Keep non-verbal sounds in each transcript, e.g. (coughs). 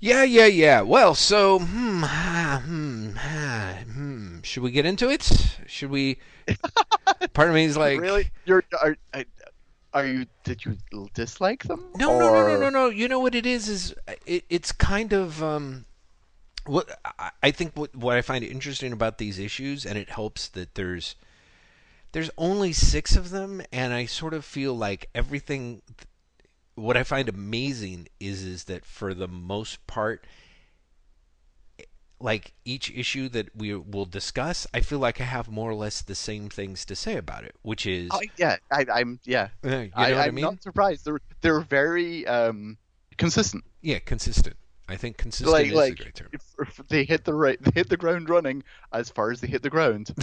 Yeah, yeah, yeah. Well, so hmm, ah, hmm, ah, hmm. Should we get into it? Should we? (laughs) Part of me is like, really? You're are, are you? Did you dislike them? No, no, no, no, no, no. You know what it is? Is it, it's kind of um, what I- I think what what I find interesting about these issues, and it helps that there's there's only six of them, and I sort of feel like everything. What I find amazing is is that for the most part, like each issue that we will discuss, I feel like I have more or less the same things to say about it, which is, Oh, yeah, I, I'm yeah. you know I, what I I'm mean? not surprised. They're they're very um consistent. Yeah, consistent. I think consistent like is like a great term. if, if they hit the right, they hit the ground running as far as they hit the ground. (laughs)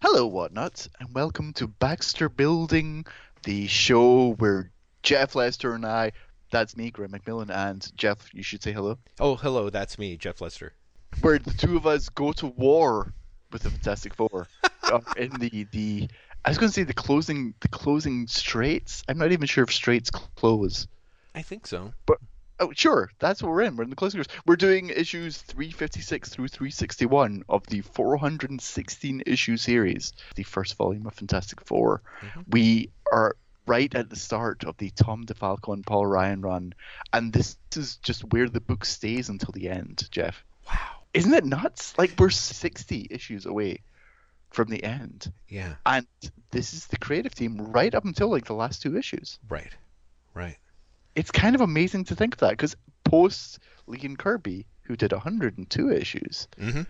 Hello, whatnots, and welcome to Baxter Building, the show where Jeff Lester and I, that's me, Graeme McMillan, and Jeff, you should say hello, Oh, hello, that's me, Jeff Lester. where the two of us go to war with the Fantastic Four uh, (laughs) in the the. I was going to say the closing the closing straits. I'm not even sure if straits close. I think so. But oh, sure. That's what we're in. We're in the closing. We're doing issues 356 through 361 of the 416 issue series, the first volume of Fantastic 4 Mhm. We are right at the start of the Tom DeFalco and Paul Ryan run, and this is just where the book stays until the end. Jeff, Wow. isn't it nuts? Like we're 60 issues away from the end, Yeah. and this is the creative team right up until like the last two issues Right. Right. it's kind of amazing to think of that because post Lee and Kirby, who did 102 issues, Mm-hmm.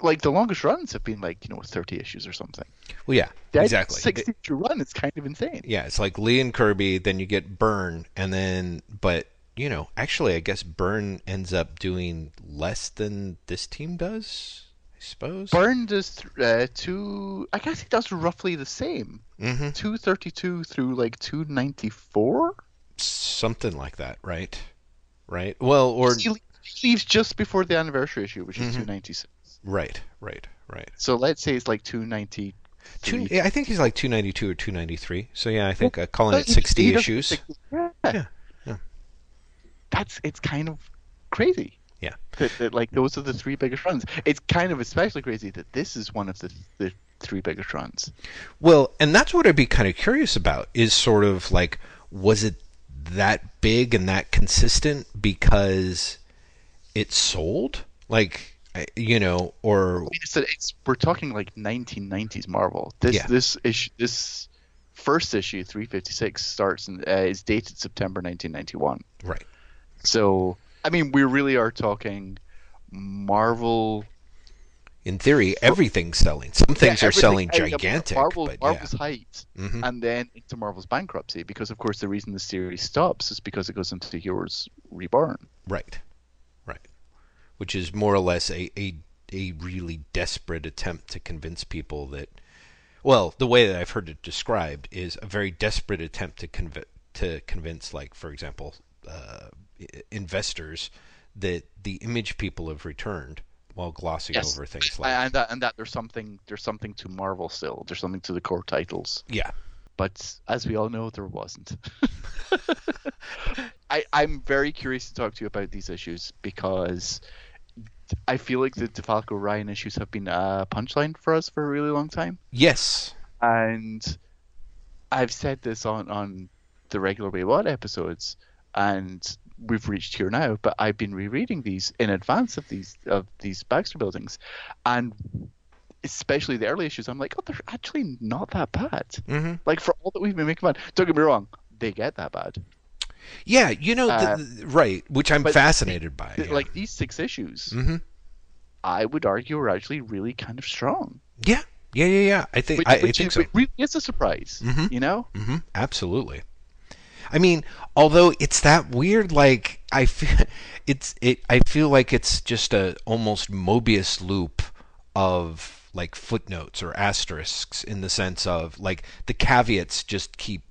Like the longest runs have been like you know 30 issues or something. Well, yeah. That exactly. 60 issue run is kind of insane. yeah, it's like Lee and Kirby, then you get Byrne, and then, but you know, actually, I guess Byrne ends up doing less than this team does. I suppose. Byrne does th- uh, two. I guess he does roughly the same. Mm-hmm. 232 through like 294. Something like that, right? Right. Well, or he, leaves just before the anniversary issue, which is Mhm. 296. Right, right, right. So let's say it's like 290. Two, yeah, I think he's like 292 or 293. So yeah, I think uh, calling it 60 he does- issues. Yeah. Yeah, yeah. That's it's kind of crazy. Yeah. That, that like those are the three biggest runs. It's kind of especially crazy that this is one of the the three biggest runs. Well, and that's what I'd be kind of curious about is sort of like, was it that big and that consistent because it sold? Like, you know, or I mean, it's, it's we're talking like 1990s Marvel. This Yeah. this issue this first issue 356 starts and uh, is dated September 1991. right? So I mean, we really are talking Marvel. In theory, everything's selling. Some things yeah, are selling everything- uh, gigantic, Marvel, but Marvel's height. yeah. hmm and then into Marvel's bankruptcy because, of course, the reason the series stops is because it goes into Heroes Reborn. Right. Which is more or less a, a a really desperate attempt to convince people that, well, the way that I've heard it described is a very desperate attempt to conv- to convince, like for example, uh, investors that the image people have returned while glossing Yes. over things like and that and that there's something there's something to Marvel still. There's something to the core titles, yeah, but as we all know, there wasn't. (laughs) I I'm very curious to talk to you about these issues because I feel like the DeFalco Ryan issues have been a punchline for us for a really long time. yes, and I've said this on on the regular way what episodes, and we've reached here now. But I've been rereading these in advance of these of these Baxter buildings, and especially the early issues. I'm like, oh, they're actually not that bad. hmm Like for all that we've been making fun, don't get me wrong, they get that bad. Yeah, you know, Uh, the, the- right, which I'm fascinated by. Th- yeah. Like these six issues, hmm I would argue are actually really kind of strong. yeah, yeah, yeah, yeah. I think Which, I, I think is, so. really is a surprise. Mhm. You know, hmm Absolutely. I mean, although it's that weird, like I feel (laughs) it's it. I feel like it's just a almost Mobius loop of like footnotes or asterisks in the sense of like the caveats just keep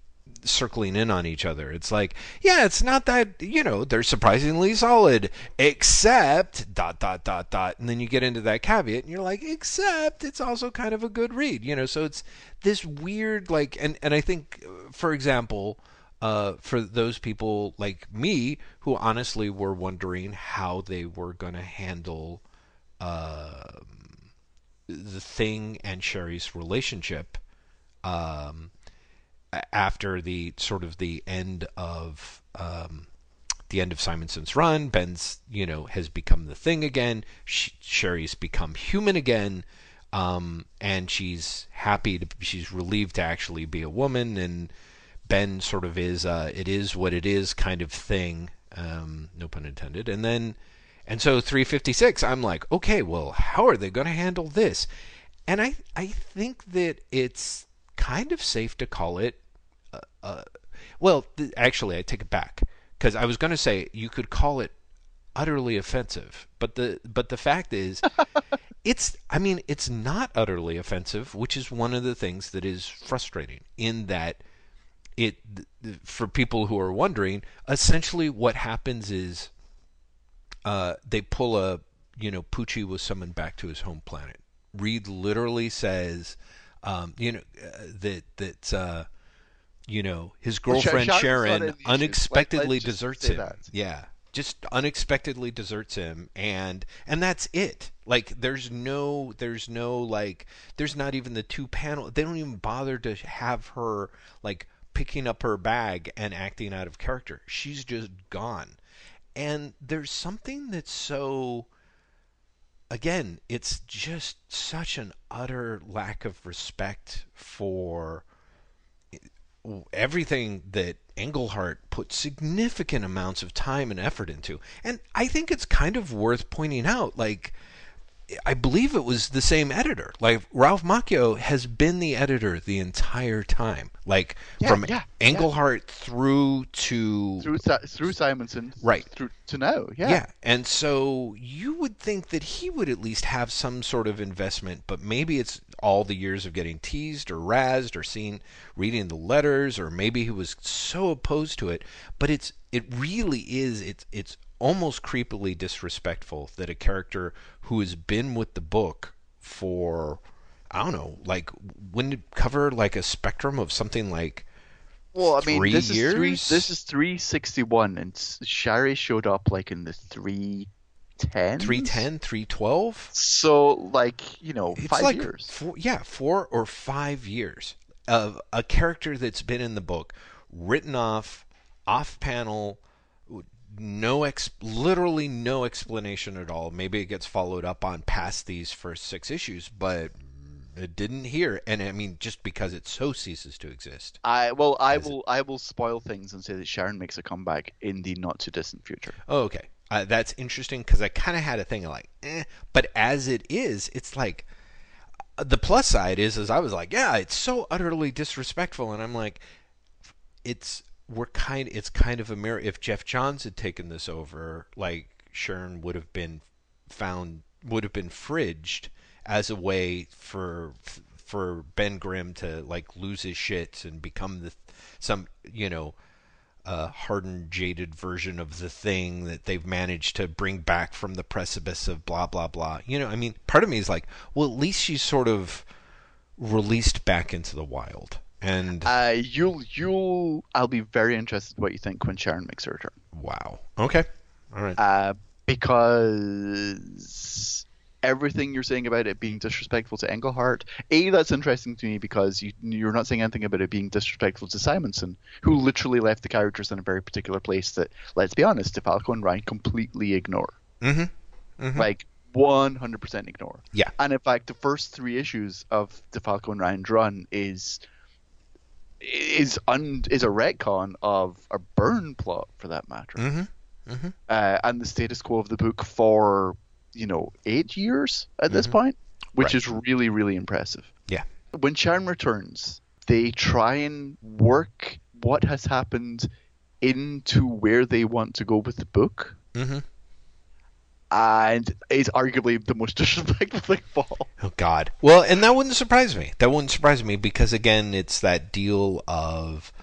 circling in on each other. It's like, yeah, it's not that, you know, they're surprisingly solid, except dot dot dot dot, and then you get into that caveat and you're like, except it's also kind of a good read, you know. So it's this weird like and and I think for example, uh, for those people like me who honestly were wondering how they were going to handle uh, the thing and Sherry's relationship um, after the sort of the end of um, the end of Simonson's run. Ben's you know has become the thing again. Sh- Sherry's become human again. Um, and she's happy to she's relieved to actually be a woman and Ben sort of is uh, it is what it is kind of thing, um, no pun intended. And then, and so 356, I'm like, okay, well, how are they going to handle this? And I I think that it's kind of safe to call it. Uh, uh, well, th- actually, I take it back because I was going to say you could call it utterly offensive, but the but the fact is. (laughs) it's i mean it's not utterly offensive which is one of the things that is frustrating in that it for people who are wondering, essentially what happens is uh, they pull a you know Poochie was summoned back to his home planet. Reed literally says, um, you know uh, that that uh, you know his girlfriend well, Sharon unexpectedly deserts him. That. Yeah, just unexpectedly deserts him and and that's it like there's no there's no like there's not even the two panel they don't even bother to have her like picking up her bag and acting out of character. She's just gone. And there's something that's so again, it's just such an utter lack of respect for everything that Englehart put significant amounts of time and effort into. And I think it's kind of worth pointing out like I believe it was the same editor. Like Ralph Macchio has been the editor the entire time, like yeah, from yeah, Englehart yeah. through to through through Simonson, right through to now. Yeah, yeah. And so you would think that he would at least have some sort of investment, but maybe it's all the years of getting teased or razzed or seen reading the letters, or maybe he was so opposed to it. But it's it really is it's it's almost creepily disrespectful that a character who has been with the book for I don't know, like wouldn't it cover like a spectrum of something like well, I mean, this years? is three. This is three sixty one, and Sherry showed up like in the three 10 310 312 so like you know it's five like years four, yeah four or five years of a character that's been in the book written off off panel no ex literally no explanation at all. Maybe it gets followed up on past these first six issues, but it didn't here. And I mean, just because it so ceases to exist. I well, I will it? I will spoil things and say that Sharon makes a comeback in the not too distant future. Oh, okay, uh, that's interesting because I kind of had a thing of like, eh. But as it is, it's like uh, the plus side is, is I was like, yeah, it's so utterly disrespectful, and I'm like, it's we're kind it's kind of a mirror if Geoff Johns had taken this over like Sharon would have been found would have been fridged as a way for for Ben Grimm to like lose his shit and become the some you know uh, hardened jaded version of the thing that they've managed to bring back from the precipice of blah blah blah you know I mean part of me is like well at least she's sort of released back into the wild and uh, you'll you'll I'll be very interested what you think when Sharon makes her return. Wow. Okay. All right. Uh, because everything you're saying about it being disrespectful to Englehart, a that's interesting to me because you you're not saying anything about it being disrespectful to Simonson, who literally left the characters in a very particular place that, let's be honest, DeFalco and Ryan completely ignore. Mm-hmm. Mm-hmm. Like 100% ignore. Yeah. And in fact, the first three issues of DeFalco and Ryan's run is is un is a retcon of a Byrne plot for that matter. Mm-hmm. Mm-hmm. Uh, and the status quo of the book for you know eight years at mm-hmm. this point, which right. is really really impressive. Yeah. When Sharon returns, they try and work what has happened into where they want to go with the book, Mm-hmm. and is arguably the most (laughs) disrespectful thing of all. Oh God. Well, and that wouldn't surprise me. That wouldn't surprise me because again, it's that deal of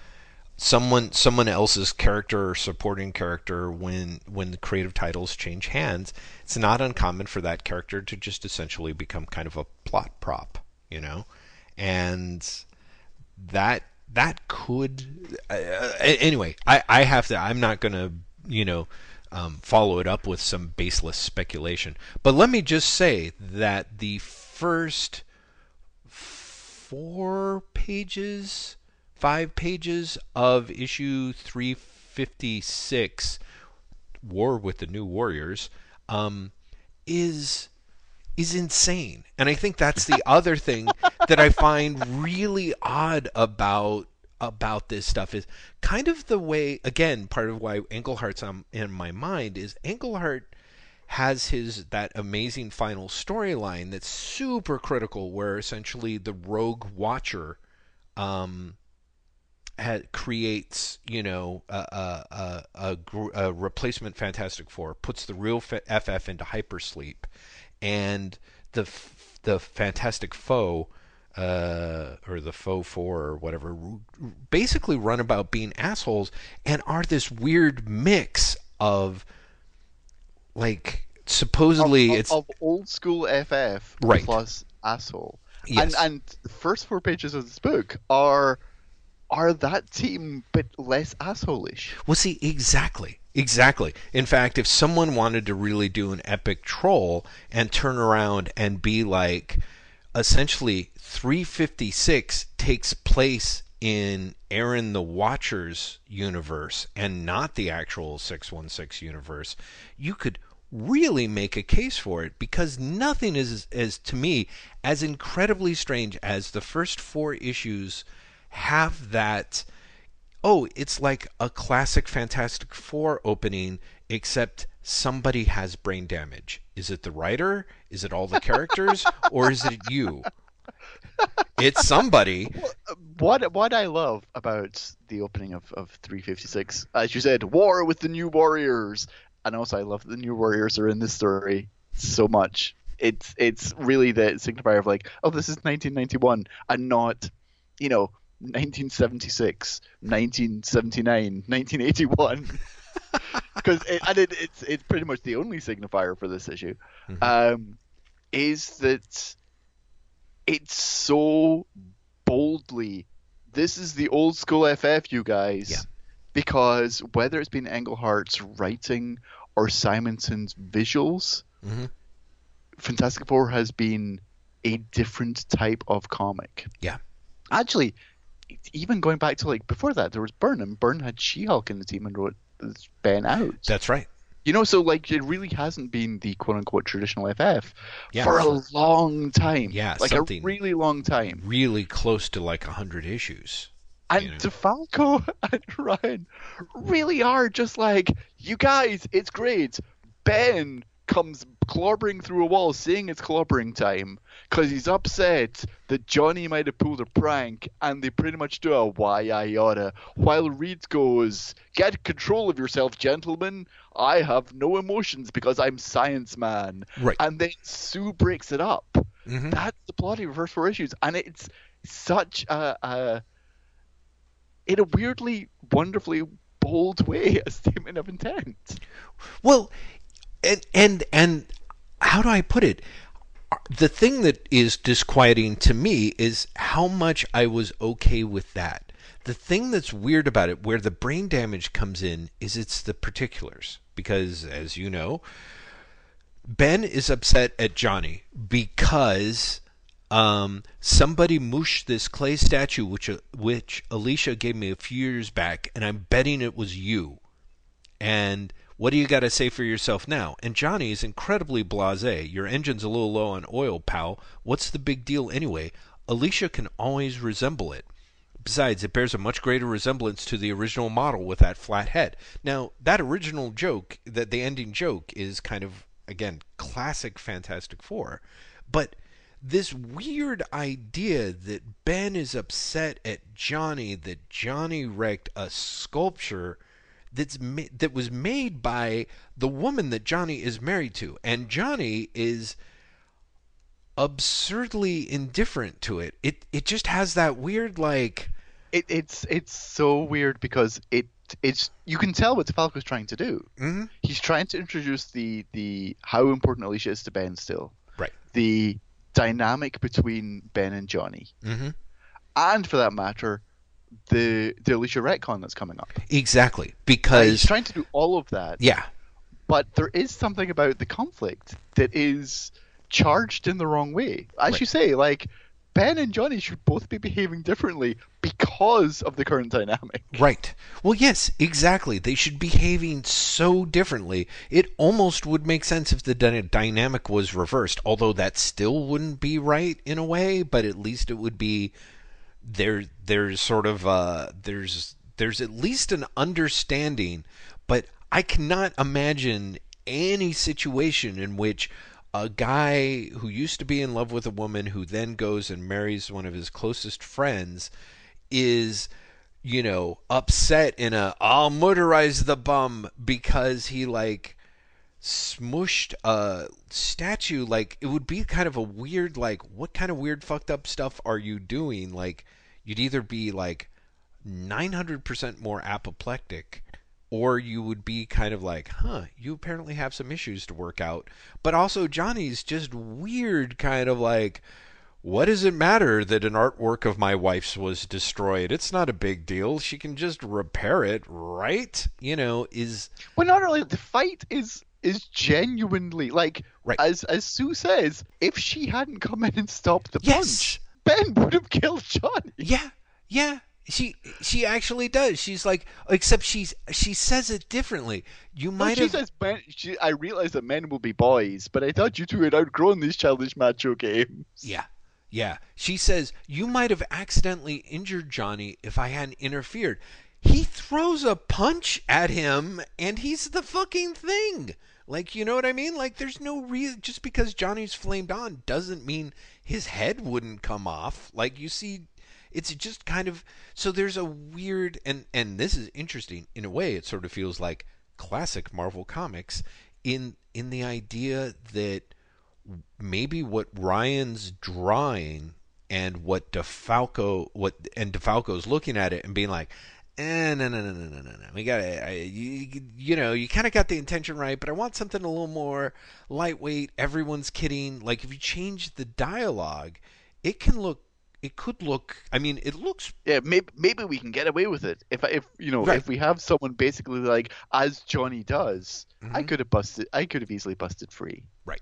someone someone else's character or supporting character when when the creative titles change hands. It's not uncommon for that character to just essentially become kind of a plot prop, you know, and that that could uh, anyway. I I have to. I'm not gonna you know um, follow it up with some baseless speculation. But let me just say that the first four pages, five pages of issue 356, War with the New Warriors, um, is is insane. And I think that's the (laughs) other thing that I find really odd about about this stuff is kind of the way again part of why Englehart's on, in my mind is Engelhart has his that amazing final storyline that's super critical where essentially the rogue watcher um had, creates you know a a, a, a, gr- a replacement Fantastic Four puts the real F- FF into hypersleep and the f- the Fantastic Foe uh, or the faux four or whatever, r- basically run about being assholes and are this weird mix of like supposedly of, it's of old school FF Right. plus asshole. Yes. And and the first four pages of this book are are that team but less assholish. Well, see, exactly. Exactly. In fact, if someone wanted to really do an epic troll and turn around and be like, essentially, 356 takes place in Aron the Watcher's universe and not the actual 616 universe, you could really make a case for it because nothing is, as to me, as incredibly strange as the first four issues have that oh, it's like a classic Fantastic Four opening, except somebody has brain damage. Is it the writer? Is it all the characters? (laughs) or is it you? It's somebody. What what I love about the opening of, of 356, as you said, war with the new warriors, and also I love that the new warriors are in this story so much. It's it's really the signifier of like, oh, this is 1991, and not, you know, 1976, 1979, 1981. Because (laughs) it, and it, it's it's pretty much the only signifier for this issue, um, is that it's so boldly. This is the old school FF, you guys. Yeah. Because whether it's been Englehart's writing or Simonson's visuals, Mhm. Fantastic Four has been a different type of comic. Yeah. Actually, even going back to like before that, there was Burnham. Byrne had She-Hulk in the team and wrote Ben out. That's right. You know, so like it really hasn't been the quote unquote traditional FF Yeah. for a long time. Yeah, like a really long time. Really close to like 100 issues. And you know. DeFalco (laughs) and Ryan really are just like, you guys, it's great. Ben comes clobbering through a wall saying it's clobbering time because he's upset that Johnny might have pulled a prank and they pretty much do a why I oughta. While Reed goes, Get control of yourself, gentlemen. I have no emotions because I'm Science Man. Right. And then Sue breaks it up. Mhm. That's the plot of first four issues. And it's such a, a in a weirdly, wonderfully bold way, (laughs) a statement of intent. Well, and and and how do I put it? The thing that is disquieting to me is how much I was okay with that. The thing that's weird about it, where the brain damage comes in, is it's the particulars. Because, as you know, Ben is upset at Johnny because um, somebody mooshed this clay statue, which which Alicia gave me a few years back, and I'm betting it was you. And what do you got to say for yourself now? And Johnny is incredibly blasé. Your engine's a little low on oil, pal. What's the big deal anyway? Alicia can always resemble it. Besides, it bears a much greater resemblance to the original model with that flat head. Now, that original joke, that the ending joke, is kind of again classic Fantastic Four, but this weird idea that Ben is upset at Johnny that Johnny wrecked a sculpture that's ma- that was made by the woman that Johnny is married to, and Johnny is absurdly indifferent to it. It it just has that weird like it, it's it's so weird because it it's you can tell what DeFalco's trying to do. mm-hmm. He's trying to introduce the the how important Alicia is to Ben still, right. the dynamic between Ben and Johnny, Mm-hmm. and for that matter, the the Alicia retcon that's coming up. Exactly because he's trying to do all of that, yeah, but there is something about the conflict that is charged in the wrong way. As Right. you say, like Ben and Johnny should both be behaving differently because of the current dynamic. Right. Well, yes, exactly. They should be behaving so differently. It almost would make sense if the dy- dynamic was reversed, although that still wouldn't be right in a way, but at least it would be there there's sort of uh there's there's at least an understanding, but I cannot imagine any situation in which a guy who used to be in love with a woman who then goes and marries one of his closest friends is you know upset in a I'll murderize the bum because he like smushed a statue like it would be kind of a weird like what kind of weird fucked up stuff are you doing like you'd either be like 900% more apoplectic or you would be kind of like huh you apparently have some issues to work out but also Johnny's just weird kind of like what does it matter that an artwork of my wife's was destroyed? It's not a big deal. She can just repair it, right? You know, is Well, not only the fight is is genuinely like Right. as as Sue says, if she hadn't come in and stopped the Yes. punch, Ben would have killed Johnny. yeah, yeah. She she actually does. She's like except she's she says it differently. You No, might she have says, "Men." She, I realize that men will be boys, but I thought you two had outgrown these childish macho games. Yeah. Yeah. She says, You might have accidentally injured Johnny if I hadn't interfered. He throws a punch at him and he's the fucking thing. Like, you know what I mean? Like, there's no reason. Just because Johnny's flamed on doesn't mean his head wouldn't come off. Like, you see, it's just kind of. So there's a weird. And, and this is interesting. In a way, it sort of feels like classic Marvel Comics in, in the idea that maybe what Ryan's drawing and what DeFalco what and DeFalco's looking at it and being like, eh, no, no, no, no, no, no, no. We got to, you, you know, you kind of got the intention right, but I want something a little more lightweight. Everyone's kidding. Like if you change the dialogue, it can look. It could look. I mean, it looks Yeah, maybe maybe we can get away with it if if you know Right. if we have someone basically like as Johnny does. I Mhm. could have busted. I could have easily busted free. right.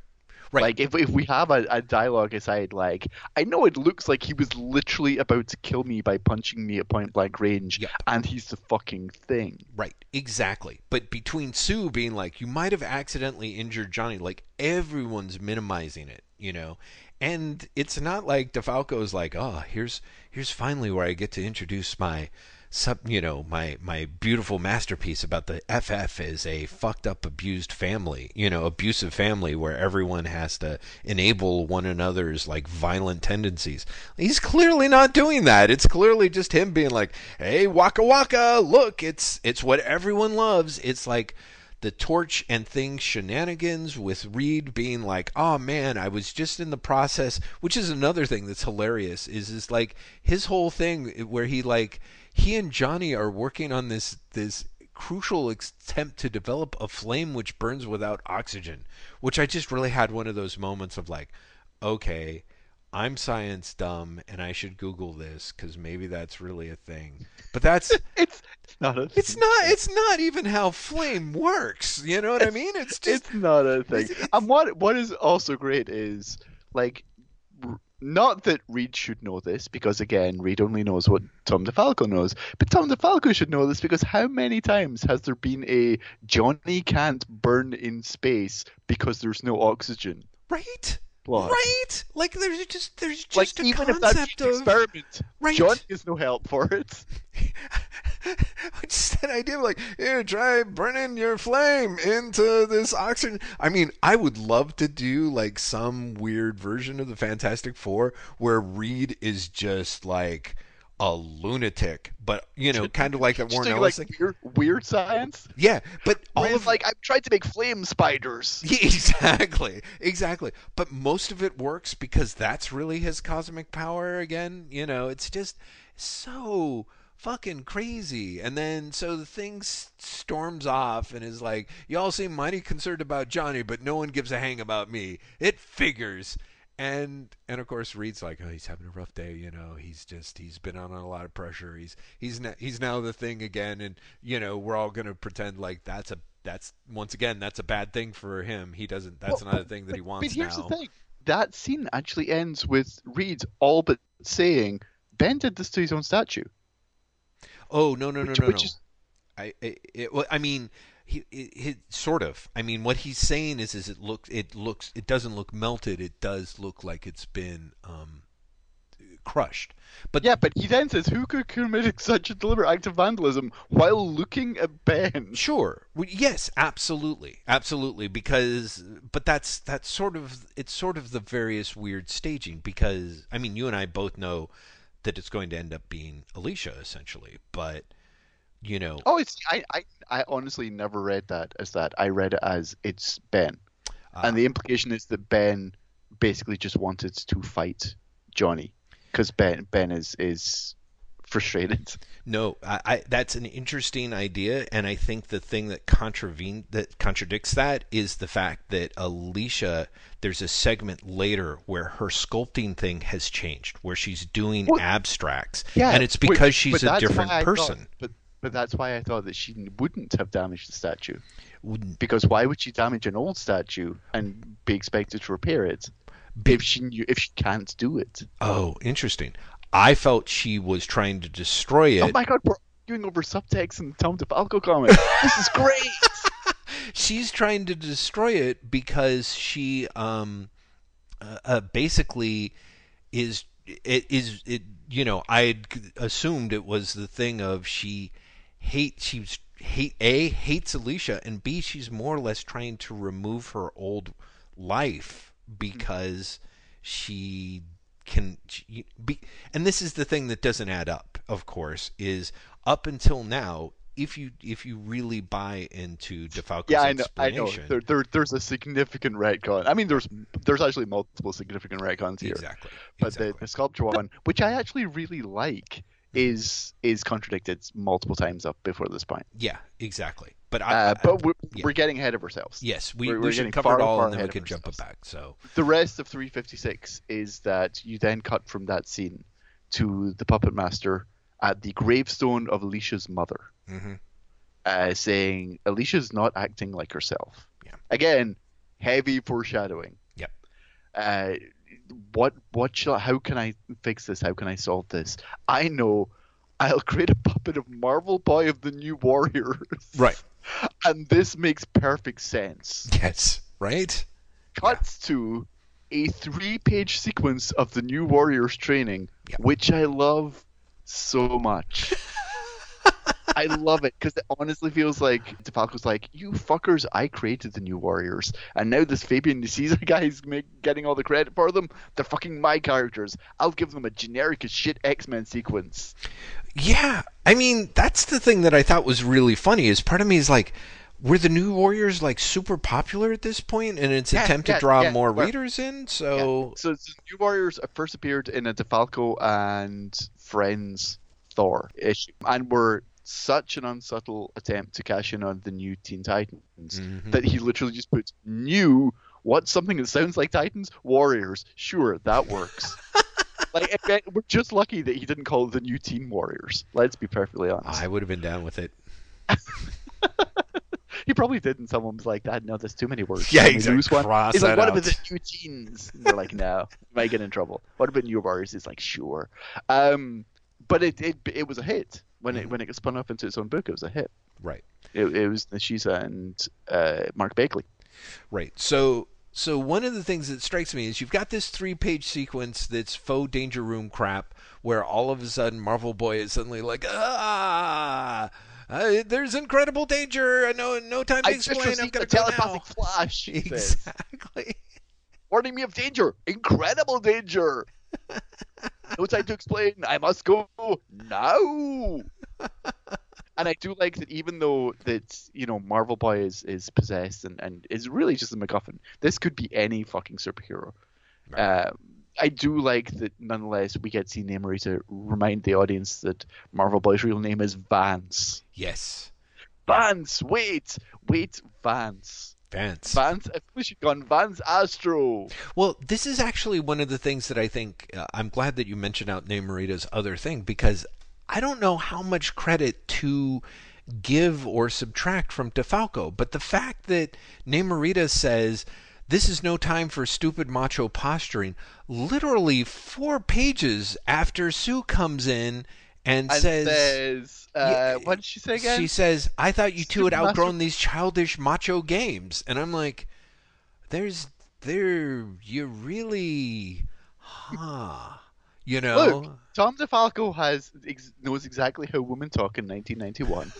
Right. Like if if we have a, a dialogue aside, like I know it looks like he was literally about to kill me by punching me at point blank range, Yep. and he's the fucking thing. Right, exactly. But between Sue being like, you might have accidentally injured Johnny, like everyone's minimizing it, you know. And it's not like DeFalco's like, oh, here's here's finally where I get to introduce my sub, you know, my my beautiful masterpiece about the FF is a fucked up, abused family, you know, abusive family where everyone has to enable one another's like violent tendencies. He's clearly not doing that. It's clearly just him being like, "Hey, waka waka, look, it's it's what everyone loves." It's like the torch and things shenanigans with Reed being like, "Oh man, I was just in the process," which is another thing that's hilarious. Is is like his whole thing where he like he and Johnny are working on this this crucial attempt to develop a flame which burns without oxygen, which I just really had one of those moments of like, okay, I'm science dumb and I should Google this because maybe that's really a thing. But that's It's (laughs) it's not a. it's not it's not even how flame works. You know what I mean? It's (laughs) just It's not a thing. it's- And what what is also great is like, not that Reed should know this because again, Reed only knows what Tom DeFalco knows. But Tom DeFalco should know this because how many times has there been a Johnny can't burn in space because there's no oxygen? right. Plot. Right? Like there's just there's Like just a even if that's concept of experiment, Right. Johnny has no help for it. (laughs) just that idea of like, here, try burning your flame into this oxygen. I mean, I would love to do like some weird version of the Fantastic Four where Reed is just like a lunatic, but you know, kind of like that (laughs) Warren Ellis like weird, weird science. Yeah, but all of like I'm trying to make flame spiders. (laughs) Yeah, exactly, exactly. But most of it works because that's really his cosmic power again. You know, it's just so fucking crazy. And then so the thing s- storms off and is like, "Y'all seem mighty concerned about Johnny, but no one gives a hang about me. It figures." And and of course Reed's like, "Oh, he's having a rough day. You know, he's just he's been on a lot of pressure. He's he's now, he's now the thing again, and you know we're all gonna pretend like that's a." That's once again, that's a bad thing for him. He doesn't. That's Well, not a thing that he wants. But here's now. the thing: that scene actually ends with Reed all but saying, "Ben did this to his own statue." Oh no no no Which- no which no. is- I it, it, well, I mean, he, it, he sort of. I mean, what he's saying is, is it looks it looks it doesn't look melted. It does look like it's been um, crushed. But Yeah, but he then says, "Who could commit (laughs) such a deliberate act of vandalism while looking at Ben?" Sure. Well, yes, absolutely, absolutely. Because, but that's that's sort of it's sort of the various weird staging. Because I mean, you and I both know that it's going to end up being Alicia essentially. But you know, Oh, it's I, I I honestly never read that as that. I read it as it's Ben, uh, and the implication is that Ben basically just wanted to fight Johnny because Ben Ben is is frustrated. (laughs) No, I, I, that's an interesting idea, and I think the thing that contravene that contradicts that is the fact that Alicia. There's a segment later where her sculpting thing has changed, where she's doing Well, abstracts, Yeah, and it's but- because she's but a different I thought- person. but but that's why I thought that she wouldn't have damaged the statue. Wouldn't Because why would she damage an old statue and be expected to repair it be- if she knew if she can't do it? oh, interesting. I felt she was trying to destroy it. Oh my god, we're arguing over subtext the Tom DeFalco comic. this is great. (laughs) she's trying to destroy it because she um uh, uh, basically is it is it you know i assumed it was the thing of she hate she's hate a hates alicia and b she's more or less trying to remove her old life because she can she, be and this is the thing that doesn't add up of course is up until now if you if you really buy into DeFalco's yeah, I know. I know. There, there, there's a significant retcon. I mean, there's there's actually multiple significant retcons here. exactly, But exactly. the, the sculpture one, which I actually really like, is is contradicted multiple times up before this point. yeah, exactly. But I, Uh, but we're, yeah. we're getting ahead of ourselves. yes, we, we're- we should getting cover far, it all and then we can jump it back. So The rest of 356 is that you then cut from that scene to the puppet master at the gravestone of Alicia's mother, mhm. uh, saying Alicia's not acting like herself. Yeah. Again, heavy foreshadowing. Yep. Uh, what what shall how can I fix this? How can I solve this? I know. I'll create a puppet of Marvel Boy of the New Warriors. Right. (laughs) And this makes perfect sense. yes, right. Cuts to a three page sequence of the New Warriors training, Yeah. which I love so much. (laughs) I love it because it honestly feels like DeFalco's like, you fuckers, I created the New Warriors, and now this Fabian Nicieza guy is make, getting all the credit for them. They're fucking my characters. I'll give them a generic as shit X Men sequence. Yeah, I mean that's the thing that I thought was really funny. Is part of me is like, were the New Warriors like super popular at this point in its Yeah, attempt yeah, to draw yeah, more readers in? So So, so New Warriors first appeared in a DeFalco and Friends Thor issue, and were such an unsubtle attempt to cash in on the new Teen Titans Mhm. that he literally just puts new. What's something that sounds like Titans? Warriors. Sure, that works. (laughs) like again, we're just lucky that he didn't call the new Teen Warriors. Let's be perfectly honest. I would have been down with it. (laughs) He probably did, and someone was like, "That no, there's too many words." Yeah, exactly. lose one?" He's like, "What out. about the new teens?" And they're like, "No, you might get in trouble." What about New Warriors? He's like, "Sure," um, but it, it it was a hit when it when it got spun off into its own book. It was a hit. Right. It, it was Nicieza and uh, Mark Bagley. Right. So so one of the things that strikes me is you've got this three-page sequence that's faux danger room crap, where all of a sudden Marvel Boy is suddenly like, ah, uh, there's incredible danger. I know no time to I just explain. I'm gonna go telepathic now. flash. Exactly. warning me of danger, incredible danger. (laughs) (laughs) no time to explain. I must go now. and I do like that, even though that you know Marvel Boy is is possessed and and is really just a MacGuffin. This could be any fucking superhero. Right. Uh, I do like that. Nonetheless, we get to see Namorita remind the audience that Marvel Boy's real name is Vance. yes, Vance, wait, wait, Vance. Vance. Vance, I wish you'd gone Vance Astro. Well, this is actually one of the things that I think uh, I'm glad that you mentioned out Namorita's other thing because I don't know how much credit to give or subtract from DeFalco, but the fact that Namorita says this is no time for stupid macho posturing, literally four pages after Sue comes in and, And says, says, uh, what did she say again? She says, "I thought you two (laughs) had Stupid macho- outgrown these childish macho games," and I'm like, "There's there you really, huh? You know? Look, Tom DeFalco has ex- knows exactly how women talk in 1991,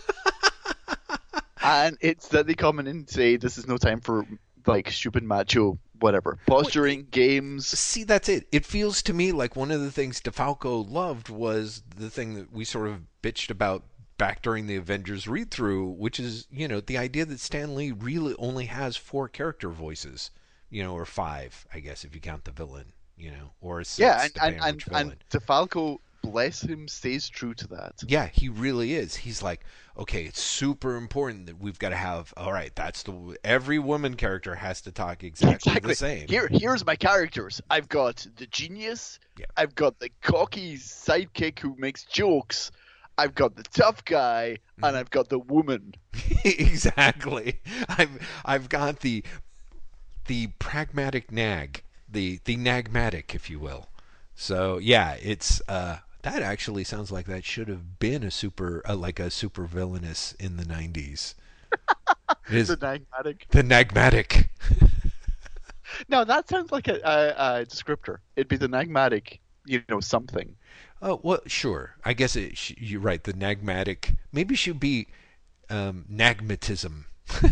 (laughs) and it's that they come in and say this is no time for like stupid macho whatever posturing games. See, that's it. It feels to me like one of the things DeFalco loved was the thing that we sort of bitched about back during the Avengers read through, which is, you know, the idea that Stan Lee really only has four character voices, you know, or five, I guess, if you count the villain, you know, or six, Yeah, and and and, and DeFalco, bless him, stays true to that. Yeah, he really is. He's like, okay, it's super important that we've got to have. All right, that's the every woman character has to talk exactly, exactly. the same. Here, here's my characters. I've got the genius. Yeah. I've got the cocky sidekick who makes jokes. I've got the tough guy, Mm-hmm. and I've got the woman. (laughs) exactly. I've I've got the the pragmatic nag, the the nagmatic, if you will. So yeah, it's uh, that actually sounds like that should have been a super uh, like a super villainous in the '90s. (laughs) It is The nagmatic. the nagmatic. (laughs) No, that sounds like a, a, a descriptor. It'd be the nagmatic, you know, something. Oh well, sure. I guess it, sh- you're right. The nagmatic maybe should be um, nagmatism. (laughs)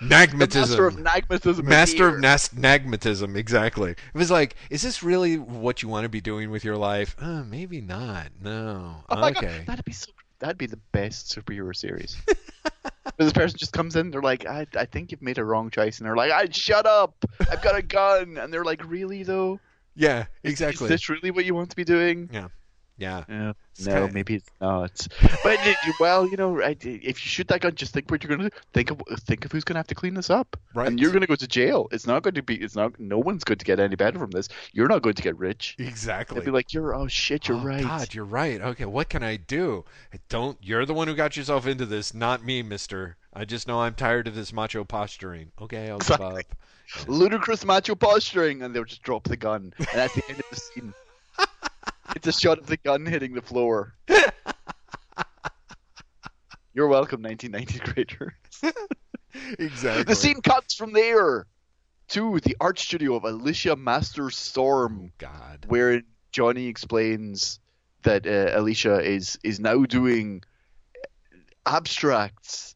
Nagmatism. master of nagmatism. Master of nas- nagmatism, exactly. It was like, is this really what you want to be doing with your life? Uh, maybe not. No. Oh my God, okay. that'd be so. That'd be the best superhero series. (laughs) this person just comes in, they're like, I, I think you've made a wrong choice, and they're like, I shut up, I've got a gun, and they're like, really though? Yeah, exactly. Is exactly. this really what you want to be doing? Yeah. Yeah, It's no, kinda- maybe it's not. But well, you know, if you shoot that gun, just think what you're gonna do. Think of think of who's gonna have to clean this up, Right. and you're gonna go to jail. It's not going to be. It's not. No one's going to get any better from this. You're not going to get rich. Exactly. They'd be like, you're oh shit, you're oh, right. God, you're right. Okay, what can I do? I Don't. You're the one who got yourself into this, not me, Mister. I just know I'm tired of this macho posturing. Okay, I'll give Exactly. up. ludicrous macho posturing, and they'll just drop the gun. And at the end of the scene, it's a shot of the gun hitting the floor. (laughs) You're welcome, 1990s (laughs) creators. Exactly. The scene cuts from there to the art studio of Alicia Master Storm, God. where Johnny explains that uh, Alicia is is now doing abstracts,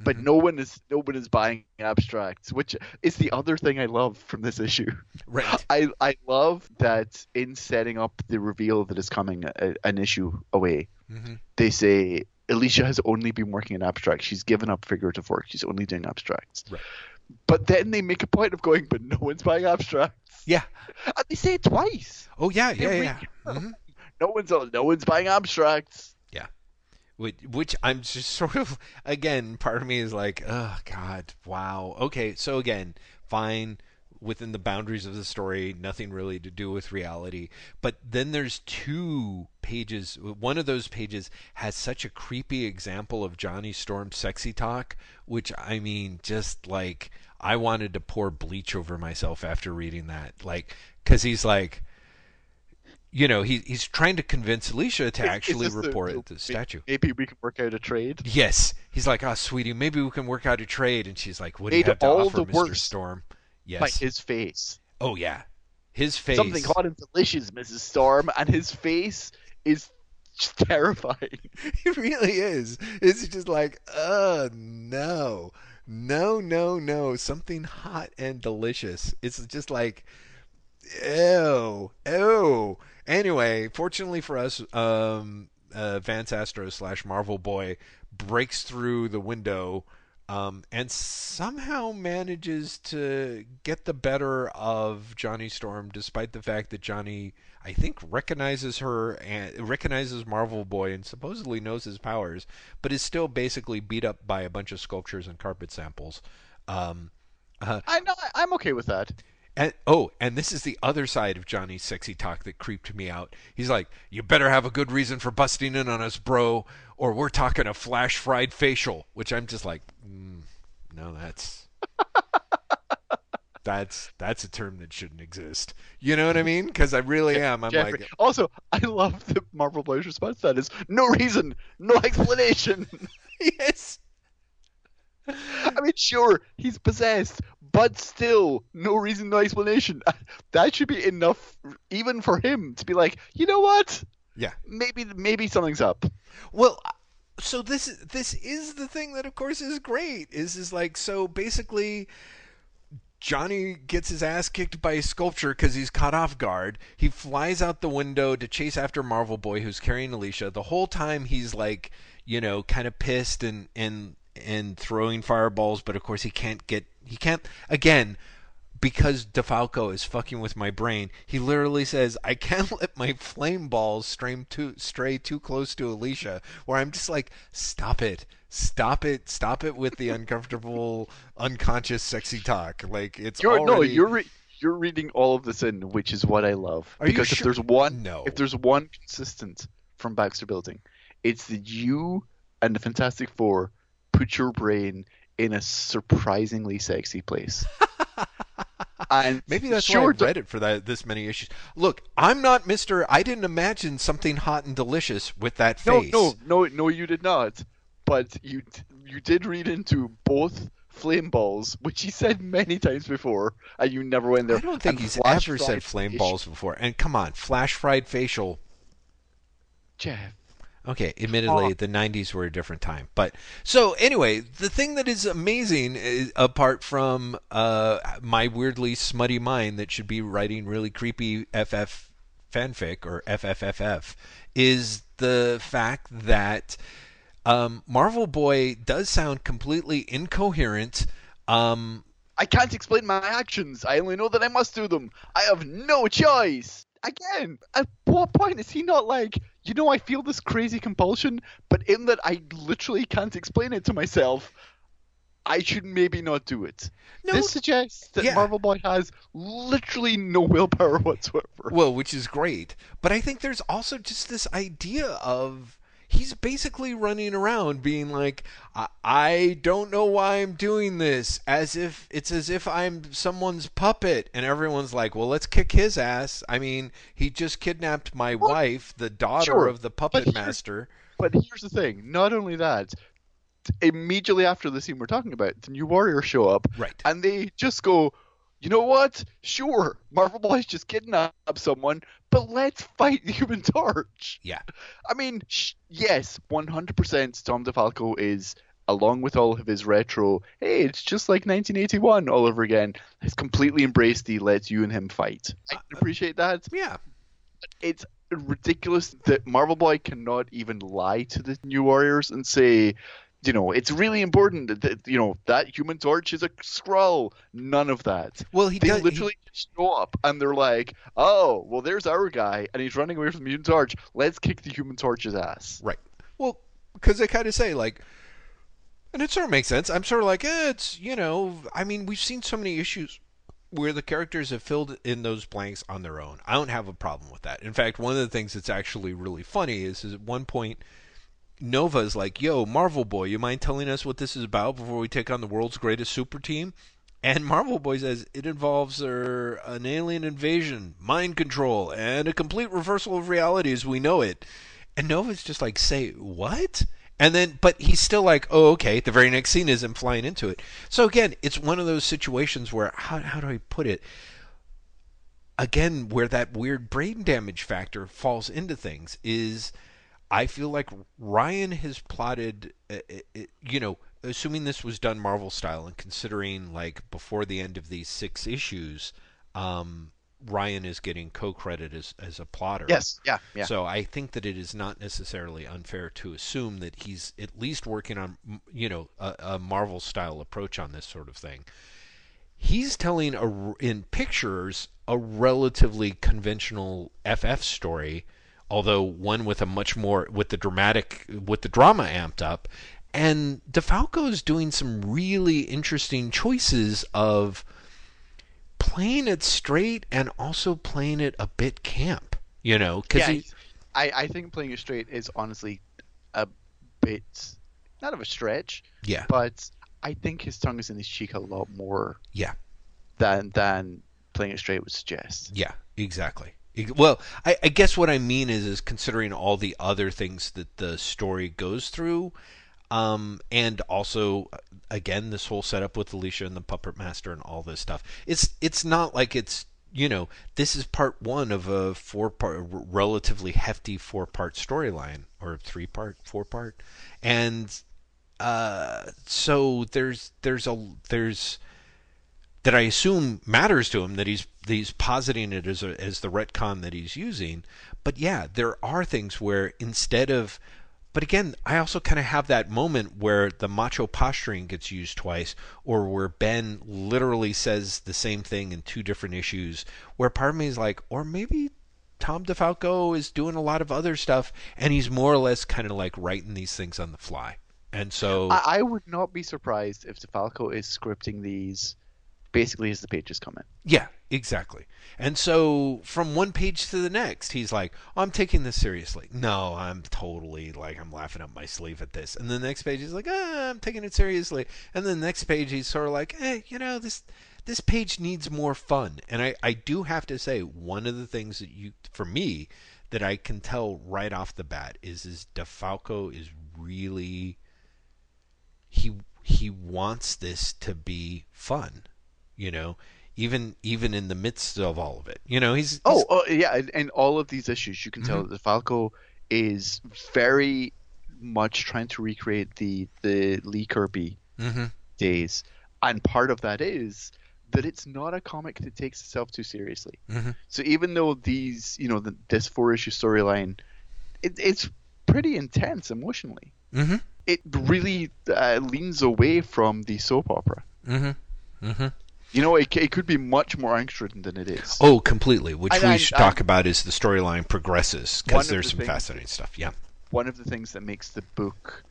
but Mhm. no one is no one is buying abstracts, which is the other thing I love from this issue. Right. (laughs) I I love that in setting up the reveal that is coming a, an issue away, hmm they say Alicia has only been working in abstract. She's given up figurative work. She's only doing abstracts. Right. But then they make a point of going, but no one's buying abstracts. Yeah. And they say it twice. Oh yeah, yeah, yeah. really- hmm (laughs) No one's no one's buying abstracts. Which, which I'm just (laughs) sort of again, part of me is like, oh God, wow. Okay, so again, fine within the boundaries of the story, nothing really to do with reality. But then there's two pages. One of those pages has such a creepy example of Johnny Storm's sexy talk, which I mean, just like I wanted to pour bleach over myself after reading that, like, because he's like. You know, he, he's trying to convince Alicia to (laughs) actually the- report the- the statue. Maybe we can work out a trade. Yes. He's like, oh, sweetie, maybe we can work out a trade. And she's like, what do you have to offer, worse Storm? Yes. By his face. oh, yeah. His face. Something hot and delicious, Mrs. Storm, and his face is just (laughs) terrifying. It really is. It's just like, uh, no. No, no, no. Something hot and delicious. It's just like, ew, ew. Anyway, fortunately for us, um, uh, Vance Astro slash Marvel Boy breaks through the window um, and somehow manages to get the better of Johnny Storm, despite the fact that Johnny, I think, recognizes her and recognizes Marvel Boy and supposedly knows his powers, but is still basically beat up by a bunch of sculptures and carpet samples. Um, uh, I know. I'm okay with that. And oh, and this is the other side of Johnny's sexy talk that creeped me out. He's like, "You better have a good reason for busting in on us, bro, or we're talking a flash fried facial." Which I'm just like, mm, no, that's (laughs) that's that's a term that shouldn't exist. You know what I mean? Because I really am. I'm Jeffrey. like, Also, I love the Marvel Boy's response that is no reason, no explanation. (laughs) yes, I mean, sure, he's possessed, but still, no reason, no explanation. (laughs) That should be enough, even for him, to be like, you know what? yeah. Maybe, maybe something's up. Well, so this is this is the thing that, of course, is great. Is is like so basically. Johnny gets his ass kicked by a sculpture because he's caught off guard. He flies out the window to chase after Marvel Boy, who's carrying Alicia. The whole time he's like, you know, kind of pissed and and and throwing fireballs, but of course he can't get he can't again because DeFalco is fucking with my brain. He literally says, "I can't (laughs) let my flame balls stray too stray too close to Alicia." Where I'm just like, "Stop it." Stop it! Stop it with the uncomfortable, unconscious, sexy talk. Like it's You're, already. No, you're re- you're reading all of this in, which is what I love. Are because if sure? there's one, No. if there's one consistent from Baxter Building, it's that you and the Fantastic Four put your brain in a surprisingly sexy place. (laughs) and Maybe that's sure why I read it for that this many issues. Look, I'm not Mister. I didn't imagine something hot and delicious with that No, face. no, no, no, you did not. But you you did read into both flame balls, which he said many times before, and you never went there. I don't think And he's ever said flame balls before. And come on, flash fried facial. Jeff. Okay, admittedly, the '90s were a different time, but so anyway, the thing that is amazing, is, apart from uh, my weirdly smutty mind that should be writing really creepy FF fanfic or FFFF, is the fact that um, Marvel Boy does sound completely incoherent. Um, I can't explain my actions. I only know that I must do them. I have no choice. Again, at what point is he not like, you know, I feel this crazy compulsion, but in that I literally can't explain it to myself, I should maybe not do it. No, this suggests that yeah. Marvel Boy has literally no willpower (laughs) whatsoever. Well, which is great. But I think there's also just this idea of he's basically running around being like, I, I don't know why I'm doing this, as if it's as if I'm someone's puppet. And everyone's like, well, let's kick his ass. I mean, he just kidnapped my Well, wife, the daughter sure, of the puppet here's- master. But here's the thing: not only that, immediately after the scene we're talking about, the new warriors show up, Right. and they just go, "You know what? Sure, Marvel Boy's just kidnapped someone, but let's fight the Human Torch." Yeah. I mean, sh- yes, 100% Tom DeFalco is. Along with all of his retro, hey, it's just like 1981 all over again. Has completely embraced the let's you and him fight. I uh, appreciate that Yeah. it's ridiculous that Marvel Boy cannot even lie to the New Warriors and say, you know, it's really important that, you know that Human Torch is a Skrull. None of that. Well, he They does. he- literally show up and they're like, "Oh, well, there's our guy, and he's running away from the Human Torch. Let's kick the Human Torch's ass." Right. Well, because they kind of say like, and it sort of makes sense. I'm sort of like, eh, it's you know, I mean, we've seen so many issues where the characters have filled in those blanks on their own. I don't have a problem with that. In fact, one of the things that's actually really funny is, is at one point. Nova's like, "Yo, Marvel Boy, you mind telling us what this is about before we take on the world's greatest super team?" And Marvel Boy says it involves er, an alien invasion, mind control, and a complete reversal of reality as we know it. And Nova's just like, "Say what?" And then, but he's still like, "Oh, okay." The very next scene is him flying into it. So again, it's one of those situations where how how do I put it? Again, where that weird brain damage factor falls into things is. I feel like Ryan has plotted, uh, uh, you know, assuming this was done Marvel style and considering like before the end of these six issues, um, Ryan is getting co-credit as as a plotter. Yes, yeah, yeah. So I think that it is not necessarily unfair to assume that he's at least working on, you know, a, a Marvel style approach on this sort of thing. He's telling a in pictures a relatively conventional FF story, although one with a much more with the dramatic with the drama amped up. And DeFalco is doing some really interesting choices of playing it straight and also playing it a bit camp. You know, because yeah, he, I, I think playing it straight is honestly a bit not of a stretch, yeah, but I think his tongue is in his cheek a lot more yeah, than than playing it straight would suggest. yeah, exactly. Well, I, I guess what I mean is, is considering all the other things that the story goes through, um, and also again this whole setup with Alicia and the puppet master and all this stuff. It's it's not like it's you know this is part one of a four part relatively hefty four part storyline or three part four part, and uh, so there's there's a there's that I assume matters to him that he's he's positing it as a, as the retcon that he's using. But yeah, there are things where instead of but again, I also kind of have that moment where the macho posturing gets used twice, or where Ben literally says the same thing in two different issues, where part of me is like, or maybe Tom DeFalco is doing a lot of other stuff, and he's more or less kind of like writing these things on the fly. And so, I, I would not be surprised if DeFalco is scripting these basically as the pages come in. Yeah, exactly. And so from one page to the next, he's like, oh, "I'm taking this seriously." No, I'm totally like I'm laughing up my sleeve at this. And the next page he's like, ah, "I'm taking it seriously." And the next page he's sort of like, "Hey, you know this." This page needs more fun, and I, I do have to say one of the things that you for me that I can tell right off the bat is is DeFalco is really he he wants this to be fun you know even even in the midst of all of it you know he's, he's Oh, oh yeah, and, and all of these issues, you can tell that Falco is very much trying to recreate the the Lee Kirby Mhm. days, and part of that is that it's not a comic that takes itself too seriously. Mhm. So even though these, you know, the, this four issue storyline, it, it's pretty intense emotionally. Mhm. It really uh, leans away from the soap opera. You know, it, it could be much more angst ridden than it is. oh completely which we should I- talk about as the storyline progresses because there's the some things fascinating stuff yeah one of the things that makes the book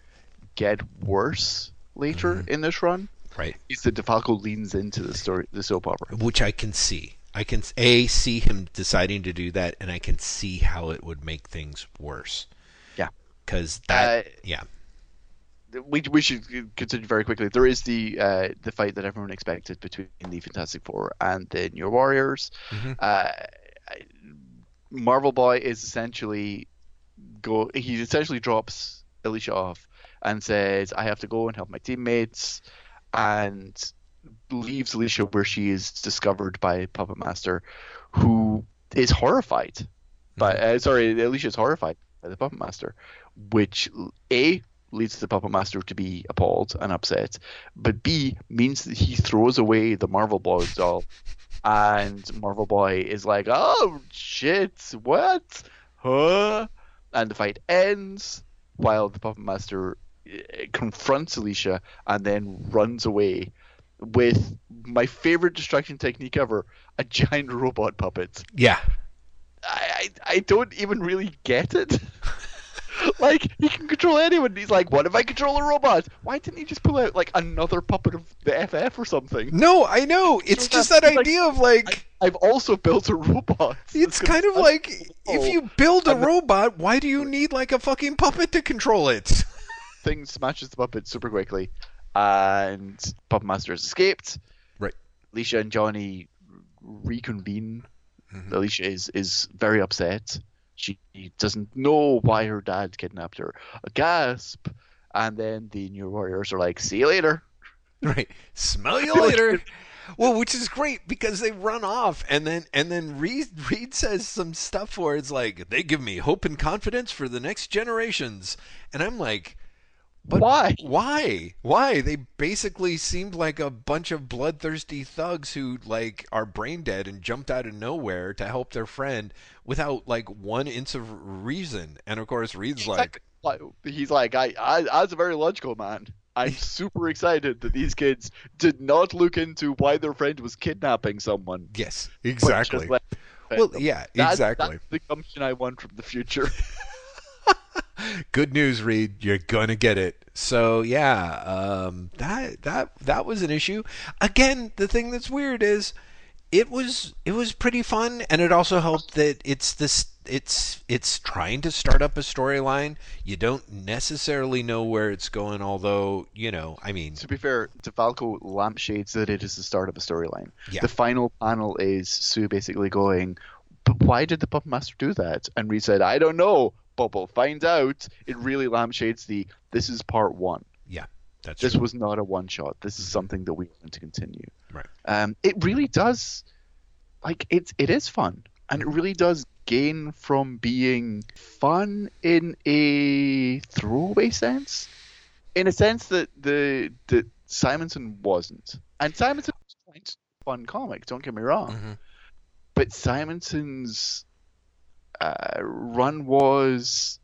get worse later Mm-hmm. in this run right is that DeFalco leans into the story, the soap opera. which I can see I can a see him deciding to do that and I can see how it would make things worse Yeah. because that Uh, yeah We, we should continue very quickly. There is the uh, the fight that everyone expected between the Fantastic Four and the New Warriors. Mhm. Uh, Marvel Boy is essentially go. He essentially drops Alicia off and says, "I have to go and help my teammates," and leaves Alicia where she is discovered by Puppet Master, who is horrified. By uh, sorry, Alicia is horrified by the Puppet Master, which a leads the Puppet Master to be appalled and upset, but B means that he throws away the Marvel Boy doll, and Marvel Boy is like, "Oh shit, what? Huh?" And the fight ends while the Puppet Master uh, confronts Alicia and then runs away with my favorite distraction technique ever: a giant (laughs) robot puppet. yeah I, I, I don't even really get it. (laughs) like he can control anyone. He's like, what if I control a robot? Why didn't he just pull out like another puppet of the FF or something? no I know it's just that's that like- idea of like I've also built a robot. (laughs) It's kind of like people. if you build a robot, why do you need like a fucking puppet to control it? (laughs) thing smashes the puppet super quickly, and Puppet Master has escaped. Right. Alicia and Johnny reconvene. Mhm. Alicia is is very upset. She doesn't know why her dad kidnapped her. A gasp, and then the New Warriors are like, "See you later." (laughs) Right. Smell you (laughs) later. Well, which is great because they run off and then and then Reed Reed says some stuff where it's like they give me hope and confidence for the next generations. And I'm like But Why? Why? Why? They basically seemed like a bunch of bloodthirsty thugs who like are brain dead and jumped out of nowhere to help their friend without like one inch of reason. And of course, Reed's like, Like, he's like, I, I, as a very logical man, I'm (laughs) super excited that these kids did not look into why their friend was kidnapping someone. yes, exactly. Well, yeah, That's- exactly. That's the gumption I want from the future. (laughs) (laughs) Good news, Reed. You're gonna get it. So yeah, um, that that that was an issue. Again, the thing that's weird is it was it was pretty fun, and it also helped that it's this it's it's trying to start up a storyline. You don't necessarily know where it's going, although you know, I mean, to be fair, DeFalco lampshades that it is the start of a storyline. Yeah. The final panel is Sue basically going, but why did the puppet master do that? And Reed said, I don't know, but we'll find out. It really lampshades the this is part one. yeah, that's This true. was not a one shot. This is something that we want to continue. Right. Um, it really does, like it's it is fun, and it really does gain from being fun in a throwaway sense, in a sense that the that Simonson wasn't, and Simonson was quite a fun comic. Don't get me wrong, Mhm. but Simonson's uh, run was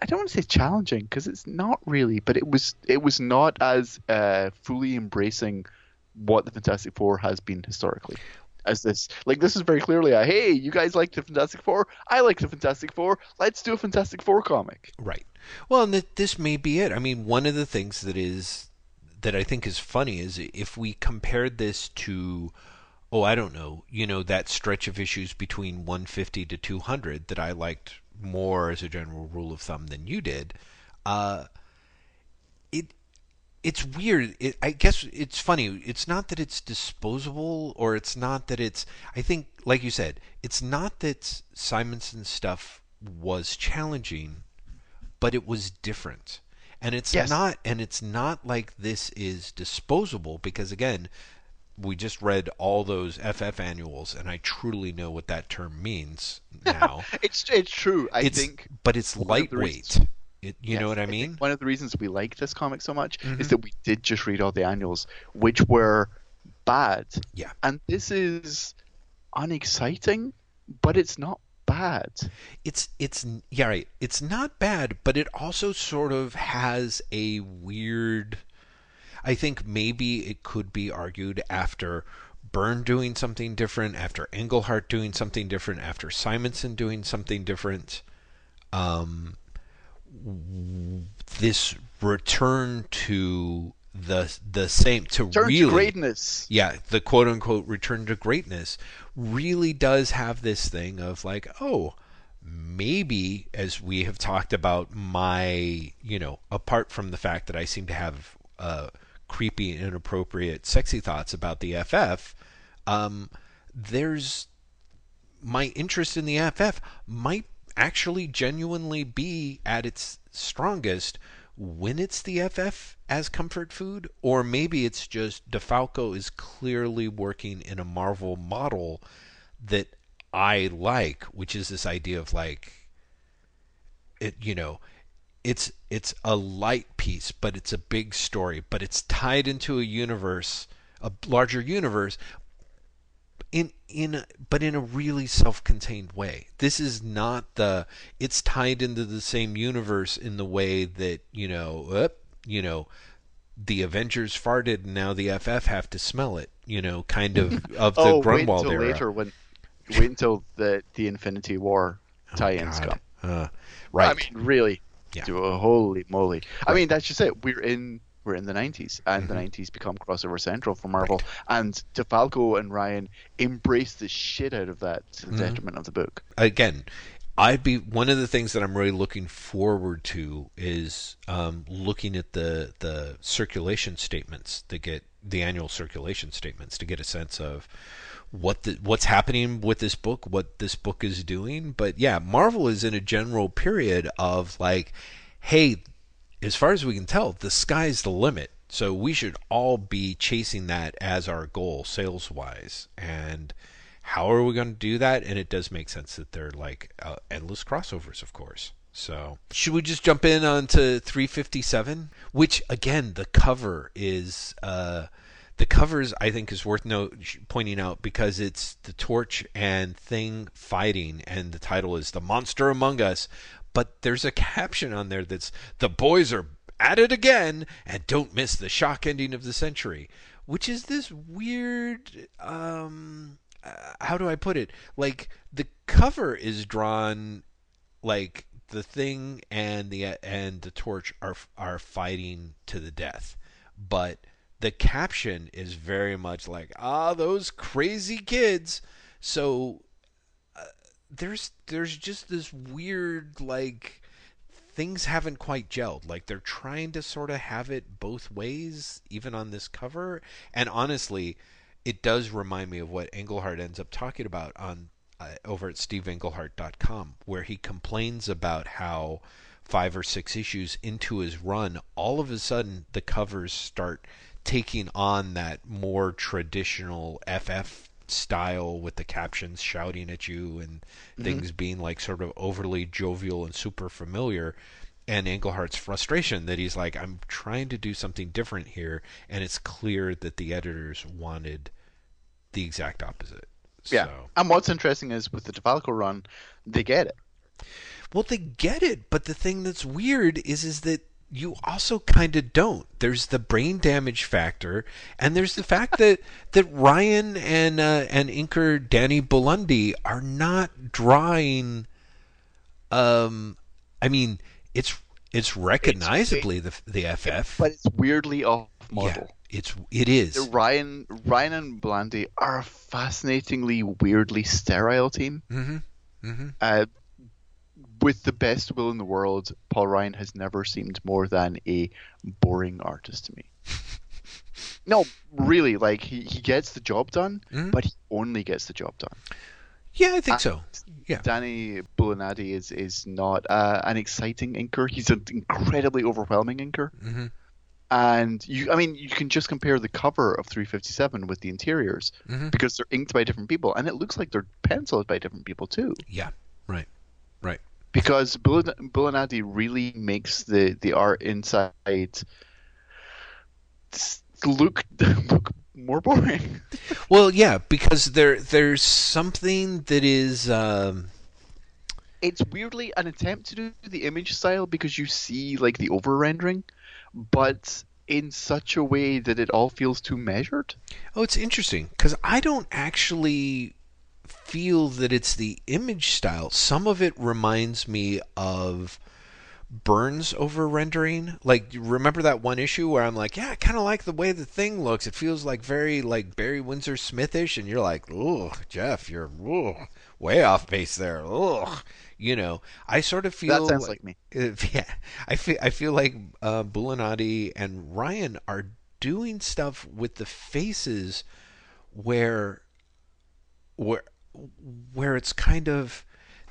I don't want to say challenging because it's not really, but it was it was not as uh, fully embracing what the Fantastic Four has been historically. As this, like this is very clearly a hey, you guys like the Fantastic Four, I like the Fantastic Four, let's do a Fantastic Four comic. Right. Well, and that this may be it. I mean, one of the things that is that I think is funny is if we compared this to oh, I don't know, you know, that stretch of issues between 150 to 200 that I liked more as a general rule of thumb than you did. Uh it it's weird. It, I guess it's funny. It's not that it's disposable, or it's not that it's. I think, like you said, it's not that Simonson's stuff was challenging, but it was different, and it's Yes. not. And it's not like this is disposable because again, we just read all those FF annuals, and I truly know what that term means now. (laughs) It's it's true. I it's think but it's one of the lightweight. It, you Yes, know what I mean? One of the reasons we like this comic so much Mhm. is that we did just read all the annuals, which were bad. Yeah. And this is unexciting, but it's not bad. it's it's yeah right it's not bad but it also sort of has a weird i think maybe it could be argued after Byrne doing something different after Englehart doing something different after Simonson doing something different um this return to the the same to Turn really to greatness. yeah, the quote unquote return to greatness really does have this thing of like, oh, maybe as we have talked about my, you know, apart from the fact that I seem to have uh, creepy, inappropriate, sexy thoughts about the FF, um, there's my interest in the FF might actually genuinely be at its strongest when it's the FF as comfort food, or maybe it's just DeFalco is clearly working in a Marvel model that I like, which is this idea of like it, you know, it's it's a light piece, but it's a big story, but it's tied into a universe, a larger universe, in in but in a really self-contained way. This is not the it's tied into the same universe in the way that you know, uh, you know, the Avengers farted and now the FF have to smell it. You know, kind of (laughs) of the oh, wait Gruenwald until era. later when wait until the the Infinity War tie-ins Oh, come. Uh, right. I mean, really. Yeah. Do a holy moly. I mean, that's just it. We're in we're in the 90s, and the Mhm. 90s become crossover central for Marvel. And DeFalco and Ryan embrace the shit out of that to the Mhm. detriment of the book. again, I'd be one of the things that I'm really looking forward to is um, looking at the the circulation statements to get the annual circulation statements to get a sense of what the what's happening with this book, what this book is doing. But yeah, Marvel is in a general period of like, hey, as far as we can tell, the sky's the limit. So we should all be chasing that as our goal, sales wise. And how are we going to do that? And it does make sense that they're like uh, endless crossovers, of course. So, should we just jump in onto 357? Which, again, the cover is. Uh, the covers I think is worth note, pointing out because it's the Torch and Thing fighting, and the title is "The Monster Among Us." But there's a caption on there that's "The boys are at it again, and don't miss the shock ending of the century," which is this weird. Um, uh, how do I put it? Like the cover is drawn like the thing and the and the torch are are fighting to the death, but the caption is very much like ah those crazy kids. So uh, there's there's just this weird like things haven't quite gelled. Like they're trying to sort of have it both ways, even on this cover. And honestly, it does remind me of what Englehart ends up talking about on uh, over at steveenglehart.com, where he complains about how five or six issues into his run, all of a sudden the covers start taking on that more traditional FF style with the captions shouting at you and mm-hmm. things being like sort of overly jovial and super familiar and Englehart's frustration that he's like, I'm trying to do something different here, and it's clear that the editors wanted the exact opposite. Yeah. So. And what's interesting is with the DeFalco run, they get it. Well, they get it, but the thing that's weird is is that you also kind of don't. There's the brain damage factor, and there's the fact that (laughs) that Ryan and uh, and inker Danny Bulanadi are not drawing. Um, I mean, it's it's recognizably it's, the the FF, but it's weirdly off model. Yeah, it's it is. Ryan Ryan and Bulanadi are a fascinatingly weirdly sterile team. Mm-hmm. Mm-hmm. Uh, with the best will in the world, Paul Ryan has never seemed more than a boring artist to me. (laughs) no, really, like he, he gets the job done, mm-hmm. but he only gets the job done. Yeah, I think and so. Yeah, Danny Bulanadi is is not uh, an exciting inker. He's an incredibly overwhelming inker. Mm-hmm. And you, I mean, you can just compare the cover of 357 with the interiors mm-hmm. because they're inked by different people, and it looks like they're penciled by different people too. Yeah, right, right because Bulanadi really makes the, the art inside look (laughs) look more boring. (laughs) well, yeah, because there there's something that is. Um... It's weirdly an attempt to do the image style because you see like the over rendering, but in such a way that it all feels too measured. Oh, it's interesting because I don't actually feel that it's the image style. Some of it reminds me of Byrne's over rendering. Like, remember that one issue where I'm like, yeah, I kind of like the way the thing looks. It feels like very like Barry Windsor Smithish, and you're like, oh, Jeff, you're ooh, way off base there. Ugh. You know, I sort of feel that sounds like, like me. (laughs) Yeah, I feel I feel like uh, and Ryan are doing stuff with the faces where where where it's kind of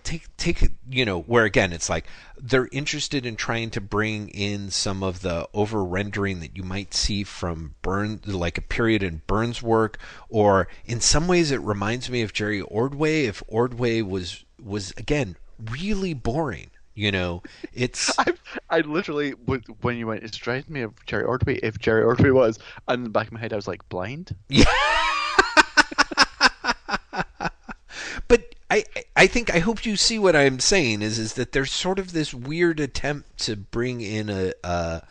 take take you know where again it's like they're interested in trying to bring in some of the over rendering that you might see from Byrne like a period in Byrne's work or in some ways it reminds me of Jerry Ordway. If Ordway was was again really boring you know it's (laughs) I, I literally when you went it strikes me of Jerry Ordway if Jerry Ordway was and in the back of my head I was like blind? Yeah (laughs) but I I think I hope you see what I'm saying is is that there's sort of this weird attempt to bring in a, a,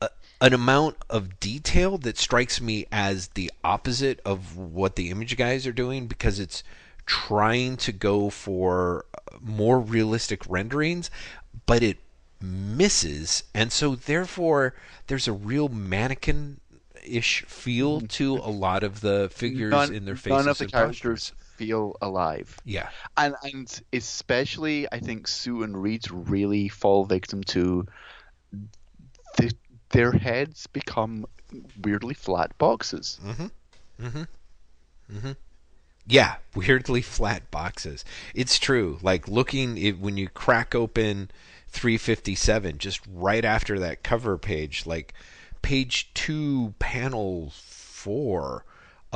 a an amount of detail that strikes me as the opposite of what the image guys are doing because it's trying to go for more realistic renderings, but it misses, and so therefore there's a real mannequin ish feel mm-hmm. to a lot of the figures none, in their faces. None of the characters feel alive. Yeah. And and especially I think Sue and Reed really fall victim to the, their heads become weirdly flat boxes. Mhm. Mhm. Mhm. Yeah, weirdly flat boxes. It's true. Like looking it, when you crack open 357 just right after that cover page like page 2 panel 4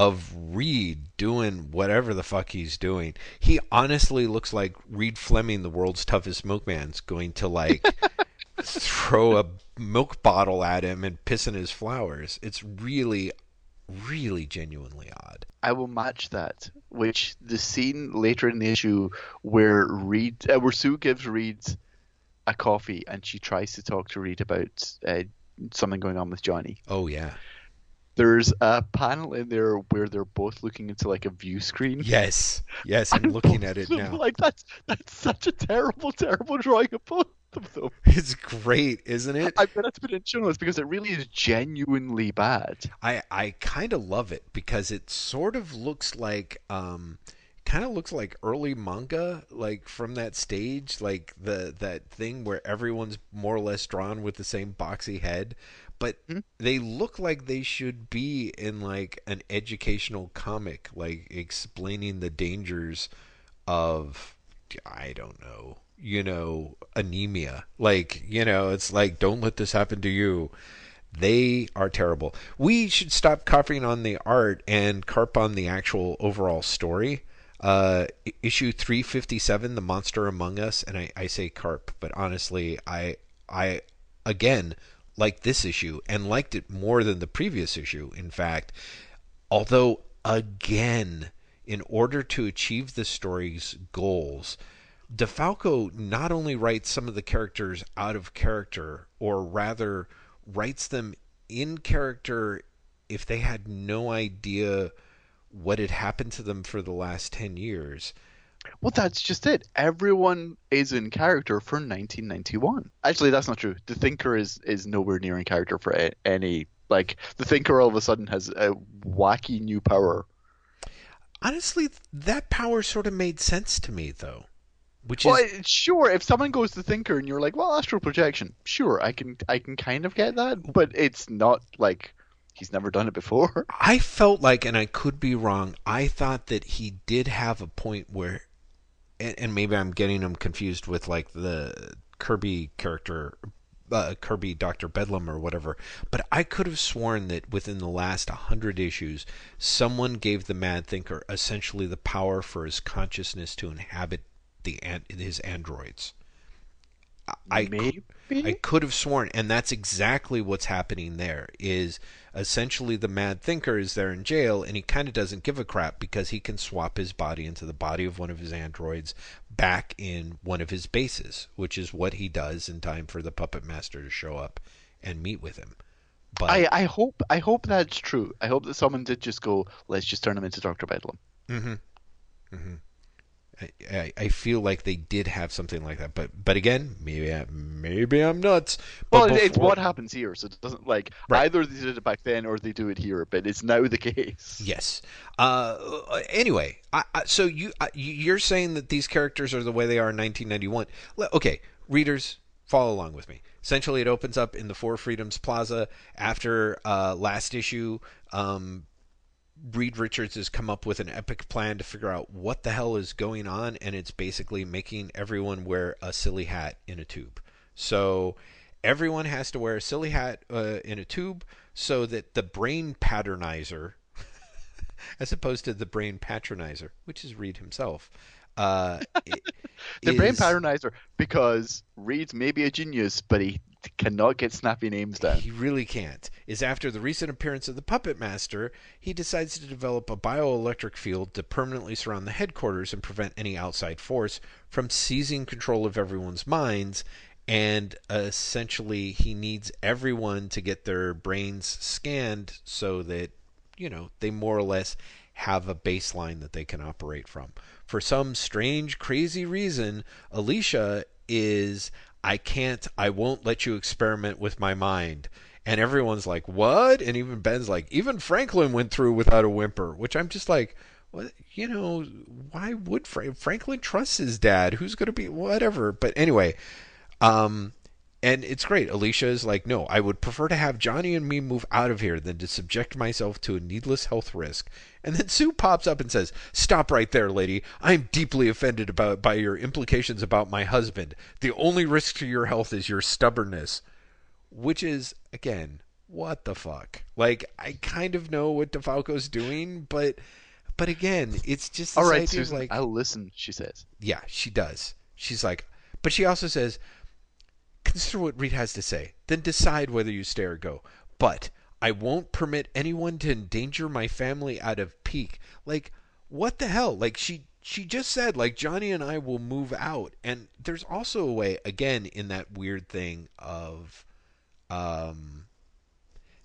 of Reed doing whatever the fuck he's doing. He honestly looks like Reed Fleming, the world's toughest milkman's going to like (laughs) throw a milk bottle at him and piss in his flowers. It's really, really genuinely odd. I will match that. Which the scene later in the issue where Reed, uh, where Sue gives Reed a coffee and she tries to talk to Reed about uh, something going on with Johnny. Oh yeah. There's a panel in there where they're both looking into like a view screen. Yes, yes, I'm (laughs) looking at it now. Like that's that's such a terrible, terrible drawing of both of them. (laughs) It's great, isn't it? I bet it's been in show notes because it really is genuinely bad. I I kind of love it because it sort of looks like um kind of looks like early manga like from that stage like the that thing where everyone's more or less drawn with the same boxy head but Mhm. they look like they should be in like an educational comic like explaining the dangers of I don't know you know anemia like you know it's like don't let this happen to you they are terrible. We should stop copying on the art and carp on the actual overall story. Uh, issue 357, The Monster Among Us, and I, I say carp, but honestly, I, I, again, like this issue and liked it more than the previous issue, in fact. Although, again, in order to achieve the story's goals, DeFalco not only writes some of the characters out of character, or rather writes them in character if they had no idea what had happened to them for the last 10 years. Well, that's just it. Everyone is in character for 1991. Actually, that's not true. The Thinker is is nowhere near in character for a- any. Like the Thinker, all of a sudden has a wacky new power. Honestly, that power sort of made sense to me, though. Which Well, is sure, if someone goes to Thinker and you're like, well, astral projection, sure, I can I can kind of get that, but it's not like he's never done it before. I felt like, and I could be wrong, I thought that he did have a point where, and, and maybe I'm getting them confused with like the Kirby character, uh, Kirby Dr. Bedlam or whatever, but I could have sworn that within the last 100 issues, someone gave the Mad Thinker essentially the power for his consciousness to inhabit the his androids. I- I Maybe. I could have sworn, and that's exactly what's happening there. Is essentially the mad thinker is there in jail, and he kind of doesn't give a crap because he can swap his body into the body of one of his androids back in one of his bases, which is what he does in time for the puppet master to show up and meet with him. But I, I hope I hope that's true. I hope that someone did just go, let's just turn him into Doctor Bedlam. hmm hmm I, I, feel like they did have something like that, but but again, maybe I, maybe I'm nuts. But Well, it's what happens here, so it doesn't like Right. either they did it back then or they do it here, but it's now the case. Yes. Uh, anyway, I, I, so you you- you're saying that these characters are the way they are in 1991. Okay, readers, follow along with me. Essentially, it opens up in the Four Freedoms Plaza after uh, last issue. Um, Reed Richards has come up with an epic plan to figure out what the hell is going on, and it's basically making everyone wear a silly hat in a tube. So everyone has to wear a silly hat uh, in a tube so that the brain patternizer, (laughs) as opposed to the brain patronizer, which is Reed himself, uh, (laughs) The brain is- patronizer because Reed's maybe a genius, but he cannot get snappy names down. He really can't. Is after the recent appearance of the Puppet Master, he decides to develop a bioelectric field to permanently surround the headquarters and prevent any outside force from seizing control of everyone's minds. And essentially, he needs everyone to get their brains scanned so that, you know, they more or less have a baseline that they can operate from. For some strange, crazy reason, Alicia is I can't, I won't let you experiment with my mind. And everyone's like, what? And even Ben's like, even Franklin went through without a whimper, which I'm just like, well, you know, why would Fra- Franklin trust his dad? Who's going to be whatever? But anyway, um, and it's great. Alicia is like, no, I would prefer to have Johnny and me move out of here than to subject myself to a needless health risk. And then Sue pops up and says, Stop right there, lady. I am deeply offended about by your implications about my husband. The only risk to your health is your stubbornness. Which is, again, what the fuck? Like, I kind of know what DeFalco's doing, but but again, it's just All right, Susan, like, I'll listen. She says. yeah, she does. She's like, but she also says, consider what Reed has to say, then decide whether you stay or go. But I won't permit anyone to endanger my family out of pique. Like, what the hell? Like she she just said like Johnny and I will move out, and there's also a way again in that weird thing of, um,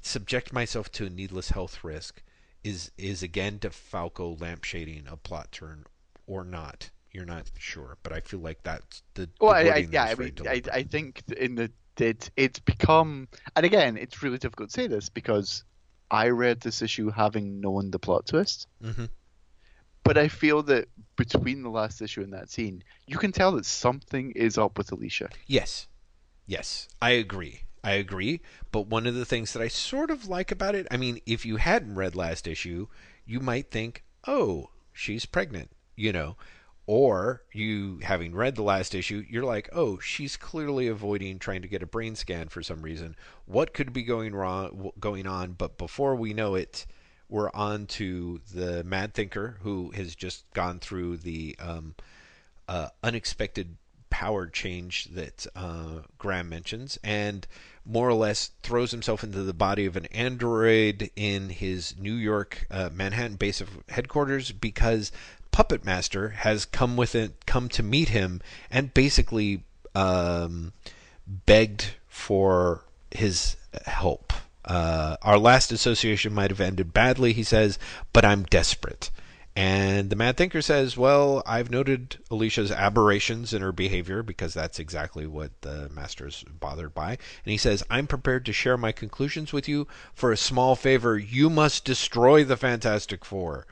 subject myself to a needless health risk is is again DeFalco lampshading a plot turn or not. You're not sure, but I feel like that's the. Well, the I, I, yeah, I mean, I. I think in the it it's become, and again, it's really difficult to say this because I read this issue having known the plot twist, Mhm. but I feel that between the last issue and that scene, you can tell that something is up with Alicia. Yes. Yes. I agree. I agree. But one of the things that I sort of like about it, I mean, if you hadn't read last issue, you might think, oh, she's pregnant, you know. Or you, having read the last issue, you're like, oh, she's clearly avoiding trying to get a brain scan for some reason. What could be going wrong, going on? But before we know it, we're on to the Mad Thinker, who has just gone through the um, uh, unexpected power change that uh, Graeme mentions, and more or less throws himself into the body of an android in his New York, uh, Manhattan base of headquarters because Puppet Master has come with it, come to meet him, and basically um, begged for his help. Uh, our last association might have ended badly, he says, but I'm desperate. And the Mad Thinker says, Well, I've noted Alicia's aberrations in her behavior because that's exactly what the master's bothered by. And he says, I'm prepared to share my conclusions with you for a small favor. You must destroy the Fantastic Four.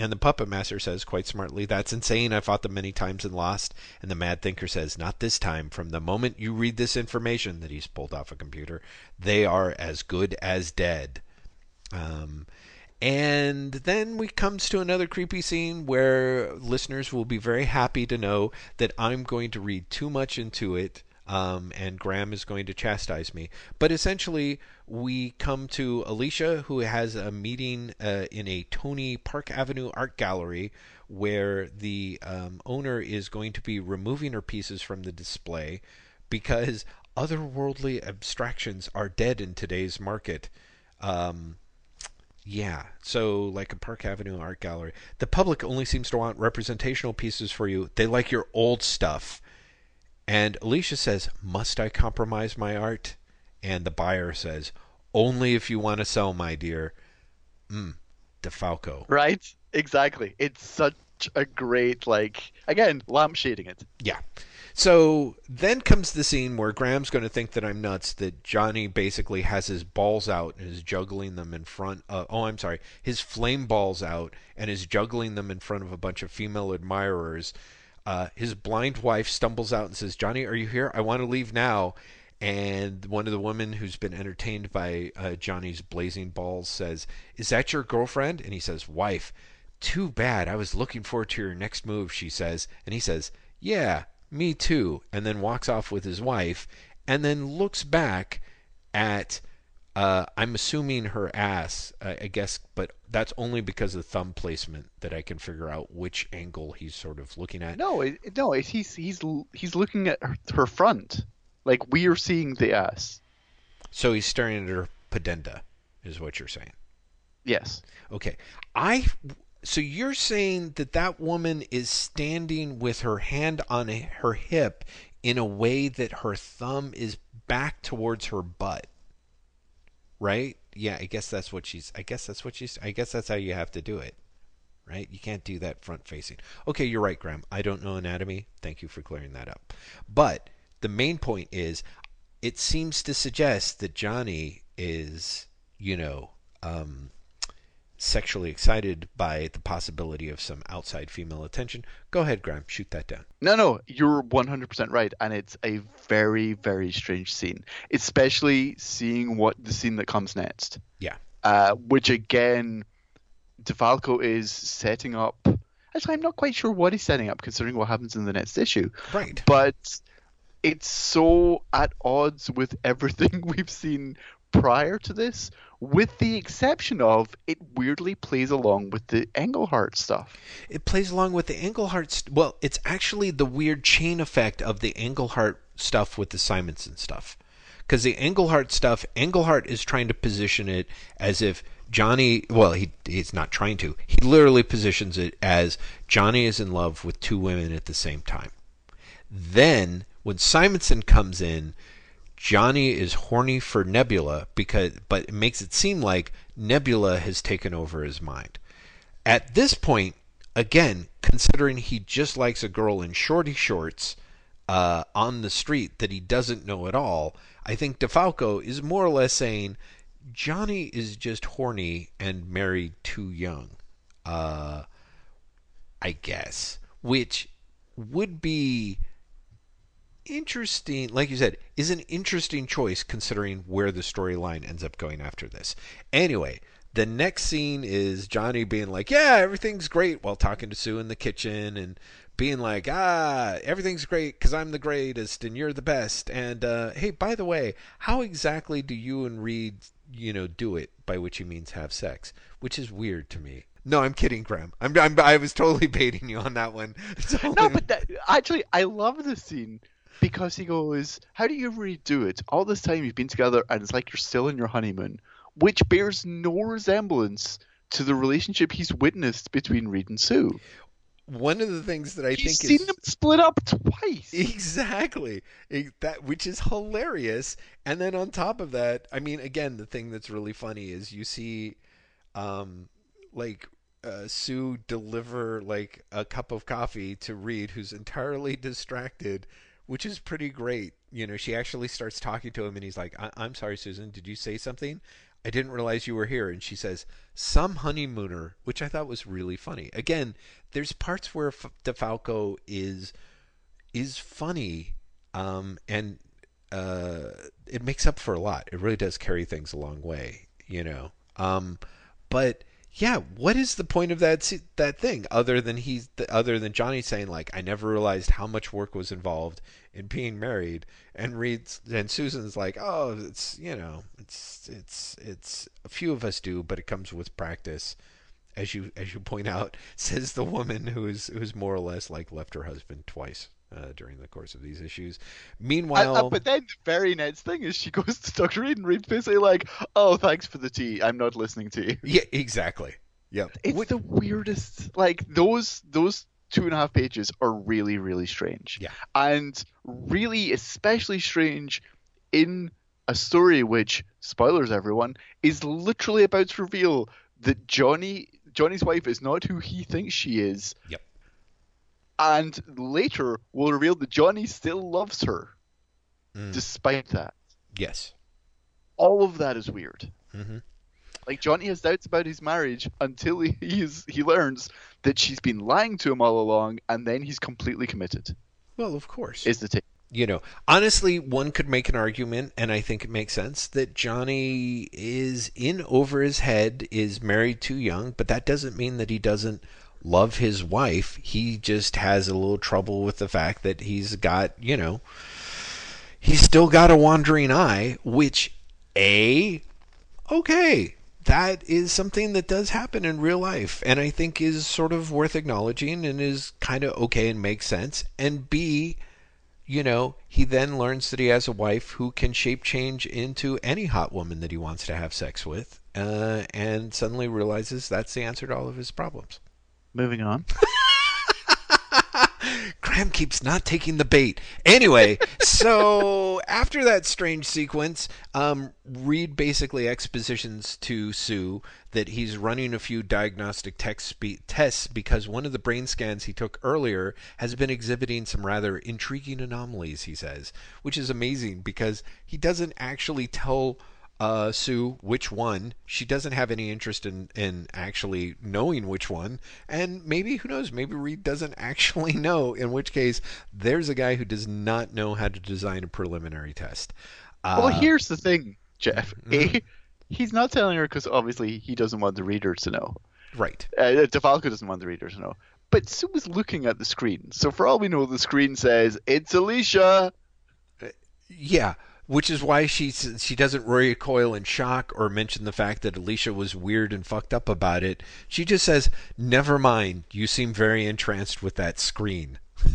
And the puppet master says quite smartly, That's insane. I fought them many times and lost. And the mad thinker says, Not this time. From the moment you read this information that he's pulled off a computer, they are as good as dead. Um, and then we comes to another creepy scene where listeners will be very happy to know that I'm going to read too much into it. Um, and Graeme is going to chastise me. But essentially, we come to Alicia, who has a meeting uh, in a Tony Park Avenue art gallery where the um, owner is going to be removing her pieces from the display because otherworldly abstractions are dead in today's market. Um, yeah, so like a Park Avenue art gallery. The public only seems to want representational pieces for you. They like your old stuff. And Alicia says, Must I compromise my art? And the buyer says, Only if you want to sell, my dear. Mm, DeFalco. Right? Exactly. It's such a great like again lampshading it. Yeah. So then comes the scene where Graeme's going to think that I'm nuts, that Johnny basically has his balls out and is juggling them in front of, oh, I'm sorry, his flame balls out and is juggling them in front of a bunch of female admirers. Uh, his blind wife stumbles out and says, Johnny, are you here? I want to leave now. And one of the women who's been entertained by uh, Johnny's blazing balls says, Is that your girlfriend? And he says, Wife. Too bad. I was looking forward to your next move, she says. And he says, Yeah, me too. And then walks off with his wife and then looks back at, uh, I'm assuming her ass, I guess, but that's only because of thumb placement that I can figure out which angle he's sort of looking at. No, it, it- no, it, he's he's he's looking at her, her front. Like we are seeing the ass. So he's staring at her pedenda, is what you're saying. Yes. Okay. I so you're saying that that woman is standing with her hand on her hip in a way that her thumb is back towards her butt. Right? Yeah, I guess that's what she's I guess that's what she's I guess that's how you have to do it. Right? You can't do that front facing. Okay, you're right, Graeme. I don't know anatomy. Thank you for clearing that up. But the main point is it seems to suggest that Johnny is, you know, um, sexually excited by the possibility of some outside female attention. Go ahead, Graeme, shoot that down. No, no, you're 100% right, and it's a very, very strange scene, especially seeing what the scene that comes next. Yeah. Uh, which again, DeFalco is setting up. Actually, I'm not quite sure what he's setting up, considering what happens in the next issue. Right. But it's so at odds with (laughs) everything we've seen prior to this, with the exception of it weirdly plays along with the Englehart stuff. It plays along with the Englehart. St- well, it's actually the weird chain effect of the Englehart stuff with the Simonson stuff. Because the Englehart stuff, Englehart is trying to position it as if Johnny, well, he he's not trying to. He literally positions it as Johnny is in love with two women at the same time. Then when Simonson comes in, Johnny is horny for Nebula because but it makes it seem like Nebula has taken over his mind. At this point, again, considering he just likes a girl in shorty shorts uh, on the street that he doesn't know at all, I think DeFalco is more or less saying Johnny is just horny and married too young. Uh, I guess, which would be interesting. Like you said, is an interesting choice considering where the storyline ends up going after this. Anyway, the next scene is Johnny being like, "Yeah, everything's great," while talking to Sue in the kitchen and being like, "Ah, everything's great because I'm the greatest and you're the best." And uh, hey, by the way, how exactly do you and Reed, you know, do it? By which he means have sex, which is weird to me. No, I'm kidding, Graeme. I'm, I'm i was totally (laughs) baiting you on that one. Totally. No, but that, actually, I love the scene because he goes, "How do you really do it? All this time you've been together, and it's like you're still in your honeymoon," which bears no resemblance to the relationship he's witnessed between Reed and Sue. One of the things that I think is. He's think seen is them split up twice. exactly that, which is hilarious. And then on top of that, I mean, again, the thing that's really funny is you see, um, like uh, Sue deliver like a cup of coffee to Reed, who's entirely distracted, which is pretty great. You know, she actually starts talking to him, and he's like, I- "I'm sorry, Susan. Did you say something? I didn't realize you were here." And she says, "Some honeymooner," which I thought was really funny. Again, there's parts where F- DeFalco is is funny, um, and uh, it makes up for a lot. It really does carry things a long way, you know. Um, but yeah, what is the point of that that thing other than he's other than Johnny saying like I never realized how much work was involved in being married, and Reed's and Susan's like oh it's you know it's it's it's a few of us do, but it comes with practice. As you as you point out, (laughs) says the woman who's who's more or less like left her husband twice uh, during the course of these issues. Meanwhile, but then the very next thing is she goes to Dr. Reed and Reed's basically like, "Oh, thanks for the tea. I'm not listening to you." yeah, exactly. Yeah, (laughs) It's What- the weirdest. Like those those two and a half pages are really really strange. Yeah. And really especially strange in a story which spoilers everyone is literally about to reveal that Johnny Johnny's wife is not who he thinks she is. Yep. And later will reveal that Johnny still loves her Mm, despite that. yes. All of that is weird. hmm Like Johnny has doubts about his marriage until he he's, he learns that she's been lying to him all along, and then he's completely committed. Well, of course. Is the take? you know, honestly, one could make an argument, and I think it makes sense, that Johnny is in over his head, is married too young, but that doesn't mean that he doesn't love his wife. He just has a little trouble with the fact that he's got, you know, he's still got a wandering eye, which, A, okay, that is something that does happen in real life, and I think is sort of worth acknowledging and is kind of okay and makes sense. And B, you know, he then learns that he has a wife who can shape change into any hot woman that he wants to have sex with, uh, and suddenly realizes that's the answer to all of his problems. Moving on. (laughs) Graeme keeps not taking the bait. Anyway, so after that strange sequence, um, Reed basically expositions to Sue that he's running a few diagnostic spe- tests because one of the brain scans he took earlier has been exhibiting some rather intriguing anomalies, he says, which is amazing because he doesn't actually tell uh, Sue which one. She doesn't have any interest in, in actually knowing which one. And maybe, who knows, maybe Reed doesn't (laughs) actually know, in which case, there's a guy who does not know how to design a preliminary test. Uh, well, here's the thing, Geoff. (laughs) A, he's not telling her because obviously he doesn't want the reader to know. Right. Uh, DeFalco doesn't want the reader to know. But Sue is looking at the screen, so for all we know, the screen says it's Alicia. Yeah. Which is why she she doesn't recoil in shock or mention the fact that Alicia was weird and fucked up about it. She just says, "Never mind. You seem very entranced with that screen." (laughs)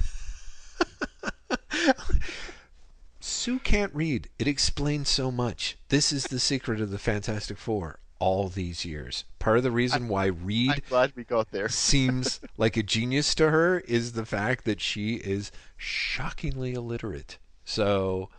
Sue can't read. It explains so much. This is the secret of the Fantastic Four all these years. Part of the reason why Reed I'm glad we got there. (laughs) seems like a genius to her is the fact that she is shockingly illiterate. So,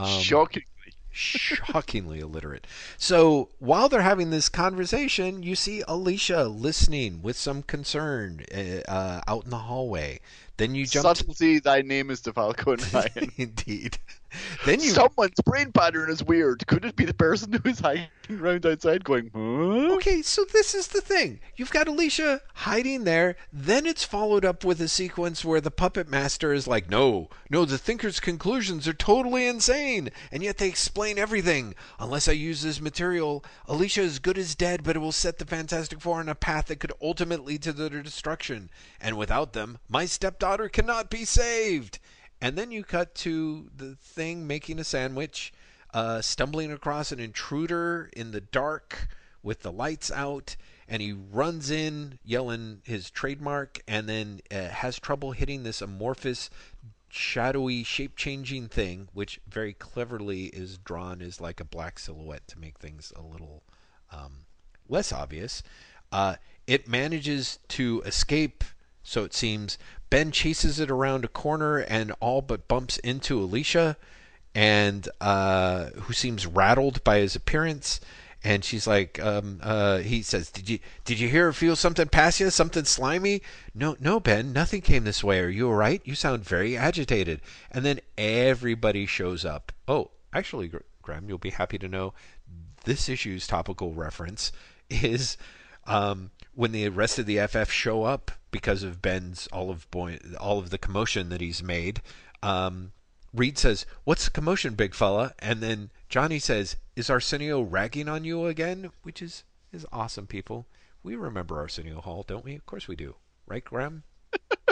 um, Shockingly. (laughs) shockingly illiterate. So while they're having this conversation, you see Alicia listening with some concern uh, uh, out in the hallway. Then you jump. Subtlety, thy name is DeFalco and (laughs) Ryan. Indeed. (laughs) Then you Someone's brain pattern is weird. Could it be the person who is hiding (laughs) around outside going, huh? Okay, so this is the thing. You've got Alicia hiding there. Then it's followed up with a sequence where the puppet master is like, no, no, the thinker's conclusions are totally insane. And yet they explain everything. Unless I use this material, Alicia is good as dead, but it will set the Fantastic Four on a path that could ultimately lead to their destruction. And without them, my stepdaughter cannot be saved. And then you cut to the thing making a sandwich, uh, stumbling across an intruder in the dark with the lights out, and he runs in yelling his trademark, and then uh, has trouble hitting this amorphous, shadowy, shape changing thing, which very cleverly is drawn as like a black silhouette to make things a little um, less obvious. Uh, it manages to escape, so it seems. Ben chases it around a corner and all but bumps into Alicia, and uh, who seems rattled by his appearance. And she's like, um, uh, he says, "Did you did you hear or feel something pass you? Something slimy?" No, no, Ben, nothing came this way. Are you all right? You sound very agitated. And then everybody shows up. Oh, actually, Graeme, you'll be happy to know this issue's topical reference is um, when the rest of the FF show up because of Ben's all of boy, all of the commotion that he's made. Um, Reed says, "What's the commotion, big fella?" And then Johnny says, "Is Arsenio ragging on you again?" Which is is awesome, people. We remember Arsenio Hall, don't we? Of course we do, right, Graeme?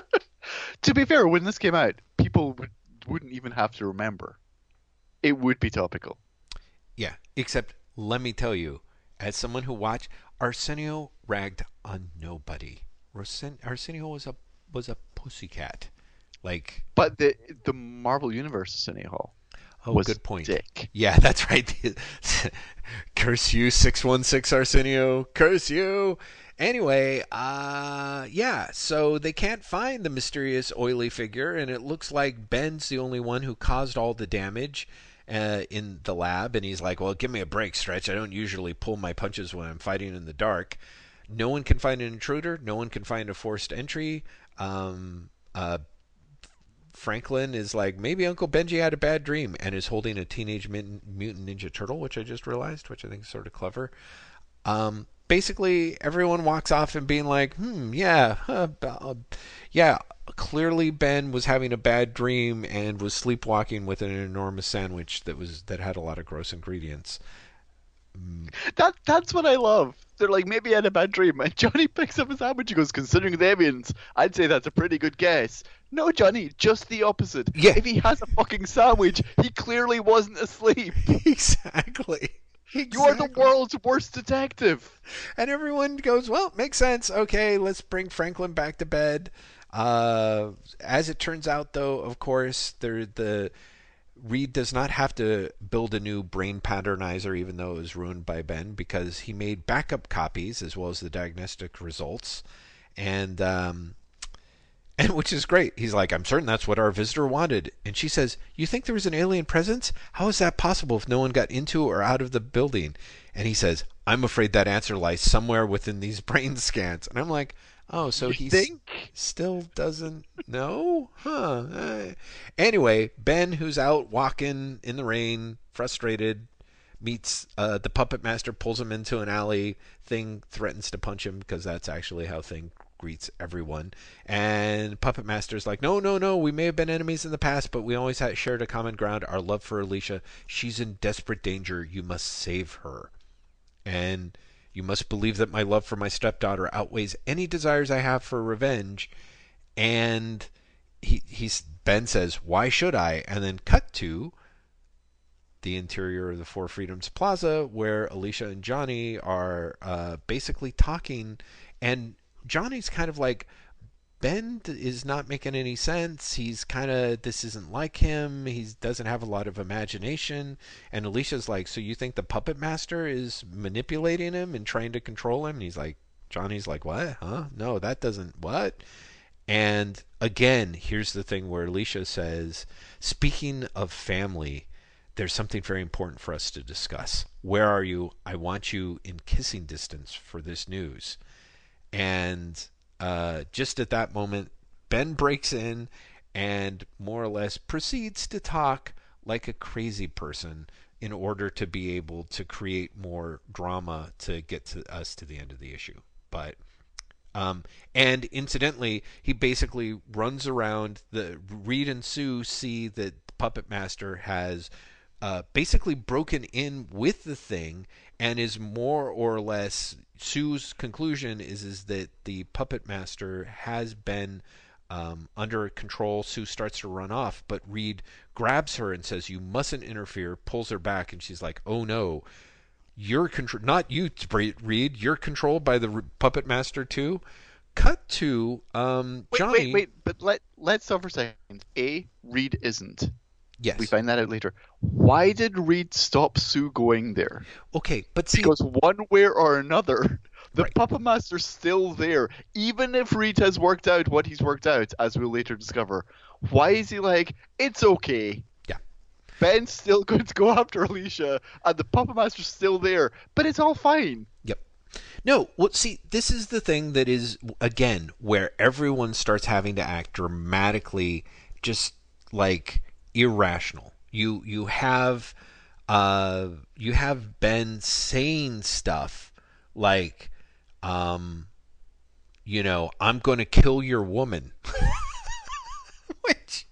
(laughs) to be fair, when this came out, people would, wouldn't even have to remember. It would be topical. Yeah, except let me tell you, as someone who watched, Arsenio ragged on nobody. Arsenio was a was a pussycat, like. But the the Marvel Universe Arsenio Hall. Oh, was good point. Dick. Yeah, (laughs) that's right. (laughs) Curse you, six one six Arsenio. Curse you. Anyway, uh, yeah. So they can't find the mysterious oily figure, and it looks like Ben's the only one who caused all the damage. Uh, in the lab, and he's like, "Well, give me a break, Stretch. I don't usually pull my punches when I'm fighting in the dark." No one can find an intruder. No one can find a forced entry. Um, uh, Franklin is like, maybe Uncle Benji had a bad dream and is holding a Teenage Mutant Ninja Turtle, which I just realized, which I think is sort of clever. Um, basically, everyone walks off and being like, hmm, yeah, uh, uh, yeah, clearly Ben was having a bad dream and was sleepwalking with an enormous sandwich that was that had a lot of gross ingredients. That that's what I love. They're like, maybe he had a bad dream. And Johnny picks up his sandwich and goes, considering the evidence, I'd say that's a pretty good guess. No, Johnny, just the opposite. Yeah. If he has a fucking sandwich, he clearly wasn't asleep. exactly. (laughs) Exactly. You are the world's worst detective. And everyone goes, well, makes sense. Okay, let's bring Franklin back to bed. Uh, as it turns out, though, of course, there the Reed does not have to build a new brain patternizer, even though it was ruined by Ben, because he made backup copies as well as the diagnostic results, and um, (laughs) and which is great. He's like, I'm certain that's what our visitor wanted. And she says, You think there was an alien presence? How is that possible if no one got into or out of the building? And he says, I'm afraid that answer lies somewhere within these (laughs) brain scans. And I'm like, Oh, so he think? still doesn't know? Huh. Uh, anyway, Ben, who's out walking in the rain, frustrated, meets uh, the puppet master, pulls him into an alley. Thing threatens to punch him because that's actually how Thing greets everyone. And Puppet Master's like, no, no, no, we may have been enemies in the past, but we always had shared a common ground, our love for Alicia. She's in desperate danger. You must save her. And you must believe that my love for my stepdaughter outweighs any desires I have for revenge. And he he's Ben says, "Why should I?" And then cut to the interior of the Four Freedoms Plaza, where Alicia and Johnny are uh, basically talking, and Johnny's kind of like. Ben is not making any sense. He's kind of this isn't like him. He doesn't have a lot of imagination. And Alicia's like, "So you think the puppet master is manipulating him and trying to control him?" And he's like, Johnny's like, "What? Huh? No, that doesn't what?" And again, here's the thing where Alicia says, "Speaking of family, there's something very important for us to discuss. Where are you? I want you in kissing distance for this news." And uh, just at that moment, Ben breaks in and more or less proceeds to talk like a crazy person in order to be able to create more drama to get to us to the end of the issue. But um, and incidentally, he basically runs around. The Reed and Sue see that Puppet Master has uh, basically broken in with the thing and is more or less Sue's conclusion is is that the puppet master has been um, under control. Sue starts to run off, but Reed grabs her and says, "You mustn't interfere." Pulls her back, and she's like, "Oh no, you're control not you, Reed. You're controlled by the puppet master too." Cut to um, wait, Johnny. Wait, wait, but let let's stop for a second. A Reed isn't. Yes. We find that out later. Why did Reed stop Sue going there? Okay, but see, because one way or another, the Right. Puppet Master's still there. Even if Reed has worked out what he's worked out, as we'll later discover, why is he like, it's okay? Yeah. Ben's still (laughs) going to go after Alicia, and the Puppet Master's still there, but it's all fine. Yep. No, well, see, this is the thing that is, again, where everyone starts having to act dramatically, just like irrational. You you have uh you have Ben saying stuff like um you know, I'm going to kill your woman. (laughs) which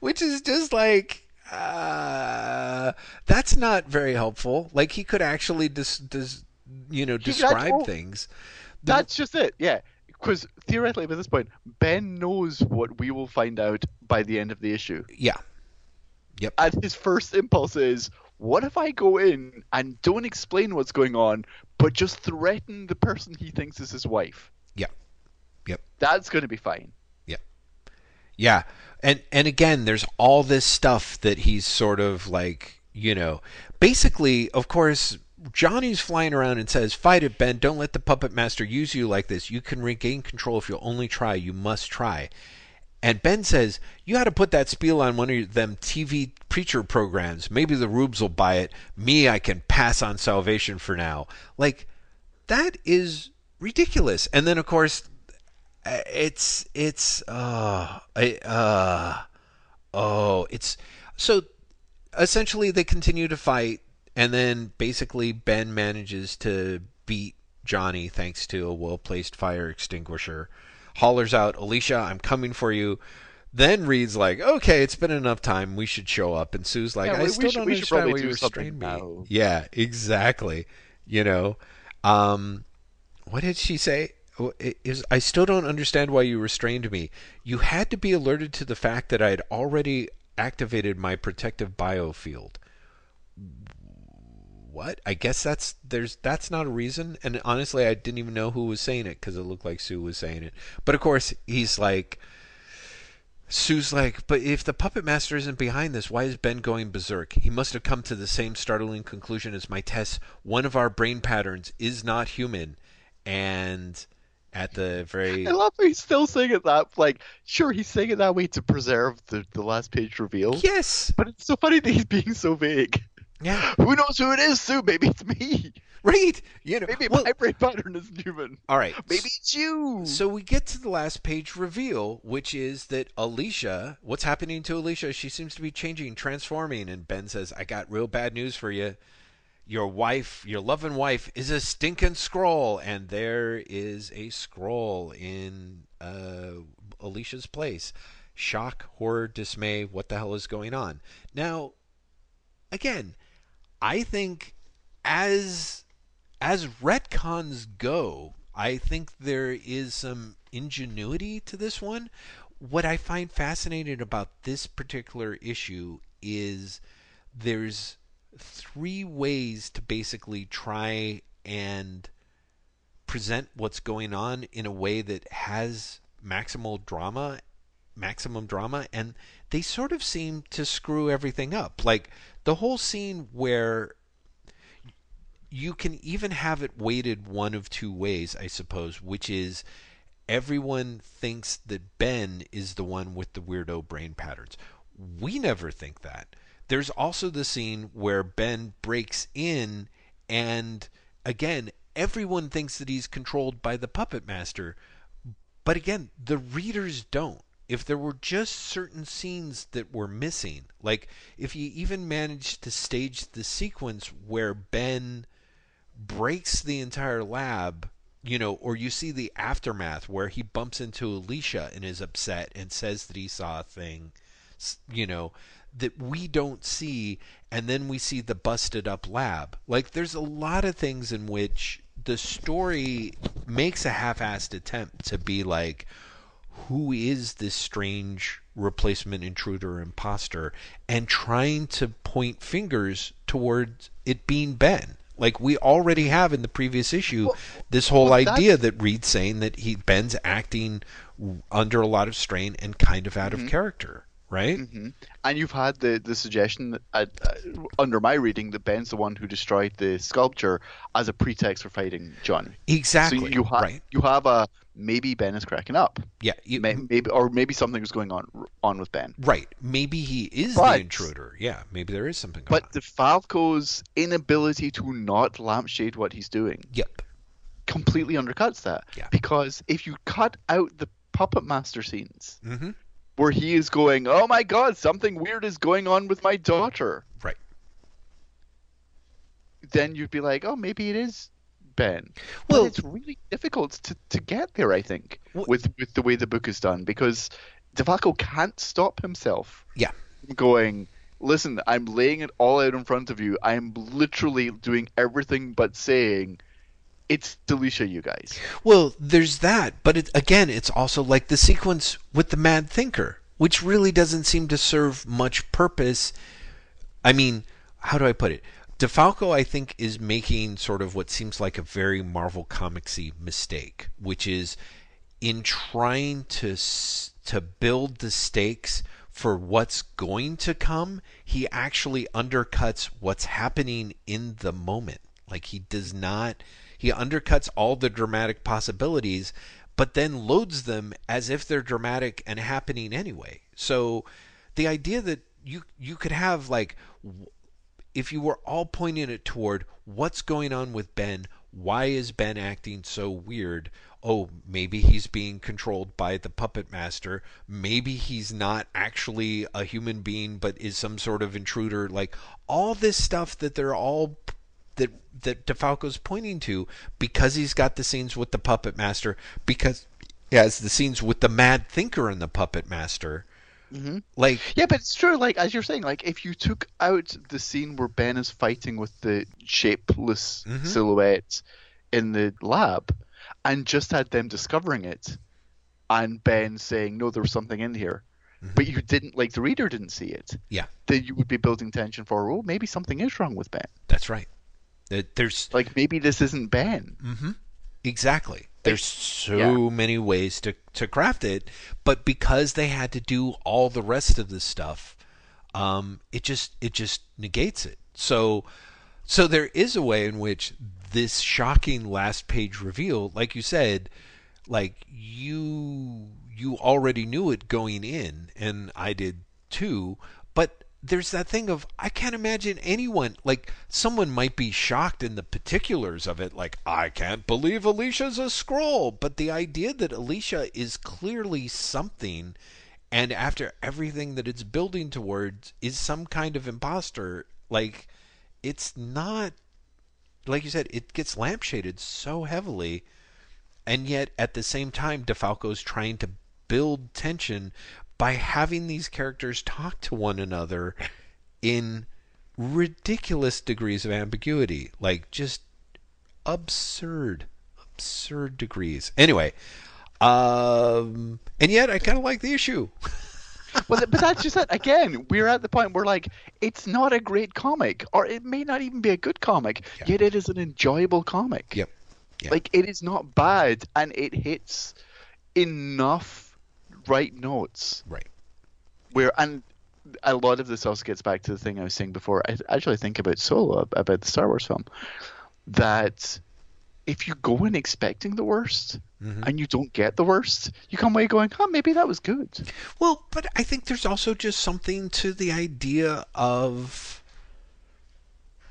which is just like uh that's not very helpful. Like he could actually dis, dis you know describe actually- things. That's just it, yeah. Because theoretically, by this point, Ben knows what we will find out by the end of the issue. Yeah. Yep. And his first impulse is, what if I go in and don't explain what's going on, but just threaten the person he thinks is his wife? Yeah. Yep. That's going to be fine. Yeah. Yeah. And and again, there's all this stuff that he's sort of like, you know, basically, of course, Johnny's flying around and says, "Fight it, Ben. Don't let the puppet master use you like this. You can regain control if you'll only try. You must try." And Ben says, "You ought to put that spiel on one of them TV preacher programs. Maybe the rubes will buy it. Me, I can pass on salvation for now." Like that is ridiculous. And then, of course, it's it's uh, uh oh it's so essentially they continue to fight and then basically Ben manages to beat Johnny thanks to a well-placed fire extinguisher hollers out Alicia I'm coming for you then Reed's like okay it's been enough time we should show up and Sue's like Yeah, I we- we still should- don't should understand why you restrained me now. yeah exactly you know um what did she say? Is I still don't understand why you restrained me. You had to be alerted to the fact that I had already activated my protective biofield. What? I guess that's there's that's not a reason. And honestly, I didn't even know who was saying it because it looked like Sue was saying it. But of course, he's like. Sue's like, but if the puppet master isn't behind this, why is Ben going berserk? He must have come to the same startling conclusion as my tests. One of our brain patterns is not human. And at the very I love how he's still saying it that, like, sure, he's saying it that way to preserve the, the last page reveal. yes, But it's so funny that he's being so vague. Yeah, Who knows who it is, Sue? Maybe it's me. right. You know, Maybe well, my brain pattern isn't human. all right. Maybe it's you. So we get to the last page reveal, which is that Alicia, what's happening to Alicia? She seems to be changing, transforming, and Ben says, "I got real bad news for you. Your wife, your loving wife, is a stinking Skrull." And there is a Skrull in uh, Alicia's place. Shock, horror, dismay. What the hell is going on? Now, again, I think as as retcons go, I think there is some ingenuity to this one. What I find fascinating about this particular issue is there's three ways to basically try and present what's going on in a way that has maximal drama maximum drama and they sort of seem to screw everything up like the whole scene where you can even have it weighted one of two ways i suppose which is everyone thinks that ben is the one with the weirdo brain patterns we never think that there's also the scene where Ben breaks in, and again, everyone thinks that he's controlled by the puppet master. But again, the readers don't. If there were just certain scenes that were missing, like if you even managed to stage the sequence where Ben breaks the entire lab, you know, or you see the aftermath where he bumps into Alicia and is upset and says that he saw a thing, you know, that we don't see and then we see the busted up lab. Like there's a lot of things in which the story makes a half-assed attempt to be like who is this strange replacement intruder imposter and trying to point fingers towards it being Ben. Like we already have in the previous issue well, this whole well, idea that Reed's saying that he Ben's acting under a lot of strain and kind of out mm-hmm. of character right? Mm-hmm. And you've had the the suggestion that, uh, uh, under my reading that Ben's the one who destroyed the sculpture as a pretext for fighting John. Exactly. So you, ha- right. you have a maybe Ben is cracking up. Yeah. You, maybe or maybe something is going on on with Ben. Right. Maybe he is but, the intruder. Yeah. Maybe there is something going but on. But DeFalco's inability to not lampshade what he's doing. Yep. Completely undercuts that. Yeah. Because if you cut out the puppet master scenes. Mm-hmm where he is going, "Oh my God, something weird is going on with my daughter." Right. Then you'd be like, "Oh, maybe it is Ben." Well, but it's really difficult to, to get there. I think well, with with the way the book is done because DeFalco can't stop himself. Yeah. Going. Listen, I'm laying it all out in front of you. I'm literally doing everything but saying, it's Alicia, you guys. Well, there's that, but it, again, it's also like the sequence with the Mad Thinker, which really doesn't seem to serve much purpose. I mean, how do I put it? DeFalco, I think, is making sort of what seems like a very Marvel Comicsy mistake, which is in trying to to build the stakes for what's going to come, he actually undercuts what's happening in the moment. Like he does not he undercuts all the dramatic possibilities, but then loads them as if they're dramatic and happening anyway. So the idea that you you could have like if you were all pointing it toward what's going on with Ben, why is Ben acting so weird? Oh, maybe he's being controlled by the puppet master. Maybe he's not actually a human being, but is some sort of intruder. Like all this stuff that they're all that that DeFalco's pointing to because he's got the scenes with the puppet master because he has the scenes with the mad thinker and the puppet master. Mm-hmm. Like yeah, but it's true. Like as you're saying, like if you took out the scene where Ben is fighting with the shapeless mm-hmm. silhouette in the lab, and just had them discovering it, and Ben saying, "No, there was something in here," mm-hmm. but you didn't like the reader didn't see it. Yeah, then you would be building tension for, oh, maybe something is wrong with Ben. That's right. There's like maybe this isn't Ben. Mm-hmm. Exactly. There's so yeah. many ways to to craft it, but because they had to do all the rest of the stuff, um, it just it just negates it. So so there is a way in which this shocking last page reveal, like you said, like you you already knew it going in, and I did too. But there's that thing of I can't imagine anyone like someone might be shocked in the particulars of it like I can't believe Alicia's a Skrull. But the idea that Alicia is clearly something and after everything that it's building towards is some kind of imposter like it's not like you said it gets lampshaded so heavily. And yet at the same time DeFalco's trying to build tension by having these characters talk to one another in ridiculous degrees of ambiguity, like just absurd, absurd degrees. Anyway, um, and yet I kind of like the issue. (laughs) well, but that's just it. Again, we're at the point where like it's not a great comic, or it may not even be a good comic, Yeah. yet it is an enjoyable comic. Yep. Yeah. Like it is not bad, and it hits enough right notes Right. where and a lot of this also gets back to the thing I was saying before. I actually think about Solo about the Star Wars film that if you go in expecting the worst Mhm. and you don't get the worst, you come away going, "Oh, maybe that was good." Well, but I think there's also just something to the idea of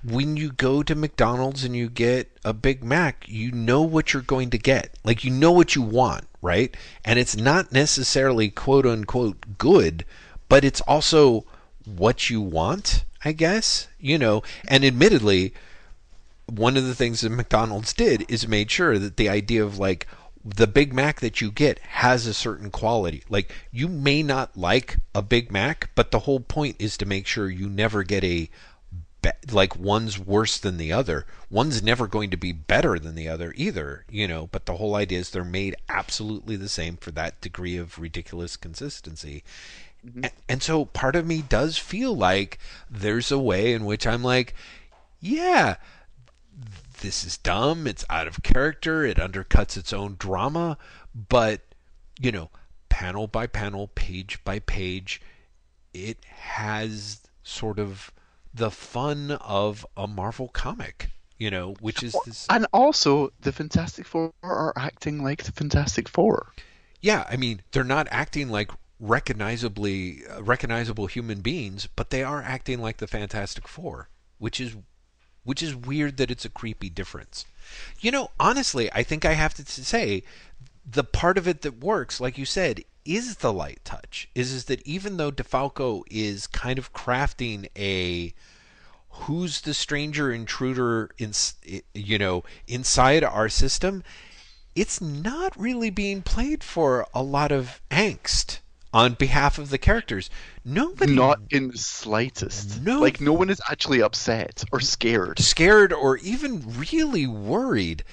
when you go to McDonald's and you get a Big Mac, you know what you're going to get. Like you know what you want, right? And it's not necessarily quote unquote good, but it's also what you want, I guess. You know, and admittedly, one of the things that McDonald's did is made sure that the idea of like the Big Mac that you get has a certain quality. Like you may not like a Big Mac, but the whole point is to make sure you never get a like one's worse than the other. One's never going to be better than the other either, you know, but the whole idea is they're made absolutely the same for that degree of ridiculous consistency. Mm-hmm. A- And so part of me does feel like there's a way in which I'm like, yeah, this is dumb, it's out of character, it undercuts its own drama, but you know, panel by panel, page by page, it has sort of the fun of a Marvel comic, you know, which is this And also, the Fantastic Four are acting like the Fantastic Four. Yeah, I mean, they're not acting like recognizably uh, recognizable human beings, but they are acting like the Fantastic Four, which is which is weird that it's a creepy difference. You know, honestly, I think I have to say the part of it that works, like you said, is the light touch. Is is that even though DeFalco is kind of crafting a who's the stranger intruder in you know inside our system it's not really being played for a lot of angst on behalf of the characters nobody Not in the slightest. No. Like, no one is actually upset or scared. scared or even really worried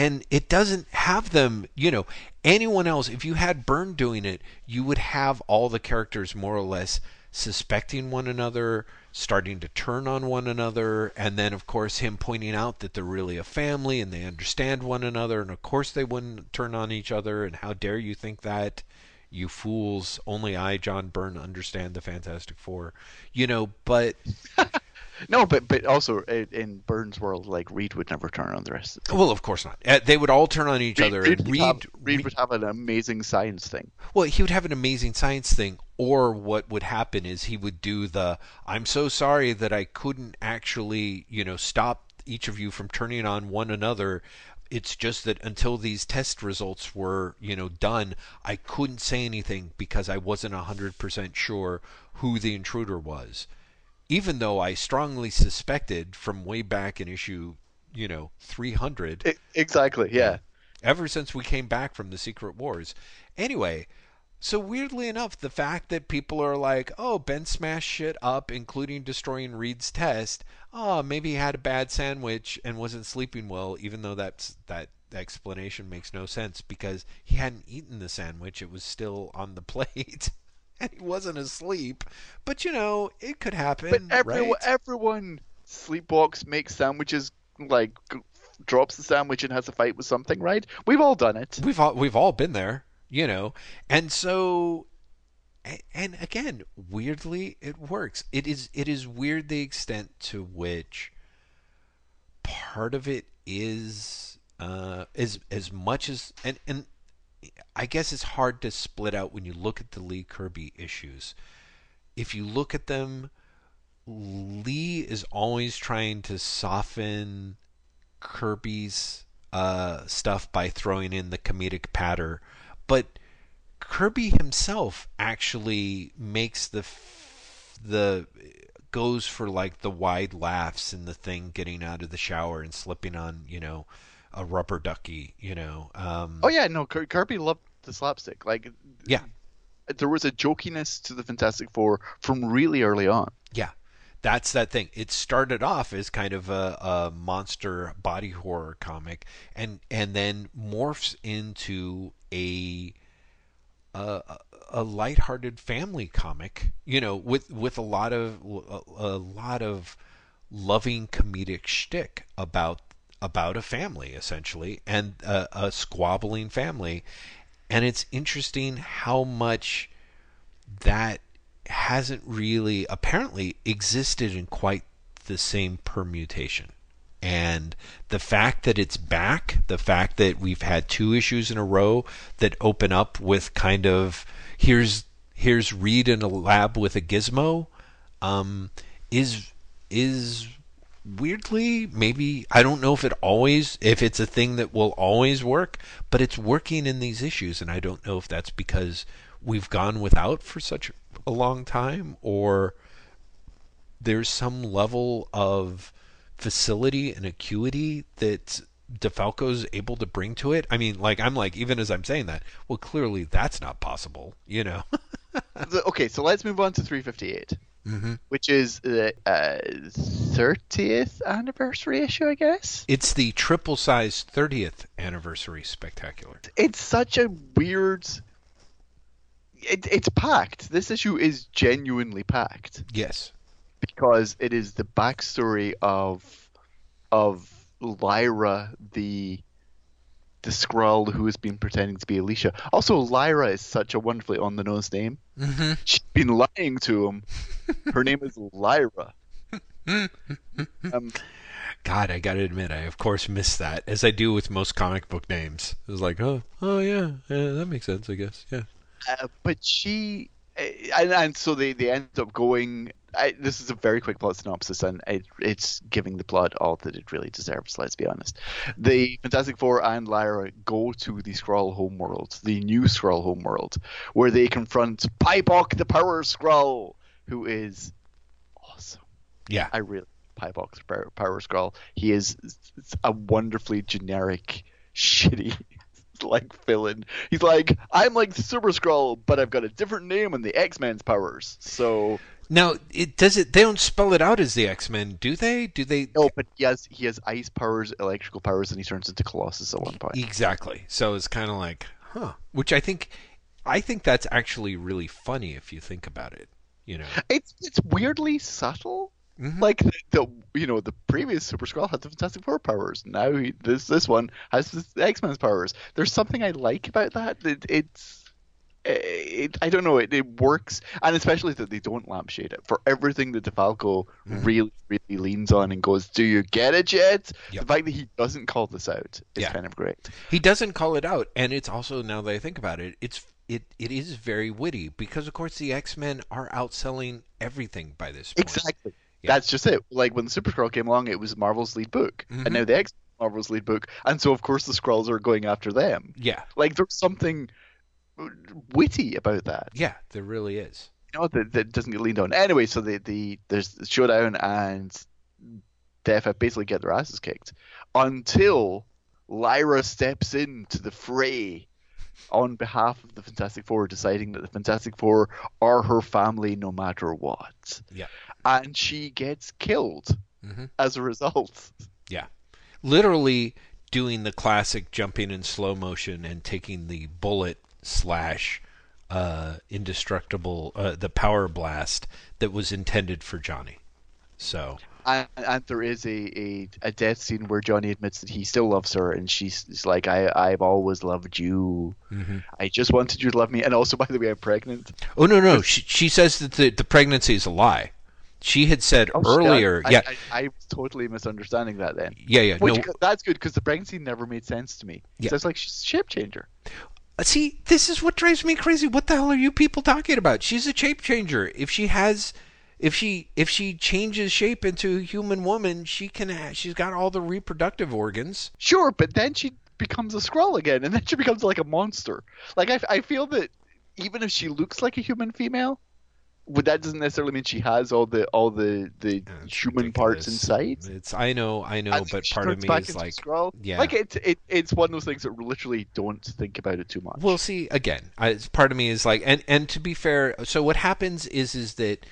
and it doesn't have them you know anyone else if you had Byrne doing it you would have all the characters more or less suspecting one another starting to turn on one another and then of course him pointing out that they're really a family and they understand one another and of course they wouldn't turn on each other and how dare you think that you fools. Only I John Byrne understand the Fantastic Four. You know but (laughs) No, but but also in, in Byrne's world, like Reed would never turn on the rest of them. Well, of course not. Uh, they would all turn on each other, Reed, and would Reed, have, Reed Reed- would have an amazing science thing. well, he would have an amazing science thing, or what would happen is he would do the "I'm so sorry that I couldn't actually, you know, stop each of you from turning on one another." It's just that until these test results were, you know, done, I couldn't say anything because I wasn't 100% sure who the intruder was. Even though I strongly suspected from way back in issue, you know, 300 I- exactly. Yeah. ever since we came back from the Secret Wars. Anyway, so weirdly enough, the fact that people are like, "Oh, Ben smashed shit up, including destroying Reed's test. Oh, maybe he had a bad sandwich and wasn't sleeping well," even though that's that explanation makes no sense because he hadn't eaten the sandwich; it was still on the (laughs) plate. And (laughs) he wasn't asleep, but you know it could happen. But everyone, right? everyone sleepwalks, makes sandwiches, like drops the sandwich and has a fight with something, right? We've all done it. we've all we've all been there, you know. And so and again, weirdly it works. It is it is weird the extent to which part of it is uh is as much as and and I guess it's hard to split out when you look at the Lee Kirby issues. If you look at them Lee is always trying to soften Kirby's uh, stuff by throwing in the comedic patter, but Kirby himself actually makes the the goes for like the wide laughs and the thing getting out of the shower and slipping on you know a rubber ducky you know um, Oh yeah, no, Kir- Kirby loved the slapstick. Like, yeah there was a jokiness to the Fantastic Four from really early on. Yeah, that's that thing. It started off as kind of a, a monster body horror comic, and and then morphs into a a, a lighthearted family comic, you know, with with a lot of a, a lot of loving comedic shtick about about a family essentially and a, squabbling family, and it's interesting how much that hasn't really apparently existed in quite the same permutation. And the fact that it's back, the fact that we've had two issues in a row that open up with kind of here's here's Reed in a lab with a gizmo, um, is is weirdly maybe I don't know if it always if it's a thing that will always work, but it's working in these issues, and I don't know if that's because we've gone without for such a long time or there's some level of facility and acuity that DeFalco's able to bring to it. I mean, like I'm like even as I'm saying that, well, clearly that's not possible, you know. (laughs) okay, so let's move on to 358, mm-hmm. which is the uh, 30th anniversary issue, I guess. It's the triple size 30th anniversary spectacular. It's such a weird. It, it's packed. This issue is genuinely packed. Yes because it is the backstory of of Lyja, the the Skrull who has been pretending to be Alicia. Also, Lyja is such a wonderfully on the nose name. Mm-hmm. She's been lying to him. Her name is Lyja. (laughs) um, God, I gotta admit, I of course missed that, as I do with most comic book names. It was like, oh, oh yeah, yeah, that makes sense, I guess, yeah. Uh, but she, uh, and, and so they they end up going I, this is a very quick plot synopsis, and it, it's giving the plot all that it really deserves. Let's be honest. The Fantastic Four and Lyja go to the Skrull homeworld, the new Skrull homeworld, where they confront Paibok the Power Skrull, who is awesome. Yeah, I really Paibok the Power, Power Skrull. He is a wonderfully generic, (laughs) shitty like villain. He's like, I'm like Super Skrull, but I've got a different name and the X Men's powers. So now, it does it. They don't spell it out as the X Men, do they? Do they? No, but he has he has ice powers, electrical powers, and he turns into Colossus at one point. Exactly. So it's kind of like, huh? Which I think, I think that's actually really funny if you think about it. You know, it's it's weirdly subtle. Mm-hmm. Like the, the, you know the previous Super Skrull had the Fantastic Four powers. Now he, this this one has the X Men's powers. There's something I like about that. It, it's it, I don't know. It, it works, and especially that they don't lampshade it for everything that DeFalco mm. really, really leans on and goes, "Do you get it yet?" Yep. The fact that he doesn't call this out is yeah. kind of great. He doesn't call it out, and it's also now that I think about it, it's it it is very witty because of course the X Men are outselling everything by this point. Exactly. Yeah. That's just it. Like when the Super Skrull came along, it was Marvel's lead book, mm-hmm. and now the X Marvel's lead book, and so of course the Skrulls are going after them. Yeah. Like there's something witty about that. Yeah, there really is. You know that, that doesn't get leaned on. Anyway, so the, the there's the showdown and DFF basically get their asses kicked until Lyja steps into the fray on behalf of the Fantastic Four, deciding that the Fantastic Four are her family no matter what. Yeah. And she gets killed mm-hmm. as a result. Yeah. Literally doing the classic jumping in slow motion and taking the bullet slash uh, indestructible uh, the power blast that was intended for Johnny. So and, and, there is a, a, a death scene where Johnny admits that he still loves her, and she's like, "I I've always loved you. Mm-hmm. I just wanted you to love me." And also, by the way, I'm pregnant. Oh no no, she she says that the the pregnancy is a lie. She had said oh, earlier, I, yeah. I, I, I, was totally misunderstanding that then. Yeah, yeah. Which, no. That's good because the pregnancy never made sense to me. Yeah. So it's like she's a shape changer. Uh, see, this is what drives me crazy. What the hell are you people talking about? She's a shape changer. If she has, if she if she changes shape into a human woman, she can. She's got all the reproductive organs. Sure, but then she becomes a Skrull again, and then she becomes like a monster. Like I, I feel that even if she looks like a human female, but that doesn't necessarily mean she has all the all the the human ridiculous. parts inside. It's I know, I know, but part of me is like, Skrull. yeah, like it's it, it's one of those things that literally don't think about it too much. Well, see, again, I, part of me is like, and and to be fair, so what happens is is that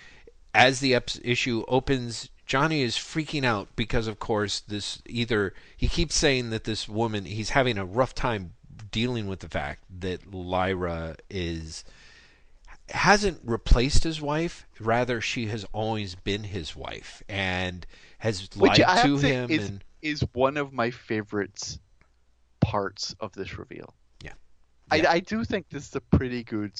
as the issue opens, Johnny is freaking out because, of course, this either he keeps saying that this woman he's having a rough time dealing with the fact that Lyja is hasn't replaced his wife. Rather, she has always been his wife and has Which lied I to him. is, and is one of my favorite parts of this reveal. Yeah. I, Yeah. I do think this is a pretty good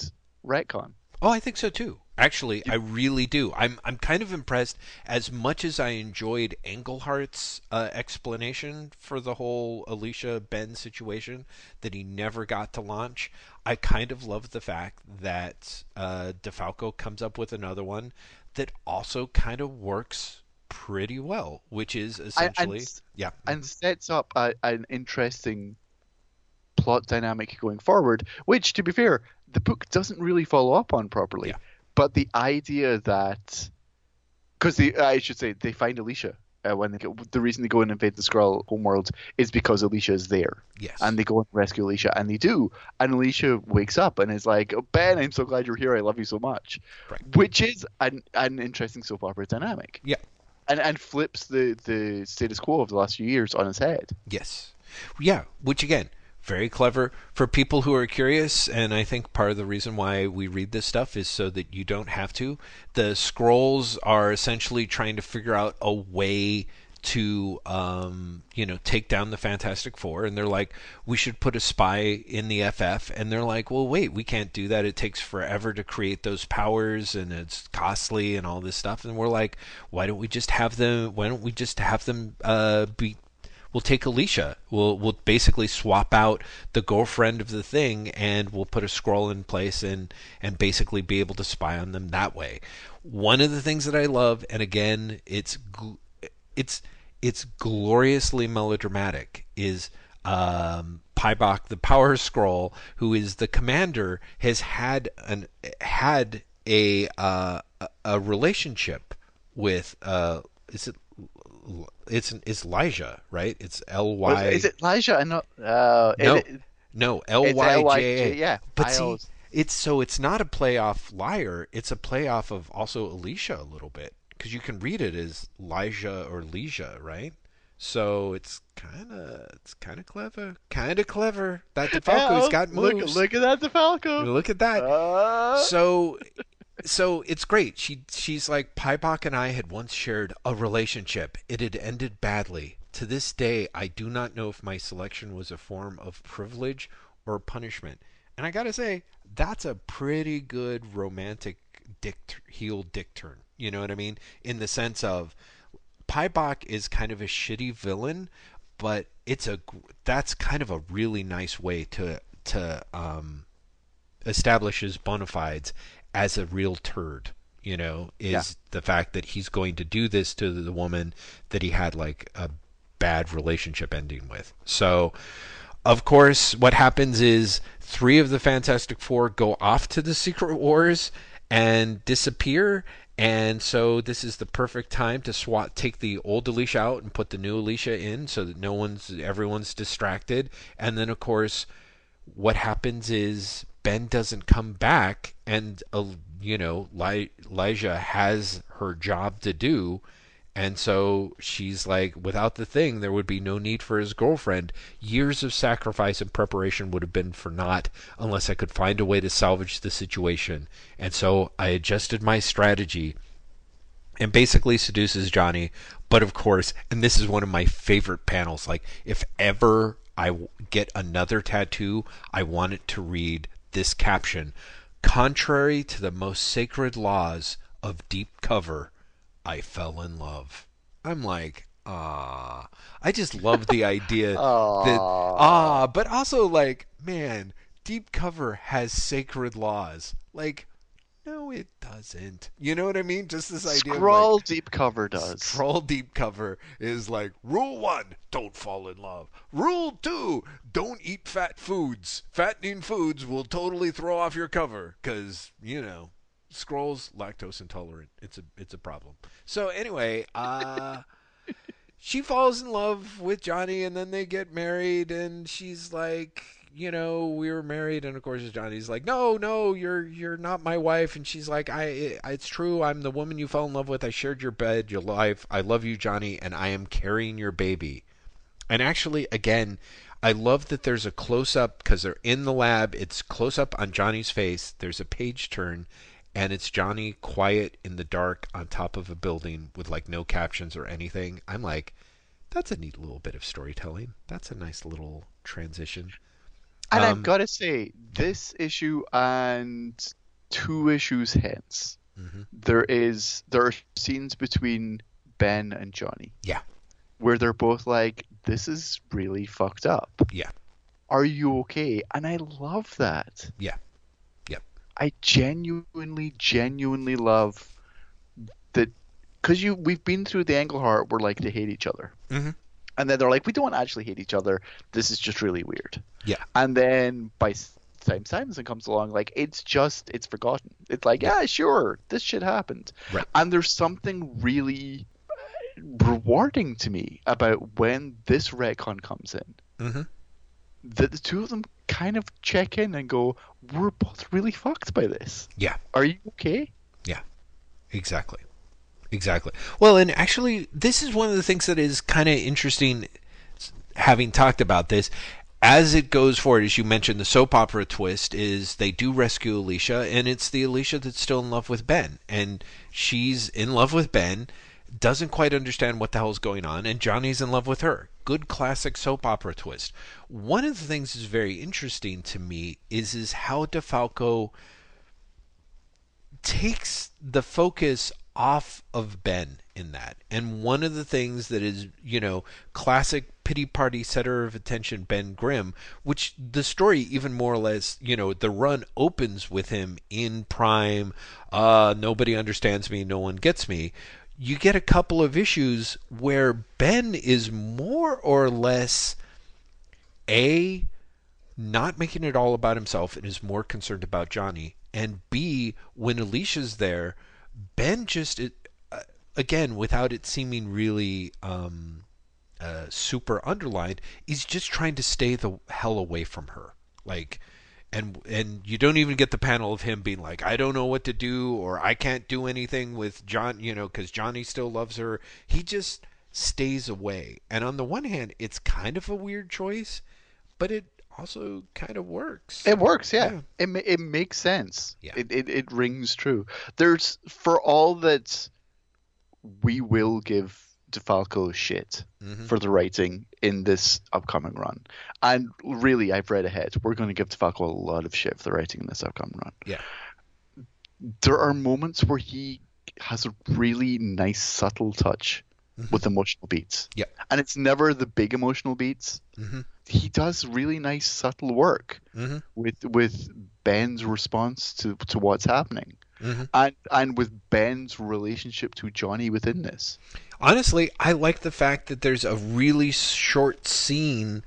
retcon. Oh, I think so too. Actually, I really do. I'm I'm kind of impressed. As much as I enjoyed Englehart's uh, explanation for the whole Alicia Ben situation, that he never got to launch, I kind of love the fact that uh, DeFalco comes up with another one that also kind of works pretty well, which is I- and essentially yeah. and sets up a, an interesting plot dynamic going forward, which, to be fair, the book doesn't really follow up on properly. Yeah. But the idea that, because I should say, they find Alicia. Uh, when they go, the reason they go and invade the Skrull homeworld is because Alicia is there, Yes. and they go and rescue Alicia, and they do. And Alicia wakes up and is like, oh, "Ben, I'm so glad you're here. I love you so much," Right. which is an an interesting soap opera dynamic yeah. and and flips the the status quo of the last few years on its head. Yes. Yeah, which again, very clever for people who are curious and I think part of the reason why we read this stuff is so that you don't have to. The Skrulls are essentially trying to figure out a way to um, you know take down the Fantastic Four, and they're like, we should put a spy in the FF, and they're like, well, wait, we can't do that. It takes forever to create those powers, and it's costly, and all this stuff. And we're like, why don't we just have them? Why don't we just have them uh, be we'll take Alicia. We'll we'll basically swap out the girlfriend of the thing, and we'll put a Skrull in place and and basically be able to spy on them that way. One of the things that I love, and again, it's it's it's gloriously melodramatic, is um, Paibok, the Power Skrull, who is the commander, has had an had a uh, a- relationship with uh, is it it's it's Lyja, right? It's L Y. Is it Lyja and not? Uh, No, it- no, L Y J A. yeah. but see, it's so it's not a playoff liar. It's a playoff of also Alicia a little bit because you can read it as Elijah or Leisha, right? So it's kind of it's kind of clever, kind of clever. That DeFalco's Oh, got look, moves. Look at that, DeFalco. Look at that. Uh, so so it's great. She she's like Paibok and I had once shared a relationship. It had ended badly. To this day, I do not know if my selection was a form of privilege or punishment. And I gotta say, that's a pretty good romantic dick heel dick turn. You know what I mean? In the sense of Paibok is kind of a shitty villain, but it's a that's kind of a really nice way to to um, establish his bona fides as a real turd. You know, is Yeah. the fact that he's going to do this to the woman that he had like a bad relationship ending with. So, of course, what happens is three of the Fantastic Four go off to the Secret Wars and disappear. And so this is the perfect time to swat take the old Alicia out and put the new Alicia in so that no one's everyone's distracted. And then of course what happens is Ben doesn't come back, and uh, you know, Li- Lyja has her job to do, and so she's like, without the thing, there would be no need for his girlfriend. Years of sacrifice and preparation would have been for naught unless I could find a way to salvage the situation. And so I adjusted my strategy and basically seduces Johnny. But of course, and this is one of my favorite panels. Like, if ever I get another tattoo, I want it to read this caption Contrary to the most sacred laws of deep cover, I fell in love. I'm like, ah. I just love the idea (laughs) that, ah, but also like, man, deep cover has sacred laws. Like, no, it doesn't. You know what I mean? Just this idea. of, like, deep cover does. Skrull deep cover is like rule one: don't fall in love. Rule two: don't eat fat foods. Fattening foods will totally throw off your cover because you know Skrulls lactose intolerant. It's a it's a problem. So anyway, uh. (laughs) She falls in love with Johnny, and then they get married. And she's like, you know, we were married, and of course Johnny's like, no, no, you're you're not my wife. And she's like, I, it's true, I'm the woman you fell in love with. I shared your bed, your life. I love you, Johnny, and I am carrying your baby. And actually, again, I love that there's a close up because they're in the lab. It's close up on Johnny's face. There's a page turn, and it's Johnny quiet in the dark on top of a building with like no captions or anything. I'm like, that's a neat little bit of storytelling. That's a nice little transition. And Um, I've got to say, this issue and two issues hence, Mhm. there is there are scenes between Ben and Johnny. Yeah. Where they're both like, "This is really fucked up. Yeah. Are you okay?" And I love that. Yeah. Yep. I genuinely, genuinely love that because you we've been through the Englehart where like they hate each other. Mhm. And then they're like, we don't actually hate each other. This is just really weird. Yeah. And then by time Simonson comes along, like it's just it's forgotten. It's like, yeah, sure, this shit happened. Right. And there's something really rewarding to me about when this retcon comes in. Mhm. That the two of them kind of check in and go, "We're both really fucked by this. Yeah. Are you okay?" Yeah. Exactly. Exactly. Well, and actually, this is one of the things that is kind of interesting, having talked about this. As it goes forward, as you mentioned, the soap opera twist is they do rescue Alicia, and it's the Alicia that's still in love with Ben. And she's in love with Ben, doesn't quite understand what the hell's going on, and Johnny's in love with her. Good classic soap opera twist. One of the things that's very interesting to me is is how DeFalco takes the focus off of Ben in that. And one of the things that is, you know, classic pity party setter of attention Ben Grimm, which the story even more or less, you know, the run opens with him in prime, uh nobody understands me, no one gets me. You get a couple of issues where Ben is more or less a not making it all about himself and is more concerned about Johnny. And B, when Alicia's there, Ben just it, uh, again without it seeming really um, uh, super underlined, is just trying to stay the hell away from her. Like, and and you don't even get the panel of him being like, I don't know what to do, or I can't do anything with John, you know, because Johnny still loves her. He just stays away. And on the one hand, it's kind of a weird choice, but it also kind of works. It works, yeah. Yeah. It it makes sense. Yeah. It, it it rings true. There's for all that we will give DeFalco shit Mhm. for the writing in this upcoming run. And really I've read ahead. We're going to give DeFalco a lot of shit for the writing in this upcoming run. Yeah. There are moments where he has a really nice subtle touch with emotional beats. Yeah. And it's never the big emotional beats. Mhm. He does really nice subtle work Mhm. with with Ben's response to, to what's happening. Mhm. And and with Ben's relationship to Johnny within this. Honestly, I like the fact that there's a really short scene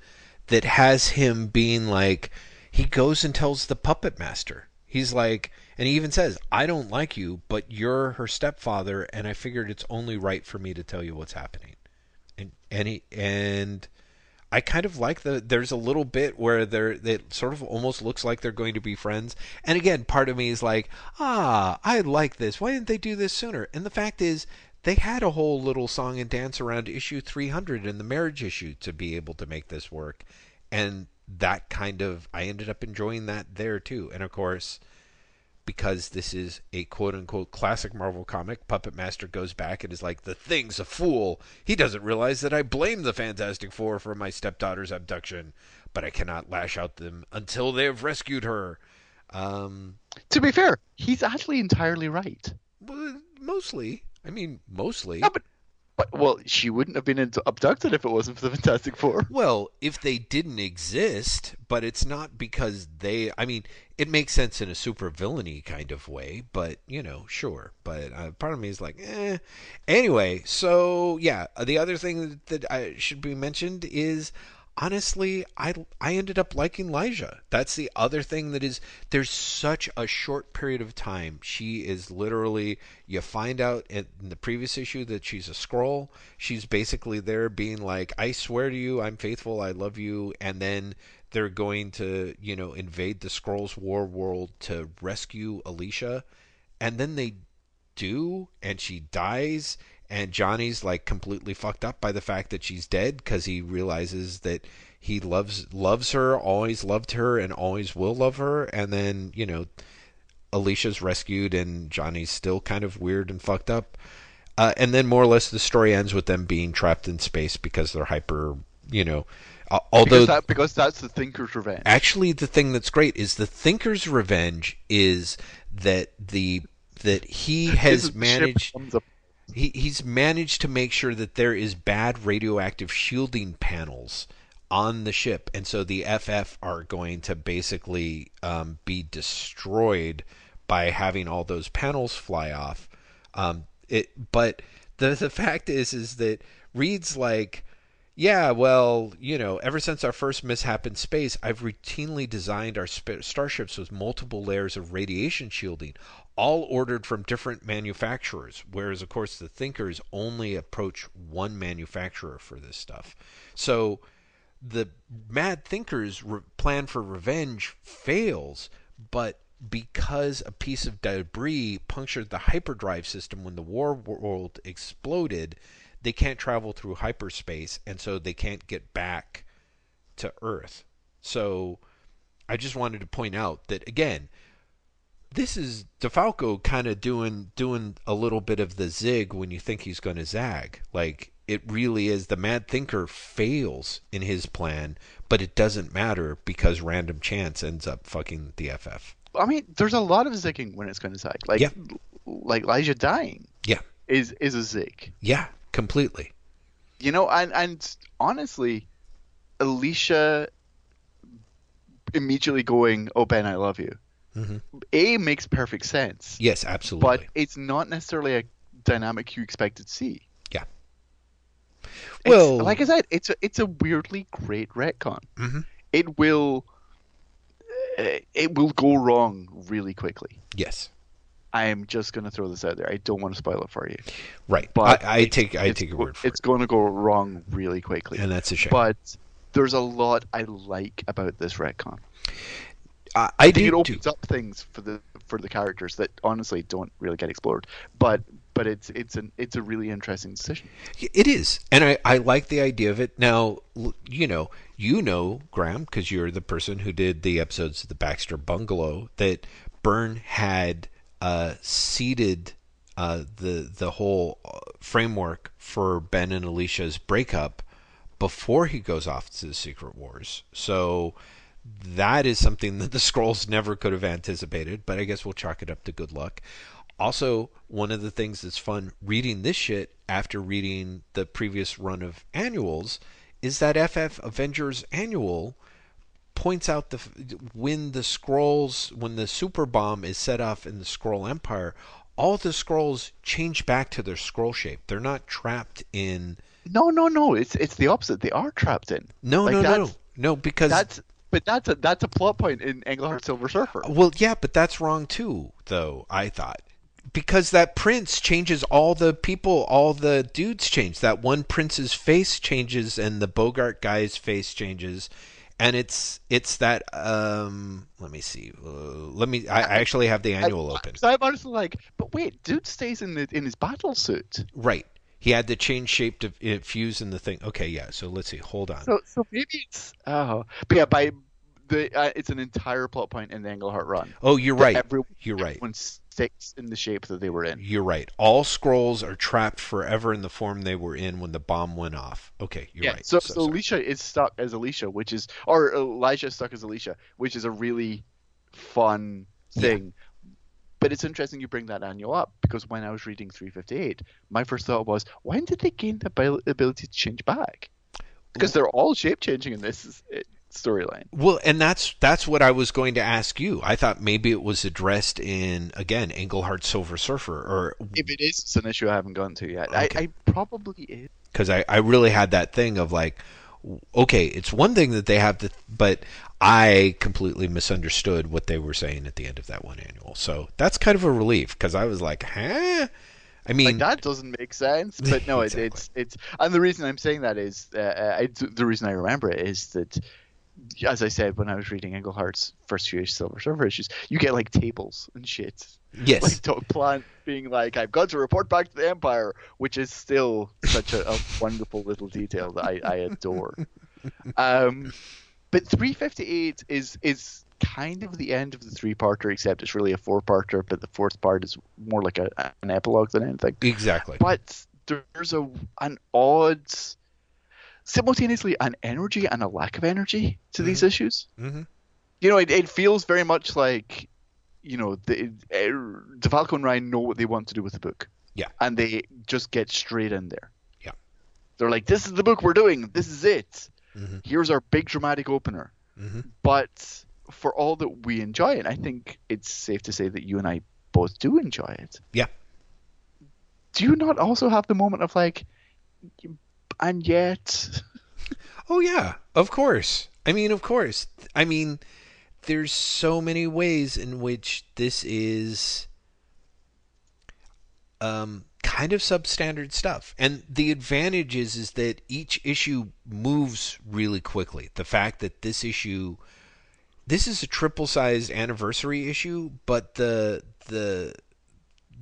that has him being like, he goes and tells the puppet master. He's like, and he even says, I don't like you, but you're her stepfather, and I figured it's only right for me to tell you what's happening. And and he and I kind of like the there's a little bit where they're it sort of almost looks like they're going to be friends. And again, part of me is like, ah, I like this. Why didn't they do this sooner? And the fact is, they had a whole little song and dance around issue 300 and the marriage issue to be able to make this work. And that kind of I ended up enjoying that there too. And of course, because this is a quote unquote classic Marvel comic, Puppet Master goes back and is like, The thing's a fool. He doesn't realize that I blame the Fantastic Four for my stepdaughter's abduction, but I cannot lash out them until they have rescued her. Um, To be fair, he's actually entirely right. well, mostly. I mean, mostly. Yeah, but, but well, she wouldn't have been abducted if it wasn't for the Fantastic Four. (laughs) Well, if they didn't exist, but it's not because they. I mean, it makes sense in a super villainy kind of way, but you know, sure. But uh, part of me is like, eh. Anyway, so yeah, the other thing that I should be mentioned is honestly, I I ended up liking Lyja. That's the other thing that is there's such a short period of time. She is literally you find out in the previous issue that she's a Skrull. She's basically there being like, I swear to you, I'm faithful, I love you, and then they're going to, you know, invade the Skrulls War world to rescue Alicia, and then they do, and she dies, and Johnny's like completely fucked up by the fact that she's dead because he realizes that he loves loves her, always loved her, and always will love her. And then you know, Alicia's rescued, and Johnny's still kind of weird and fucked up. Uh, and then more or less the story ends with them being trapped in space because they're hyper, you know. Uh, although because, that, because that's the Thinker's revenge. actually the thing that's great is the Thinker's revenge is that the that he has managed he, he's managed to make sure that there is bad radioactive shielding panels on the ship, and so the FF are going to basically um, be destroyed by having all those panels fly off. Um, it, but the the fact is, is that Reed's like, yeah, well, you know, ever since our first mishap in space, I've routinely designed our sp- starships with multiple layers of radiation shielding, all ordered from different manufacturers. Whereas, of course, the thinkers only approach one manufacturer for this stuff. So the mad thinkers' re- plan for revenge fails, but because a piece of debris punctured the hyperdrive system when the war world exploded, they can't travel through hyperspace, and so they can't get back to Earth. So I just wanted to point out that again, this is DeFalco kind of doing doing a little bit of the zig when you think he's going to zag. Like it really is the mad thinker fails in his plan, but it doesn't matter because random chance ends up fucking the FF. I mean, there's a lot of zigging when it's going to zag. Like, Yeah. like Lyja dying Yeah. is is a zig. Yeah, completely. You know, and and honestly, Alicia immediately going, "Oh Ben, I love you." Mhm. A makes perfect sense, Yes, absolutely. but it's not necessarily a dynamic you expected to see. Yeah. It's- Well- like I said, it's a it's a weirdly great retcon. Mhm. It will it will go wrong really quickly. yes. I am just going to throw this out there. I don't want to spoil it for you. Right. But I, I take I take your word for It's it. It's going to go wrong really quickly. And that's a shame. but there's a lot I like about this retcon. I, I I think do it too. opens up things for the for the characters that honestly don't really get explored. But but it's it's an it's a really interesting decision. It is, and I, I like the idea of it. Now, you know, you know, Graeme, because you're the person who did the episodes of the Baxter Bungalow, that Byrne had uh, seeded uh, the the whole uh, framework for Ben and Alicia's breakup before he goes off to the Secret Wars. So that is something (laughs) that the Skrulls never could have anticipated, but I guess we'll chalk it up to good luck. Also, one of the things that's fun reading this shit after reading the previous run of annuals is that FF Avengers annual points out the when the Skrulls when the super bomb is set off in the Skrull empire all the Skrulls change back to their Skrull shape they're not trapped in No, no, no. It's it's the opposite. They are trapped in. no Like, no no no because That's but that's a that's a plot point in Englehart Silver Surfer. Well, yeah, but that's wrong too, though, I thought. Because that prince changes all the people, all the dudes change. That one prince's face changes and the Bogart guy's face changes. And it's it's that um let me see. Uh, let me I, I actually have the annual open. So I'm honestly like, but wait, dude stays in the in his battle suit. Right. He had to change shape to uh, fuse in the thing. Okay, yeah. So let's see. Hold on. So so maybe it's oh, but yeah, by the uh, it's an entire plot point in the Englehart run. Oh, you're right. Everyone, You're right. Everyone sticks in the shape that they were in. You're right. All Skrulls are trapped forever in the form they were in when the bomb went off. Okay, you're yeah. right. So, so, sorry. Alicia is stuck as Alicia, which is or Lyja is stuck as Alicia, which is a really fun thing. But it's interesting you bring that annual up because when I was reading 358, my first thought was, when did they gain the ability to change back? Because they're all shape changing in this uh, storyline. Well, and that's that's what I was going to ask you. I thought maybe it was addressed in again Englehart Silver Surfer, or If it is, it's an issue I haven't gone to yet. Okay. I, I probably is. because I I really had that thing of like, okay, it's one thing that they have to, but I completely misunderstood what they were saying at the end of that one annual. So that's kind of a relief because I was like, huh. I mean, Like that doesn't make sense, but no, (laughs) it, it's it's. And the reason I'm saying that is, uh, uh, I, the reason I remember it is that as I said when I was reading Englehart's first few Silver Surfer issues, you get like tables and shit. Yes. Like to Plant being like, "I've got to report back to the Empire," which is still such a, a (laughs) wonderful little detail that I, I adore. Um, but 358 is is kind of the end of the three parter, except it's really a four parter, but the fourth part is more like a, an epilogue than anything. Exactly. But there's a an odd, simultaneously an energy and a lack of energy to these issues. Mm-hmm. You know, it, it feels very much like, you know, the uh, DeFalco and Ryan know what they want to do with the book. Yeah. And they just get straight in there. Yeah. They're like, this is the book we're doing. This is it. Mm-hmm. Here's our big dramatic opener. Mm-hmm. But for all that we enjoy it, I think it's safe to say that you and I both do enjoy it. Yeah. Do you not also have the moment of like, and yet, Oh yeah, of course. I mean, of course. I mean, there's so many ways in which this is um, kind of substandard stuff. And the advantage is is that each issue moves really quickly. The fact that this issue this is a triple sized anniversary issue, but the the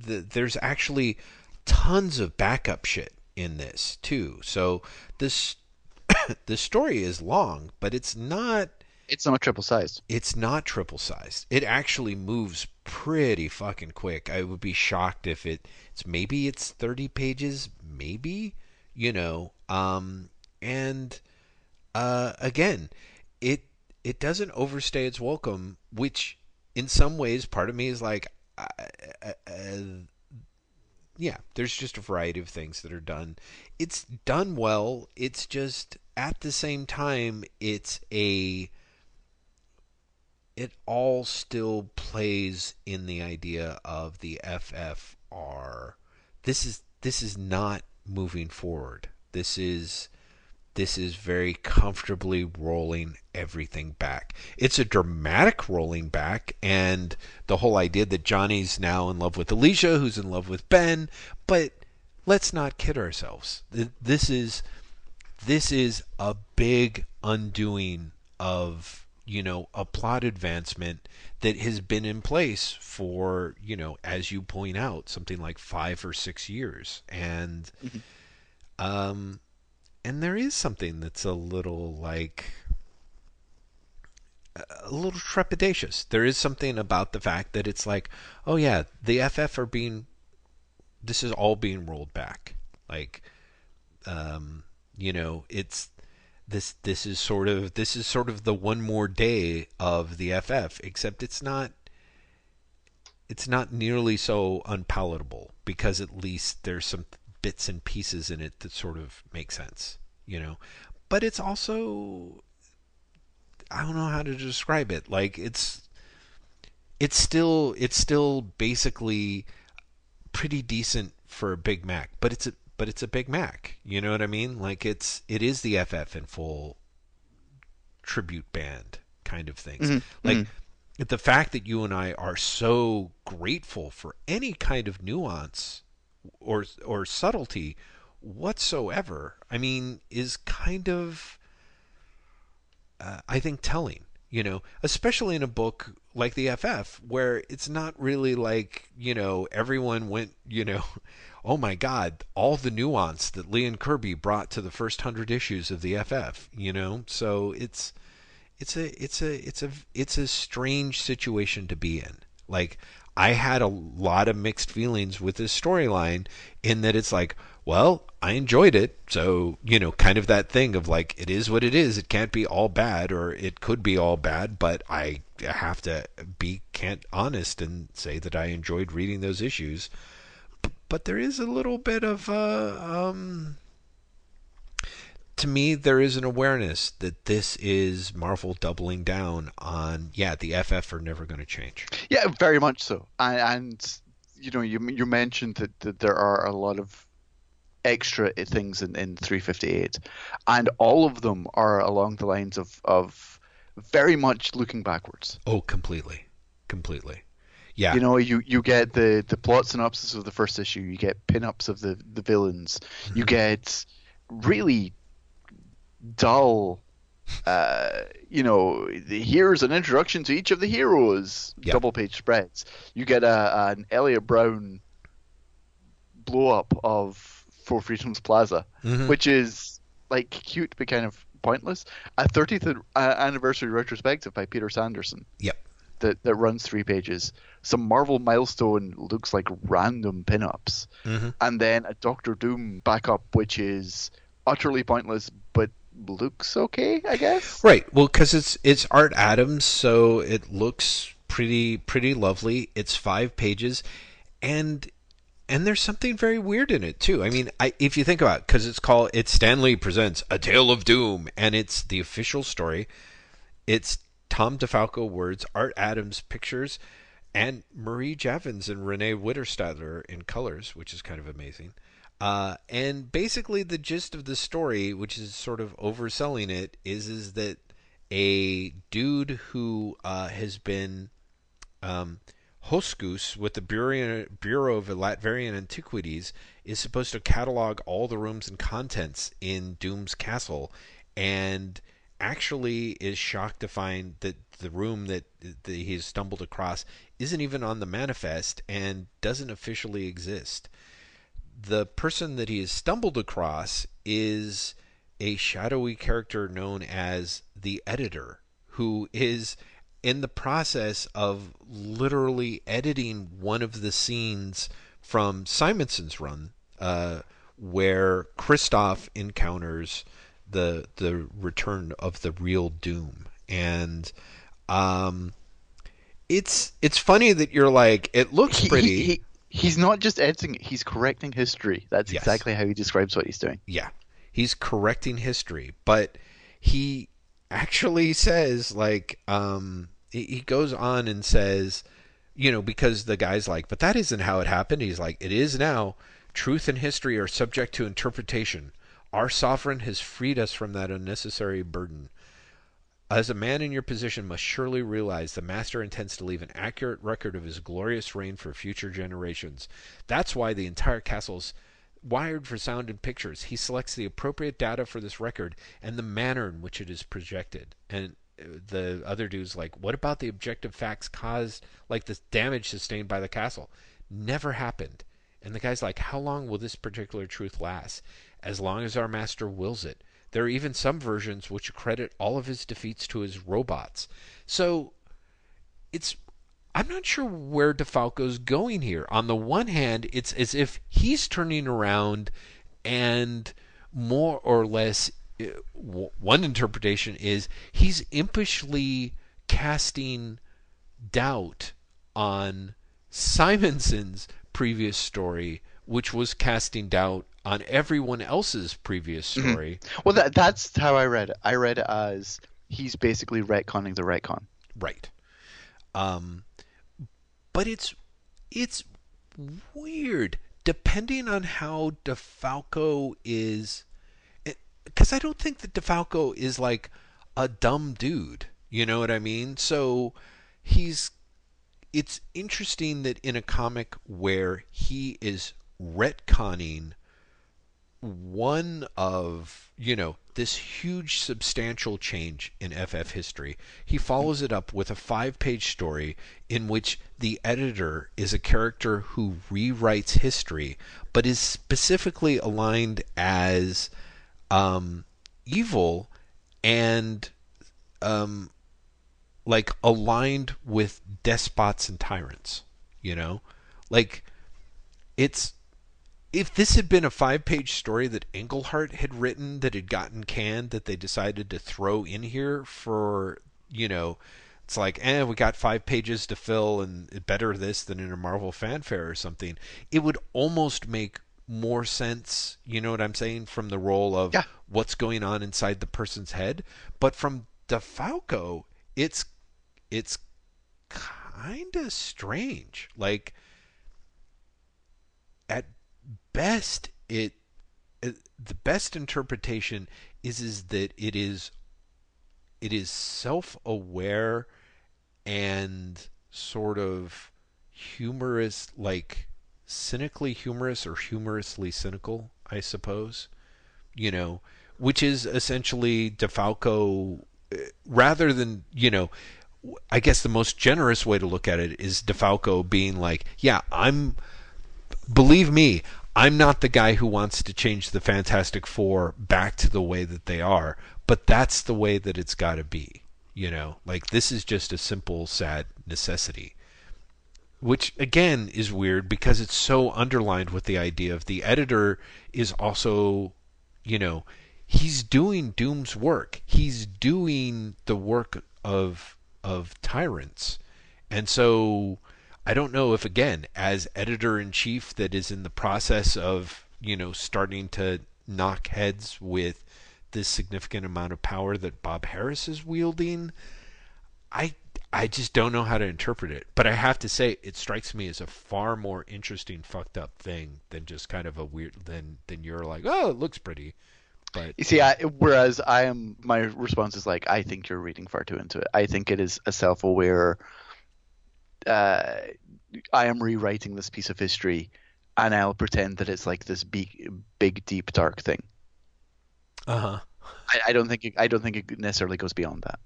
the there's actually tons of backup shit in this too. So this (coughs) the story is long, but it's not it's not triple sized. it's not triple sized. It actually moves pretty fucking quick. I would be shocked if it it's maybe it's 30 pages, maybe, you know. Um and uh again, it it doesn't overstay its welcome, which in some ways part of me is like uh, uh, yeah, there's just a variety of things that are done. It's done well. It's just at the same time it's a it all still plays in the idea of the FFR. This is this is not moving forward. This is this is very comfortably rolling everything back. It's a dramatic rolling back, and the whole idea that Johnny's now in love with Alicia, who's in love with Ben, but let's not kid ourselves. This is this is a big undoing of you know a plot advancement that has been in place for you know as you point out something like five or six years and mm-hmm. um and there is something that's a little like a little trepidatious. There is something about the fact that it's like oh yeah the ff are being this is all being rolled back. Like um you know it's this this is sort of this is sort of the one more day of the FF, except it's not it's not nearly so unpalatable because at least there's some bits and pieces in it that sort of make sense, you know. But it's also I don't know how to describe it. Like it's it's still it's still basically pretty decent for a Big Mac, but it's a but it's a Big Mac. You know what I mean? Like it's it is the FF in full tribute band kind of things. Mm-hmm. Like mm-hmm. the fact that you and I are so grateful for any kind of nuance or or subtlety whatsoever. I mean, is kind of uh, I think telling you know, especially in a book like the FF, where it's not really like, you know, everyone went, you know, (laughs) oh my God, all the nuance that Lee and Kirby brought to the first hundred issues of the FF, you know, so it's, it's a, it's a, it's a, it's a strange situation to be in. Like, I had a lot of mixed feelings with this storyline in that it's like, well, I enjoyed it. So, you know, kind of that thing of like, it is what it is. It can't be all bad or it could be all bad, but I have to be can't honest and say that I enjoyed reading those issues. But there is a little bit of, uh, um, to me, there is an awareness that this is Marvel doubling down on, yeah, the FF are never going to change. Yeah, very much so. And, and you know, you you mentioned that, that there are a lot of extra things in, in 358 and all of them are along the lines of, of very much looking backwards oh completely completely yeah you know you you get the the plot synopsis of the first issue you get pin-ups of the the villains mm-hmm. you get really dull uh, you know, the, here's an introduction to each of the heroes. Yeah. Double page spreads. You get a, an Eliot Brown blow up of Four Freedoms Plaza, Mhm. which is like cute but kind of pointless. A 30th uh, anniversary retrospective by Peter Sanderson Yep. that, that runs three pages. Some Marvel milestone looks like random pinups, Mhm. and then a Doctor Doom backup, which is utterly pointless looks okay, I guess. Right. Well, because it's it's Art Adams, so it looks pretty pretty lovely. It's five pages, and and there's something very weird in it too. I mean, I, if you think about, because it's called it's Stan Lee presents a Tale of Doom, and it's the official story. It's Tom DeFalco words, Art Adams pictures, and Marie Javins and Renée Witterstaetter in colors, which is kind of amazing. Uh, and basically, the gist of the story, which is sort of overselling it, is is that a dude who uh, has been um, Hoskus with the Bureau, Bureau of Latverian Antiquities is supposed to catalog all the rooms and contents in Doom's castle, and actually is shocked to find that the room that, that he's stumbled across isn't even on the manifest and doesn't officially exist. The person that he has stumbled across is a shadowy character known as the editor, who is in the process of literally editing one of the scenes from Simonson's run, uh, where Kristoff encounters the the return of the real Doom, and um, it's it's funny that you're like it looks pretty. he- he- he's not just editing it; he's correcting history. That's Yes. exactly how he describes what he's doing. yeah he's correcting history but he actually says like um he he goes on and says you know because the guy's like but that isn't how it happened he's like it is now truth and history are subject to interpretation our sovereign has freed us from that unnecessary burden as a man in your position must surely realize the master intends to leave an accurate record of his glorious reign for future generations. That's why the entire castle's wired for sound and pictures. He selects the appropriate data for this record and the manner in which it is projected. And uh, the other dude's like, "What about the objective facts caused, like the damage sustained by the castle? Never happened." And the guy's like, "How long will this particular truth last? As long as our master wills it." There are even some versions which credit all of his defeats to his robots. So it's I'm not sure where DeFalco's going here. On the one hand, it's as if he's turning around and more or less uh, one interpretation is he's impishly casting doubt on Simonson's previous story, which was casting doubt on everyone else's previous story. Well, that, that's how I read it. I read it as he's basically retconning the retcon. Right. Um, but it's it's weird depending on how DeFalco is, because I don't think that DeFalco is like a dumb dude. You know what I mean? So he's. It's interesting that in a comic where he is retconning one of you know this huge substantial change in FF history. He follows it up with a five-page story in which the editor is a character who rewrites history, but is specifically aligned as um, evil and um, like aligned with despots and tyrants. You know, like it's if this had been a five page story that Englehart had written that had gotten canned that they decided to throw in here for, you know, it's like, eh, we got five pages to fill and better this than in a Marvel fanfare or something, it would almost make more sense, you know what I'm saying, from the role of Yeah. what's going on inside the person's head. But from DeFalco, it's it's kind of strange. Like best it, the best interpretation is is that it is it is self-aware and sort of humorous like cynically humorous or humorously cynical i suppose you know which is essentially DeFalco, uh, rather than you know, I guess the most generous way to look at it is DeFalco being like, yeah, I'm, believe me, I'm not the guy who wants to change the Fantastic Four back to the way that they are, but that's the way that it's got to be. You know, like this is just a simple, sad necessity. Which again is weird because it's so underlined with the idea of the editor is also, you know, he's doing Doom's work. He's doing the work of of tyrants. And so I don't know if again, as editor in chief that is in the process of, you know, starting to knock heads with this significant amount of power that Bob Harras is wielding, I I just don't know how to interpret it. But I have to say it strikes me as a far more interesting fucked up thing than just kind of a weird than than you're like, "Oh, it looks pretty." But You see, I, whereas I am, my response is like, I think you're reading far too into it. I think it is a self-aware. Uh, I am rewriting this piece of history, and I'll pretend that it's like this big, big, deep, dark thing. uh-huh. I, I don't think it, I don't think it necessarily goes beyond that.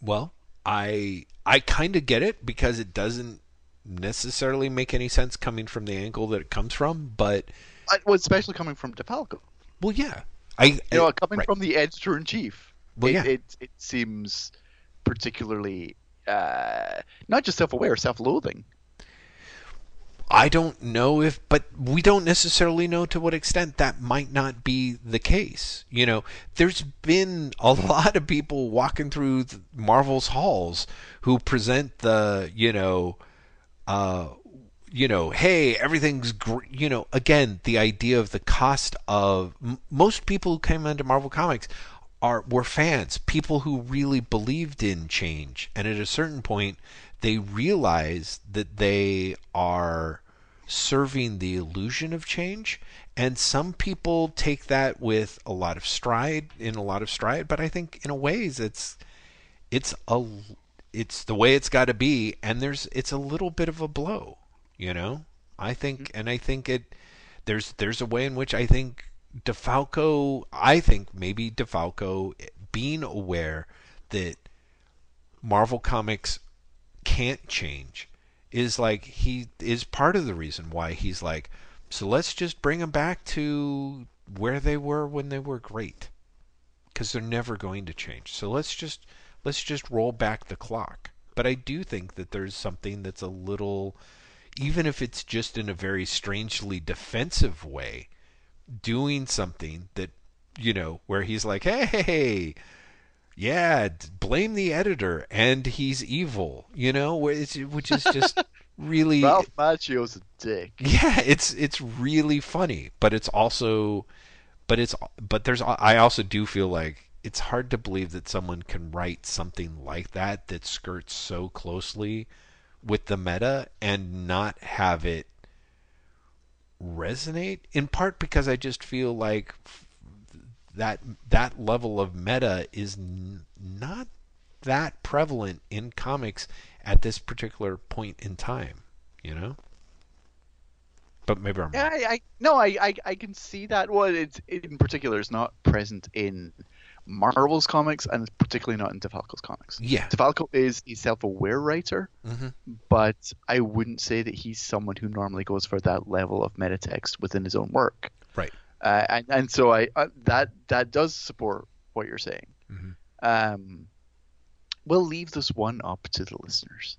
Well, I I kind of get it because it doesn't necessarily make any sense coming from the angle that it comes from, but I, well, especially coming from DeFalco. well, yeah. I You know, coming right. from the editor in chief. Well, it, yeah. it it seems particularly uh, not just self-aware, self-loathing. I don't know if, but we don't necessarily know to what extent that might not be the case. You know, there's been a (laughs) lot of people walking through Marvel's halls who present the, you know, uh, you know, hey, everything's, gr-, you know, again, the idea of the cost of m- most people who came into Marvel Comics are were fans, people who really believed in change, and at a certain point, they realize that they are serving the illusion of change, and some people take that with a lot of stride, in a lot of stride. But I think, in a ways, it's it's a it's the way it's got to be, and there's it's a little bit of a blow, you know. I think, mm-hmm. and I think it there's there's a way in which I think DeFalco, I think maybe DeFalco being aware that Marvel Comics can't change is like he is part of the reason why he's like so let's just bring them back to where they were when they were great. Because they're never going to change. So let's just let's just roll back the clock. But i do think that there's something that's a little even if it's just in a very strangely defensive way doing something that you know where he's like hey yeah blame the editor and he's evil you know where it's- which is just (laughs) really Ralph Macchio's a dick. yeah it's it's really funny but it's also but it's but there's i also do feel like it's hard to believe that someone can write something like that that skirts so closely with the meta and not have it resonate in part because i just feel like that that level of meta is n- not that prevalent in comics at this particular point in time you know but maybe i'm Yeah, wrong. I, I no, I, I I can see that. Well, it's in particular, it's not present in Marvel's comics, and particularly not in DeFalco's comics. yeah DeFalco is a self-aware writer, Mhm. but I wouldn't say that he's someone who normally goes for that level of metatext within his own work. Right. Uh, and and so I uh, that that does support what you're saying. Mhm. Um, we'll leave this one up to the listeners.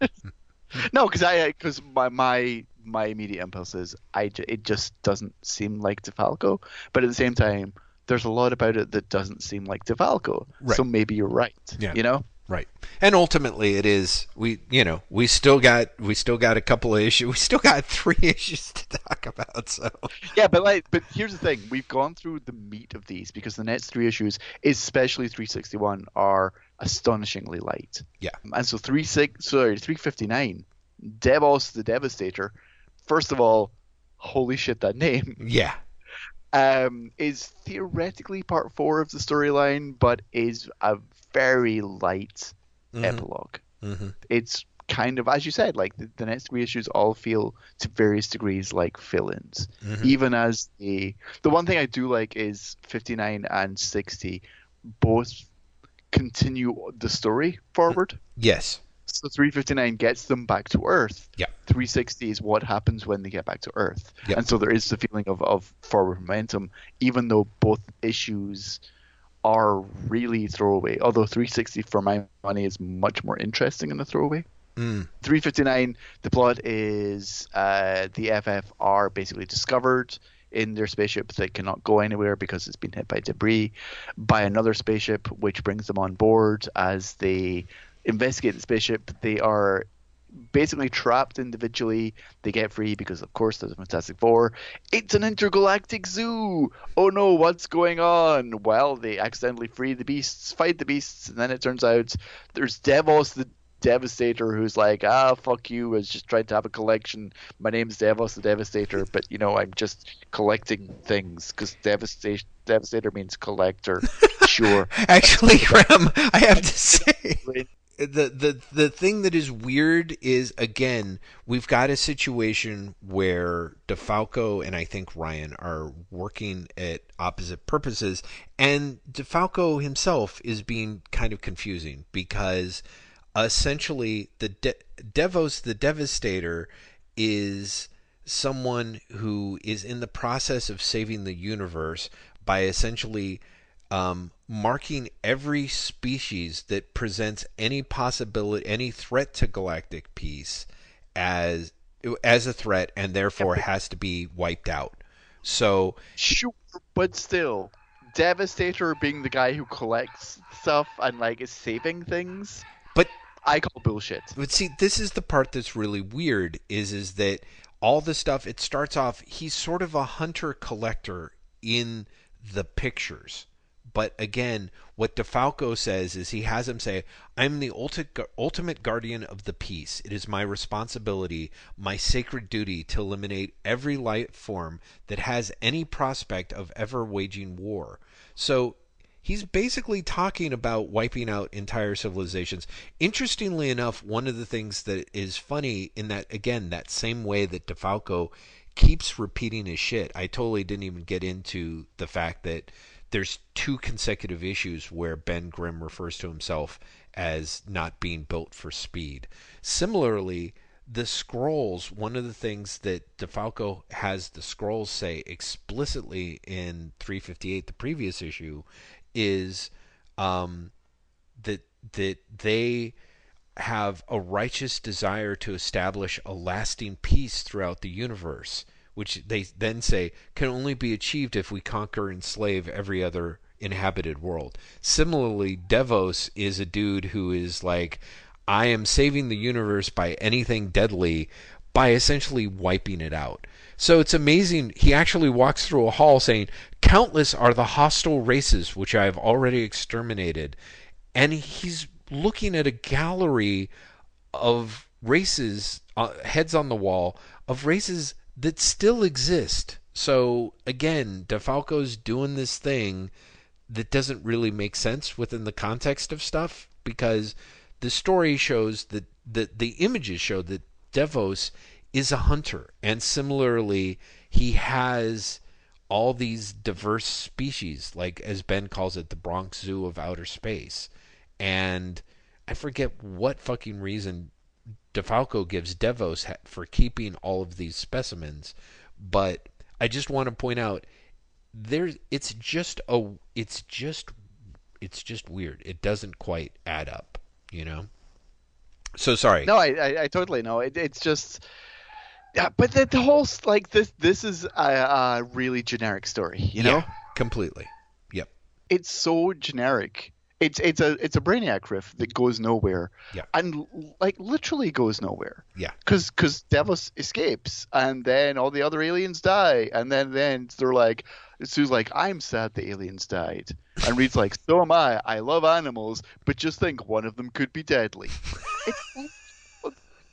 (laughs) no, because I because my my my immediate impulse is I it just doesn't seem like DeFalco, but at the same time, there's a lot about it that doesn't seem like DeFalco. Right. So maybe you're right. Yeah. You know. Right. And ultimately it is we you know, we still got we still got a couple of issues. (laughs) We still got 3 (laughs) issues to talk about, so Yeah, but like, but here's the thing: we've gone through the meat of these because the next three issues, especially 361, are astonishingly light. Yeah. And so three six, sorry, 359, Devos the Devastator. First of all, holy shit, that name yeah. Um, is theoretically part four of the storyline, but is a very light Mhm. epilogue. Mhm. It's kind of, as you said, like the, the next three issues all feel to various degrees like fill-ins. Mhm. Even as the the one thing I do like is 59 and 60 both continue the story forward. Yes. So 359 gets them back to Earth. Yeah. 360 is what happens when they get back to Earth. Yeah. And so there is the feeling of, of forward momentum, even though both issues are really throwaway. Although 360, for my money, is much more interesting in the throwaway. Mm. 359, the plot is uh, the FF are basically discovered in their spaceship that cannot go anywhere because it's been hit by debris by another spaceship, which brings them on board as they investigate the spaceship. They are basically trapped individually. They get free because, of course, there's a Fantastic Four. It's an intergalactic zoo. Oh no, what's going on? Well, they accidentally free the beasts, fight the beasts, and then it turns out there's Devos the Devastator who's like, ah, fuck you, I was just trying to have a collection. My name's Devos the Devastator, but you know, I'm just collecting things because Devastation Devastator means collector. (laughs) sure. Actually, Graeme, I have to (laughs) say the the the thing that is weird is again we've got a situation where DeFalco and I think Ryan are working at opposite purposes, and DeFalco himself is being kind of confusing because essentially the De- Devos the Devastator is someone who is in the process of saving the universe by essentially um, marking every species that presents any possibility, any threat to galactic peace as as a threat, and therefore has to be wiped out. So Sure, but still, Devastator being the guy who collects stuff and like is saving things, But I call bullshit. But see, this is the part that's really weird is is that all the stuff it starts off he's sort of a hunter collector in the pictures. But again, what DeFalco says is he has him say, I'm the ulti- ultimate guardian of the peace. It is my responsibility, my sacred duty to eliminate every life form that has any prospect of ever waging war. So he's basically talking about wiping out entire civilizations. Interestingly enough, one of the things that is funny in that, again, that same way that DeFalco keeps repeating his shit, I totally didn't even get into the fact that there's two consecutive issues where Ben Grimm refers to himself as not being built for speed. Similarly, the Skrulls, one of the things that DeFalco has the Skrulls say explicitly in 358, the previous issue, is um, that that they have a righteous desire to establish a lasting peace throughout the universe, which they then say can only be achieved if we conquer and enslave every other inhabited world. Similarly, Devos is a dude who is like, I am saving the universe by anything deadly by essentially wiping it out. So it's amazing. He actually walks through a hall saying, Countless are the hostile races which I have already exterminated. And he's looking at a gallery of races, uh, heads on the wall, of races that still exist. So again, DeFalco's doing this thing that doesn't really make sense within the context of stuff because the story shows that the, the images show that Devos is a hunter. And similarly, he has all these diverse species, like as Ben calls it, the Bronx Zoo of outer space. And I forget what fucking reason DeFalco gives Devos for keeping all of these specimens, but I just want to point out there it's just a it's just it's just weird. It doesn't quite add up, you know. So sorry. No, I, I, I totally know. It, it's just, yeah, but the, the whole like this this is a, a really generic story. You know, Yeah, completely. Yep. it's so generic. It's it's a it's a Brainiac riff that goes nowhere. Yeah. And like literally goes nowhere. Yeah. Because because Devos escapes and then all the other aliens die and then then they're like Sue's like I'm sad the aliens died and Reed's like so am I I love animals but just think one of them could be deadly. It's-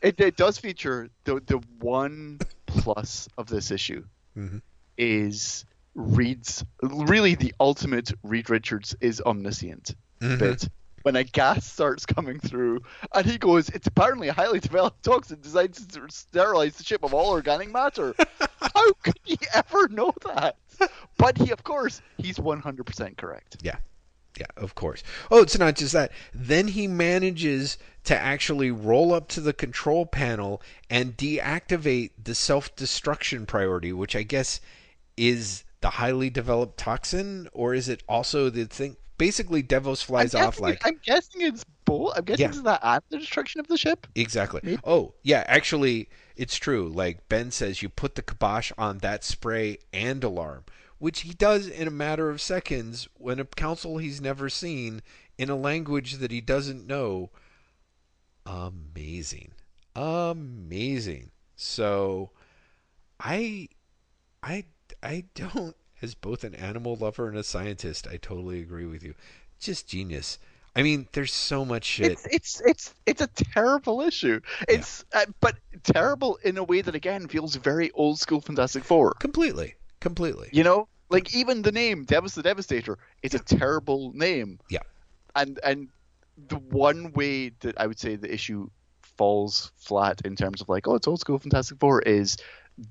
it, it does feature the the one plus of this issue Mhm. is Reed's really the ultimate Reed Richards is omniscient Mhm. bit when a gas starts coming through, and he goes, "It's apparently a highly developed toxin designed to sterilize the ship of all organic matter." (laughs) How could he ever know that? But he, of course, he's 100% correct. Yeah. Yeah, of course. Oh, it's not just that. Then he manages to actually roll up to the control panel and deactivate the self destruction priority, which I guess is the highly developed toxin, or is it also the thing? Basically, Devos flies off like. I'm guessing it's both. I'm guessing Yeah. it's that and the destruction of the ship. Exactly. Maybe. Oh, yeah, actually, it's true. Like Ben says, you put the kibosh on that spray and alarm, which he does in a matter of seconds when a council he's never seen in a language that he doesn't know. Amazing. Amazing. So, I, I, I don't, as both an animal lover and a scientist, I totally agree with you. Just genius. I mean, there's so much shit. It's it's it's it's a terrible issue. It's uh, but terrible in a way that again feels very old school Fantastic Four. completely. Completely. You know, like even the name Devos the Devastator It's a terrible name. Yeah. And and the one way that I would say the issue falls flat in terms of like, oh, it's old school Fantastic Four is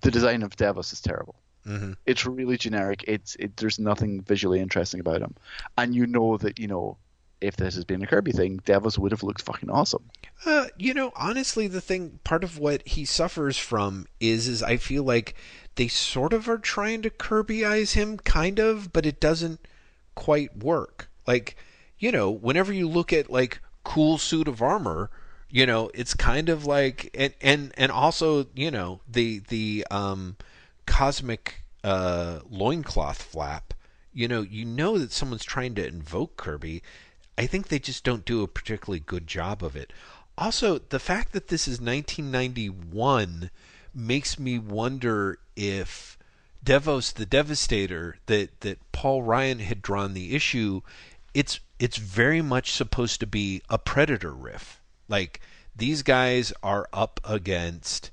the design of Devos is terrible. Hmm It's really generic. It's it. There's nothing visually interesting about him, and you know that you know if this has been a Kirby thing, Devos would have looked fucking awesome. Uh, you know, honestly, the thing, part of what he suffers from is, is I feel like they sort of are trying to Kirbyize him, kind of, but it doesn't quite work. Like, you know, whenever you look at like cool suit of armor, you know, it's kind of like, and and and also, you know, the the um, cosmic uh, loincloth flap. You know, you know that someone's trying to invoke Kirby. I think they just don't do a particularly good job of it. Also, the fact that this is 1991 makes me wonder if Devos the Devastator that that Paul Ryan had drawn the issue, it's it's very much supposed to be a Predator riff. Like these guys are up against,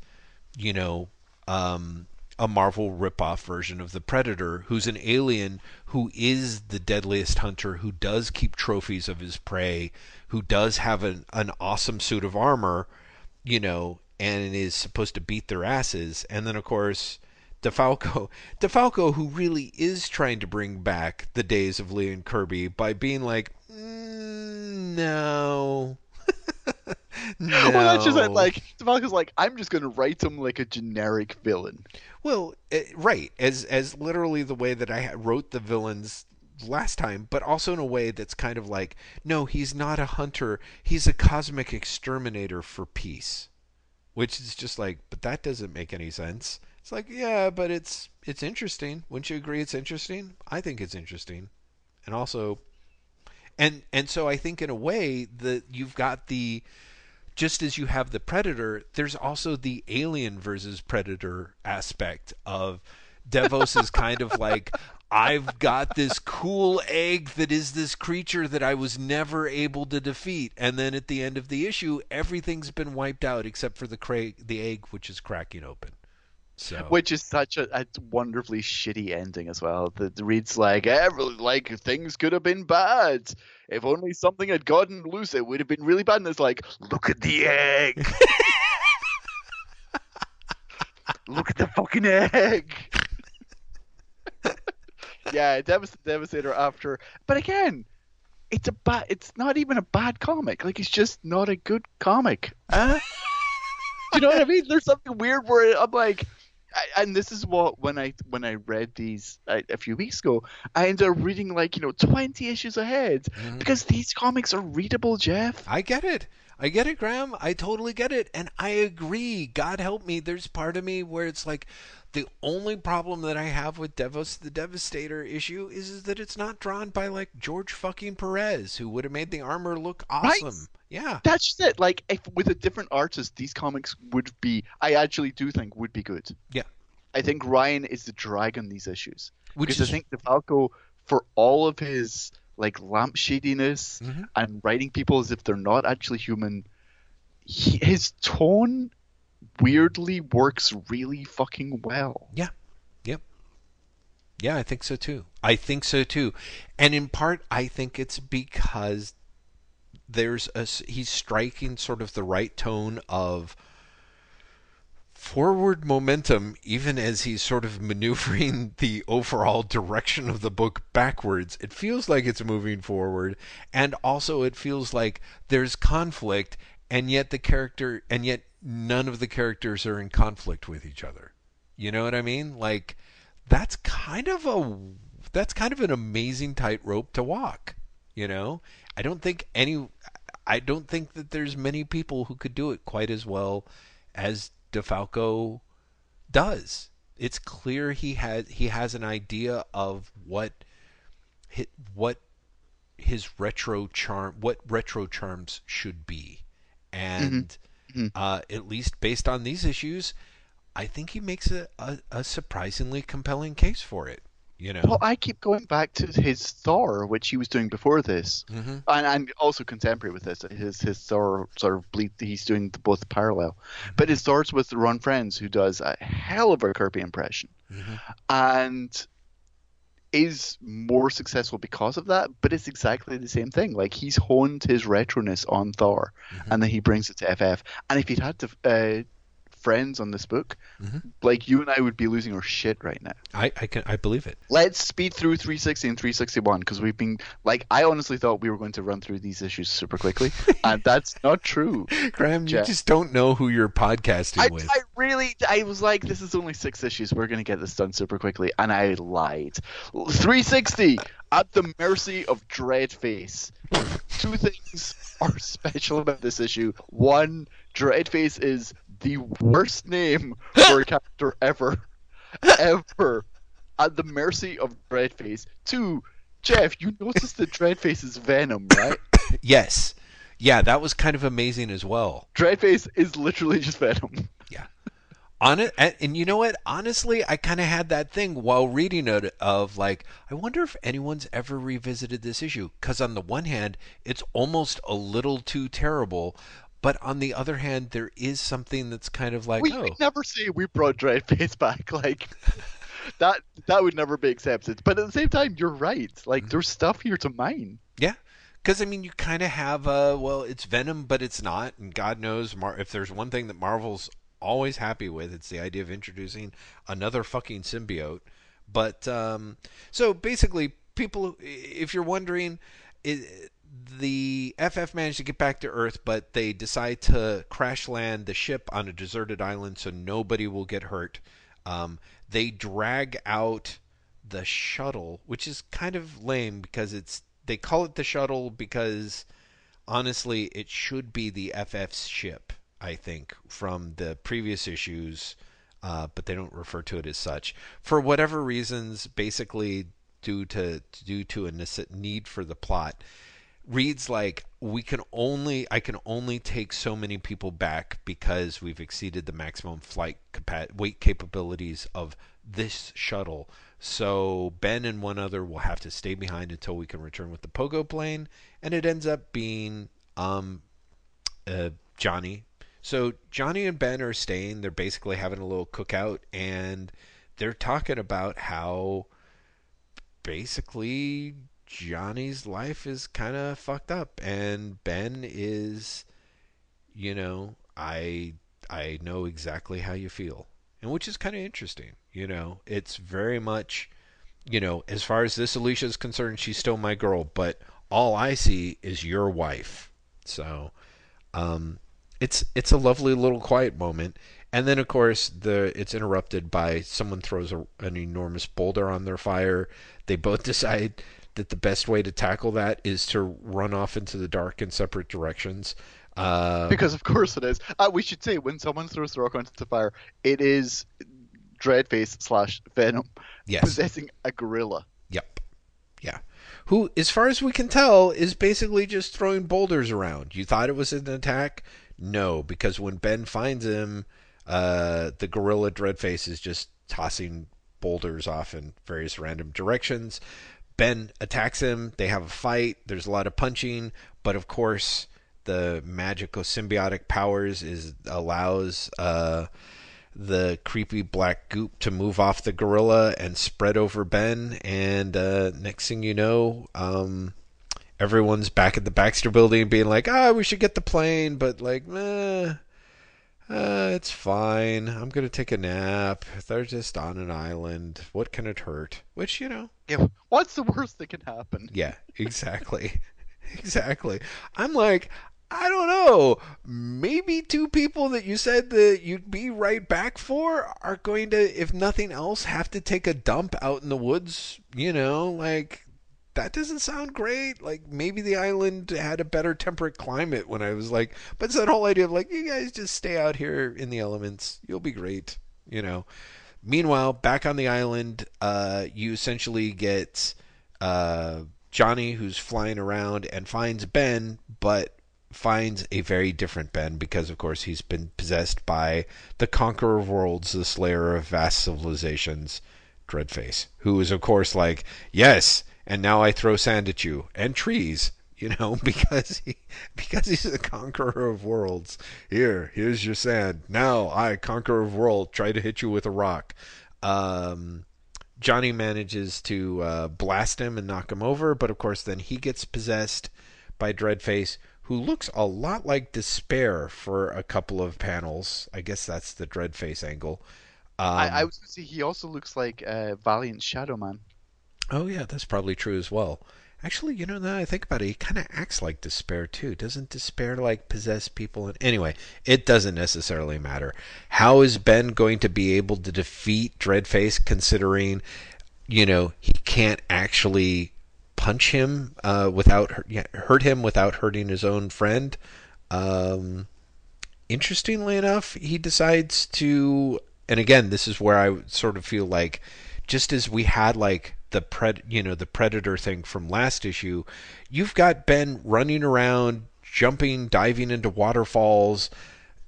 you know, um, a Marvel ripoff version of the Predator, who's an alien who is the deadliest hunter, who does keep trophies of his prey, who does have an, an awesome suit of armor, you know, and is supposed to beat their asses. And then, of course, DeFalco, (laughs) DeFalco, who really is trying to bring back the days of Lee and Kirby by being like, mm, no. (laughs) no. Well, that's just it. Like DeFalco's like, I'm just gonna write him like a generic villain. Well, eh, right, as as literally the way that I wrote the villains last time, but also in a way that's kind of like, no, he's not a hunter. He's a cosmic exterminator for peace. Which is just like, but that doesn't make any sense. It's like, yeah, but it's it's interesting. Wouldn't you agree it's interesting? I think it's interesting. And also and and so I think in a way that you've got the just as you have the predator, there's also the alien versus predator aspect of Devos is kind of like (laughs) I've got this cool egg that is this creature that I was never able to defeat, and then at the end of the issue, everything's been wiped out except for the cra- the egg, which is cracking open. So Which is such a, a wonderfully shitty ending as well. The, the Reed's like, Every, like things could have been bad. If only something had gotten loose, it would have been really bad. And it's like, look at the egg. (laughs) look at the fucking egg. (laughs) yeah, Devast- Devastator after, but again, it's a bad. It's not even a bad comic. Like it's just not a good comic. Huh? (laughs) Do you know what I mean? There's something weird where I'm like, and this is what when I when I read these a, a few weeks ago, I ended up reading like you know 20 issues ahead Mhm. because these comics are readable, Jeff. I get it. I get it, Graeme. I totally get it. And I agree. God help me. There's part of me where it's like the only problem that I have with Devos the Devastator issue is, is that it's not drawn by like George fucking Perez, who would have made the armor look awesome. Right? Yeah. That's just it. Like if with a different artist, these comics would be. I actually do think would be good. Yeah. I think Ryan is the drag on these issues Which because is I think DeFalco, for all of his like lampshadiness Mhm. and writing people as if they're not actually human, he, his tone weirdly works really fucking well. Yeah, Yep. Yeah, I think so too. I think so too. And in part, I think it's because there's a he's striking sort of the right tone of forward momentum even as he's sort of maneuvering (laughs) the overall direction of the book backwards. It feels like it's moving forward and also it feels like there's conflict and yet the character and yet none of the characters are in conflict with each other. You know what i mean? Like that's kind of a that's kind of an amazing tightrope to walk you know? I don't think any i don't think that there's many people who could do it quite as well as defalco does. It's clear he had he has an idea of what what his retro charm what retro charms should be. And uh, at least based on these issues i think he makes a, a, a surprisingly compelling case for it you know Well, I keep going back to his Thor, which he was doing before this, Mhm. and, and also contemporary with this. His his Thor sort of bleed. He's doing the, both parallel, but his Thor's with Ron Frenz, who does a hell of a Kirby impression, and is more successful because of that. But it's exactly the same thing. Like he's honed his retroness on Thor, and then he brings it to FF. And if he'd had to. Uh, Frenz on this book mm-hmm. like you and i would be losing our shit right now I, I can I believe it. let's speed through 360 and 361 because we've been like I honestly thought we were going to run through these issues super quickly, (laughs) and that's not true. Graeme, you just don't know who you're podcasting I, with. I really I was like this is only six issues we're going to get this done super quickly and I lied. 360 at the mercy of Dreadface. Two things are (laughs) special about this issue. One, Dreadface is the worst name for a (laughs) character ever, ever. At the mercy of Dreadface. Two, Jeff, you noticed that Dreadface is Venom, right? (coughs) yes. Yeah, that was kind of amazing as well. Dreadface is literally just Venom. (laughs) Yeah. On it, and, and you know what? Honestly, I kind of had that thing while reading it of like, I wonder if anyone's ever revisited this issue. Because on the one hand, it's almost a little too terrible, but on the other hand, there is something that's kind of like, we oh, never say we brought Dreadface back. (laughs) Like that that would never be accepted. But at the same time, you're right. Like there's stuff here to mine. Yeah, because I mean, you kind of have uh, well, it's Venom, but it's not, and God knows, Mar- if there's one thing that Marvel's always happy with, it's the idea of introducing another fucking symbiote. But um, so basically, people, if you're wondering, it, the FF managed to get back to Earth, but they decide to crash land the ship on a deserted island so nobody will get hurt. Um, they drag out the shuttle, which is kind of lame because it's they call it the shuttle because honestly, it should be the FF's ship. I think from the previous issues, uh, but they don't refer to it as such for whatever reasons. Basically, due to due to a need for the plot, Reed's like we can only I can only take so many people back because we've exceeded the maximum flight capa- weight capabilities of this shuttle. So Ben and one other will have to stay behind until we can return with the pogo plane, and it ends up being um, uh, Johnny. So Johnny and Ben are staying. They're basically having a little cookout, and they're talking about how basically Johnny's life is kind of fucked up, and Ben is, you know, I I know exactly how you feel, and which is kind of interesting. You know, it's very much, you know, as far as this Alicia is concerned, she's still my girl, but all I see is your wife. So, um, it's it's a lovely little quiet moment, and then of course the it's interrupted by someone throws a, an enormous boulder on their fire. They both (laughs) decide that the best way to tackle that is to run off into the dark in separate directions. Uh, Because of course it is. Uh, we should say when someone throws the rock onto the fire, it is Dreadface slash Venom yes. possessing a gorilla. Yep. Yeah. Who, as far as we can tell, is basically just throwing boulders around. You thought it was an attack? No, because when Ben finds him, uh, the gorilla Dreadface is just tossing boulders off in various random directions. Ben attacks him. They have a fight. There's a lot of punching, but of course, the magical symbiotic powers is allows uh, the creepy black goop to move off the gorilla and spread over Ben. And uh, next thing you know, um, everyone's back at the Baxter building being like, ah, we should get the plane, but like, eh, uh, it's fine. I'm going to take a nap. They're just on an island. What can it hurt? Which, you know. Yeah, what's the worst that can happen? Yeah, exactly. (laughs) exactly. I'm like, I don't know. Maybe two people that you said that you'd be right back for are going to, if nothing else, have to take a dump out in the woods. You know, like that doesn't sound great. Like maybe the island had a better temperate climate when I was like, but it's that whole idea of like, you guys just stay out here in the elements. You'll be great. You know. Meanwhile, back on the island, uh, you essentially get uh, Johnny who's flying around and finds Ben, but finds a very different Ben because, of course, he's been possessed by the conqueror of worlds, the slayer of vast civilizations, Dreadface, who is, of course, like, yes, and now I throw sand at you and trees, you know, (laughs) because he because he's the conqueror of worlds. Here, here's your sand. Now I, conqueror of world, try to hit you with a rock. Um, Johnny manages to uh, blast him and knock him over, but of course, then he gets possessed by Dreadface, who looks a lot like Despair for a couple of panels. I guess that's the Dreadface angle. Um, I, I, was going to say he also looks like uh, Valiant Shadow Man. Oh yeah, that's probably true as well. Actually, you know, now I think about it, he kind of acts like Despair too. Doesn't Despair like possess people? And anyway, it doesn't necessarily matter. How is Ben going to be able to defeat Dreadface, considering, you know, he can't actually punch him uh, without hurt him without hurting his own friend? Um, interestingly enough, he decides to, and again, this is where I sort of feel like, just as we had like the pred you know the predator thing from last issue you've got ben running around jumping diving into waterfalls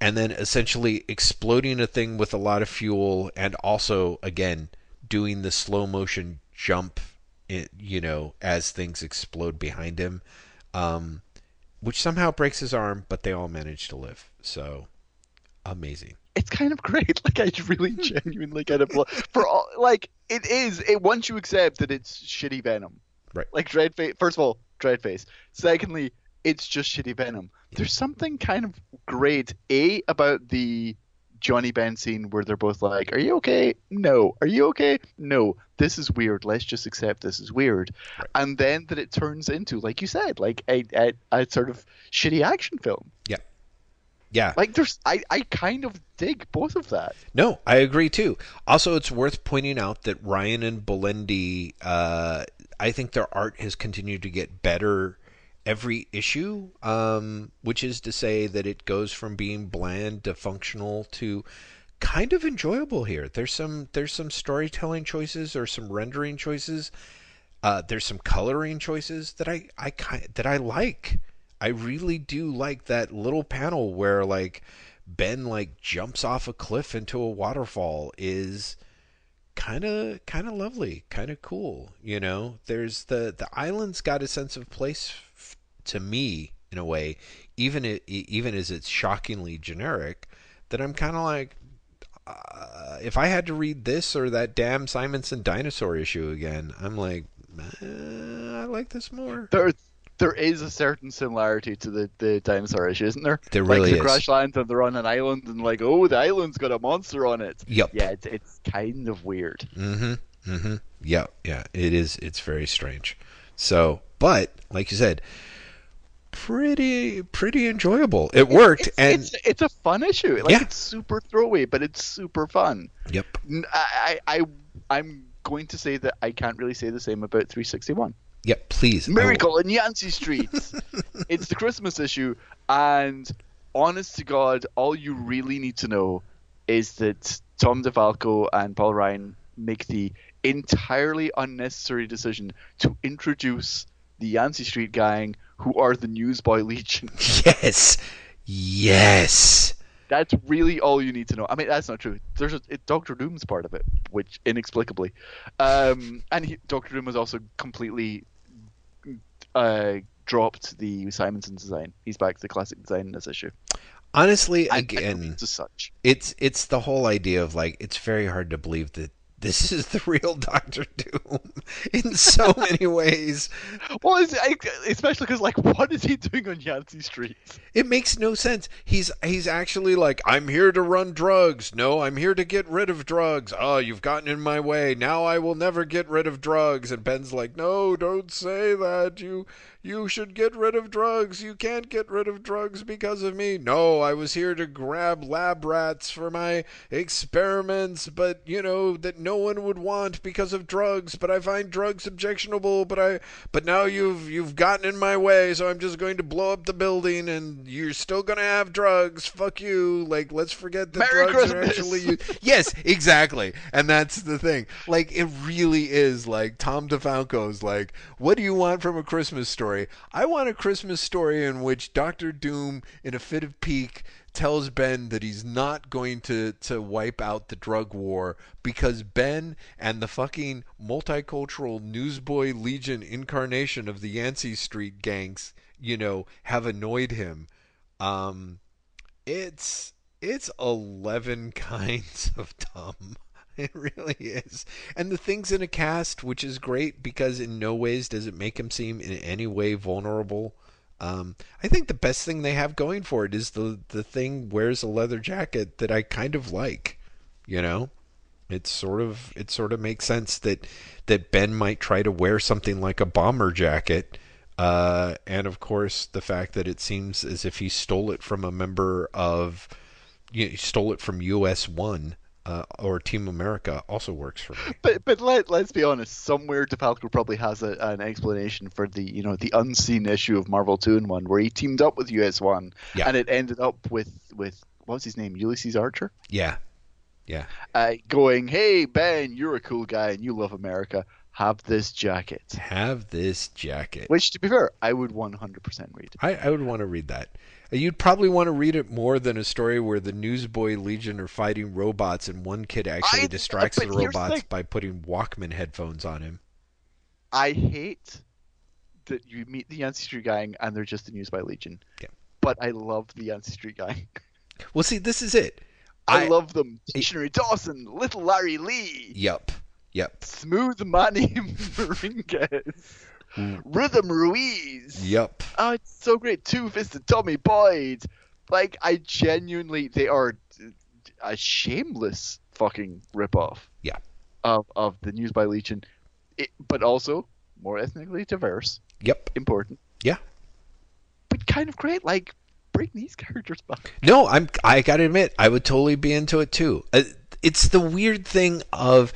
and then essentially exploding a thing with a lot of fuel and also again doing the slow motion jump you know as things explode behind him um, which somehow breaks his arm but they all manage to live. So amazing it's kind of great. (laughs) Like I really hmm. genuinely kind of for all like it is. It once you accept that it's shitty Venom, right? Like Dreadface. First of all, Dreadface. Secondly, it's just shitty Venom. There's something kind of great a about the Johnny Ben scene where they're both like, "Are you okay? No. Are you okay? No. This is weird. Let's just accept this is weird." Right. And then that it turns into, like you said, like a, a, a sort of shitty action film. Yeah. Yeah. Like there's I, I kind of dig both of that. No, I agree too. Also it's worth pointing out that Ryan and Bulanadi uh, I think their art has continued to get better every issue, um, which is to say that it goes from being bland to functional to kind of enjoyable here. There's some there's some storytelling choices or some rendering choices. Uh, there's some coloring choices that I I that I like. I really do like that little panel where like Ben like jumps off a cliff into a waterfall is kind of kind of lovely, kind of cool, you know. There's the the island's got a sense of place f- to me in a way, even it even as it's shockingly generic that I'm kind of like uh, if I had to read this or that damn Simonson dinosaur issue again, I'm like, eh, I like this more. There is a certain similarity to the, the dinosaur issue, isn't there? There really like, is. crash land and they're on an island and like, oh, the island's got a monster on it. Yep. Yeah, it's it's kind of weird. Mm-hmm. Mm-hmm. Yeah, yeah. It is. It's very strange. So, but like you said, pretty pretty enjoyable. It worked, it's, and it's, it's a fun issue. Like yeah. it's super throwaway, but it's super fun. Yep. I I I'm going to say that I can't really say the same about 361. Yeah, please. Miracle in Yancey Street. (laughs) it's the Christmas issue, and honest to God, all you really need to know is that Tom DeFalco and Paul Ryan make the entirely unnecessary decision to introduce the Yancey Street gang, who are the Newsboy Legion. (laughs) Yes, yes. That's really all you need to know. I mean, that's not true. There's a, it, Doctor Doom's part of it, which inexplicably, um, and he, Doctor Doom was also completely uh, dropped the Simonson design. He's back to the classic design in this issue. Honestly, And- again, to such. it's it's the whole idea of like it's very hard to believe that this is the real Doctor Doom in so (laughs) many ways. Well, especially because like, what is he doing on Yancey Street? It makes no sense. He's he's actually like, I'm here to run drugs. No, I'm here to get rid of drugs. Oh, you've gotten in my way. Now I will never get rid of drugs. And Ben's like, No, don't say that. You you should get rid of drugs. You can't get rid of drugs because of me. No, I was here to grab lab rats for my experiments, but you know that no one would want because of drugs. But I find drugs objectionable. But I but now you've you've gotten in my way, so I'm just going to blow up the building, and you're still gonna have drugs. Fuck you. Like let's forget that Merry drugs are actually used. (laughs) yes, exactly. And that's the thing. Like it really is like Tom DeFalco's like, what do you want from a Christmas story? I want a Christmas story in which Doctor Doom in a fit of pique tells Ben that he's not going to to wipe out the drug war because Ben and the fucking multicultural newsboy legion incarnation of the Yancey Street gangs, you know, have annoyed him. Um it's it's 11 (laughs) kinds of dumb. (laughs) It really is. And the things in a cast, which is great because in no ways does it make him seem in any way vulnerable. Um, I think the best thing they have going for it is the the thing wears a leather jacket that I kind of like. You know, it's sort of it sort of makes sense that that Ben might try to wear something like a bomber jacket. Uh, and of course, the fact that it seems as if he stole it from a member of, you know, he stole it from US One uh, or Team America also works for me. But but let let's be honest. Somewhere DeFalco probably has a, an explanation for the you know the unseen issue of Marvel Two-in-One where he teamed up with US One Yeah. and it ended up with with what was his name Ulysses Archer Yeah, yeah, uh, going hey Ben you're a cool guy and you love America have this jacket have this jacket. which to be fair I would 100% read. I, I would want to read that. You'd probably want to read it more than a story where the Newsboy Legion are fighting robots and one kid actually I- distracts the here's the robots by putting Walkman headphones on him. I hate that you meet the Yancey Street Gang and they're just the Newsboy Legion. Yeah. But I love the Yancey Street Gang. (laughs) Well, see, this is it. I, I- love them. Dictionary Dawson, Little Larry Lee, Yep, yep, Smooth Manny (laughs) Maringuez, Rhythm Ruiz. yep. Oh, it's so great. Two Fisted Tommy Boyd. Like, I genuinely, they are a shameless fucking ripoff. Yeah. Of, of the Newsboy Legion. It, but also more ethnically diverse. Yep. Important. Yeah. But kind of great. Like, bring these characters back. No, I'm. I gotta admit, I would totally be into it too. Uh, it's the weird thing of,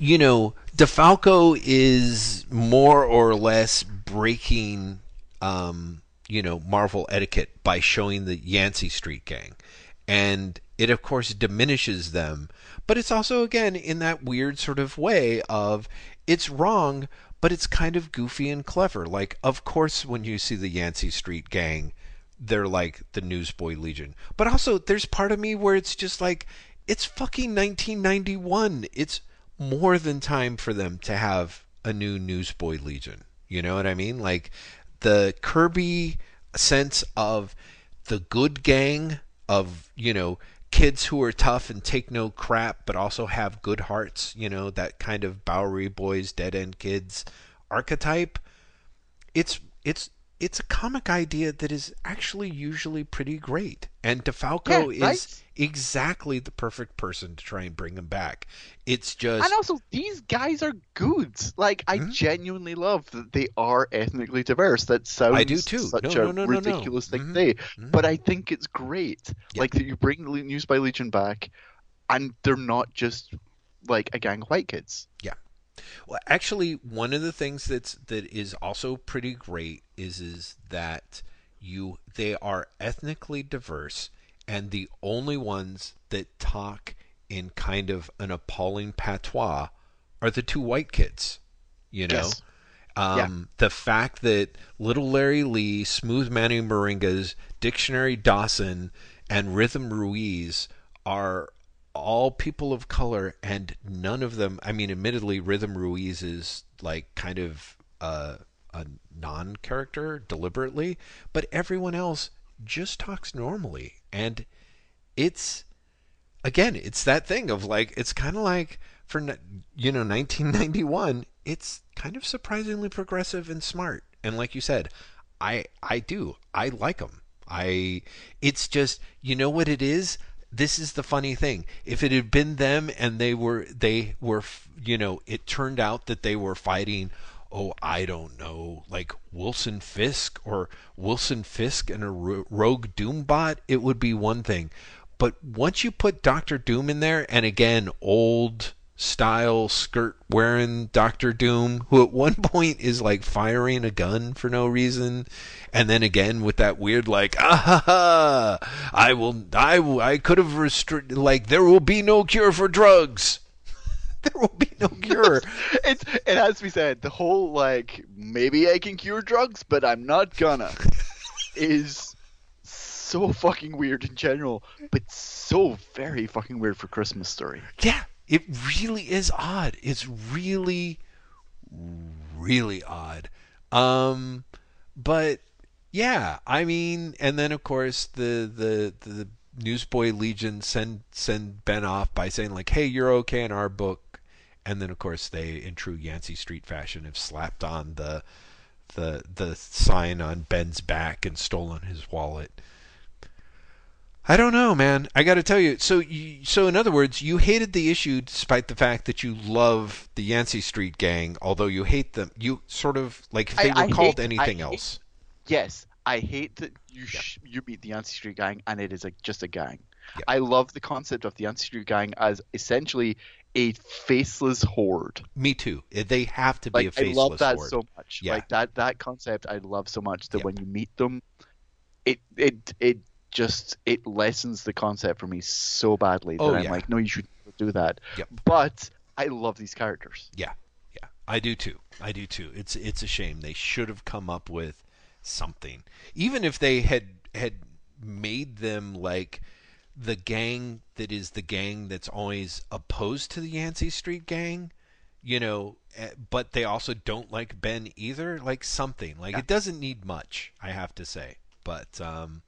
you know, DeFalco is more or less breaking, um, you know, Marvel etiquette by showing the Yancey Street Gang, and it of course diminishes them. But it's also again in that weird sort of way of it's wrong, but it's kind of goofy and clever. Like, of course, when you see the Yancey Street Gang they're like the Newsboy Legion. But also, there's part of me where it's just like, it's fucking 1991. It's more than time for them to have a new Newsboy Legion. You know what I mean? Like the Kirby sense of the good gang of, you know, kids who are tough and take no crap, but also have good hearts. You know, that kind of Bowery Boys, Dead End Kids archetype it's it's it's a comic idea that is actually usually pretty great. And DeFalco Yeah, right? is exactly the perfect person to try and bring him back. It's just And also, these guys are good. Like, I Mhm. genuinely love that they are ethnically diverse. That sounds I do too. such No, a no, no, ridiculous thing Mhm. to say, Mhm. but I think it's great. Yeah. Like that you bring Newsboy Legion back, and they're not just like a gang of white kids. Well, actually, one of the things that's that is also pretty great is is that you they are ethnically diverse, and the only ones that talk in kind of an appalling patois are the two white kids. You know, Yes. um, the fact that Little Larry Lee, Smooth Manny Moringas, Dictionary Dawson, and Rhythm Ruiz are all people of color, and none of them. I mean, admittedly, Rhythm Ruiz is like kind of uh, a non-character deliberately, but everyone else just talks normally, and it's again, it's that thing of like it's kind of like for you know 1991, it's kind of surprisingly progressive and smart. And like you said, I I do I like them. I it's just you know what it is. This is the funny thing. If it had been them and they were they were you know it turned out that they were fighting oh, I don't know, like Wilson Fisk or Wilson Fisk and a rogue Doombot, it would be one thing. But once you put Doctor Doom in there, and again, old style skirt wearing Doctor Doom, who at one point is like firing a gun for no reason, and then again with that weird like ah ha ha, I will I I could have restricted like there will be no cure for drugs. (laughs) there will be (laughs) no cure. it's it has to be said. The whole like maybe I can cure drugs, but I'm not gonna (laughs) is so fucking weird in general, but so very fucking weird for Christmas story. Yeah, it really is odd. It's really, really odd. Um, but yeah, I mean, and then of course the the the Newsboy Legion send send Ben off by saying like, "Hey, you're okay in our book." and then of course they, in true Yancey Street fashion, have slapped on the the the sign on Ben's back and stolen his wallet. I don't know, man. I got to tell you. So, you, so in other words, you hated the issue despite the fact that you love the Yancey Street gang, although you hate them. You sort of like if they I, were I called hate, anything else. yes, I hate that you yeah. sh- you meet the Yancey Street gang and it is like just a gang. Yeah. I love the concept of the Yancey Street gang as essentially a faceless horde. Me too. Eh, they have to be like, a faceless I love that horde. so much. Yeah. Like that that concept I love so much that when you meet them, it it it just it lessens the concept for me so badly that oh, I'm like, no, you should do that. Yep. But I love these characters. Yeah, yeah, I do too. I do too. It's it's a shame they should have come up with something, even if they had had made them like the gang that is the gang that's always opposed to the Yancey Street gang, you know, eh, but they also don't like Ben either, like something. Like yeah. it doesn't need much, I have to say. But um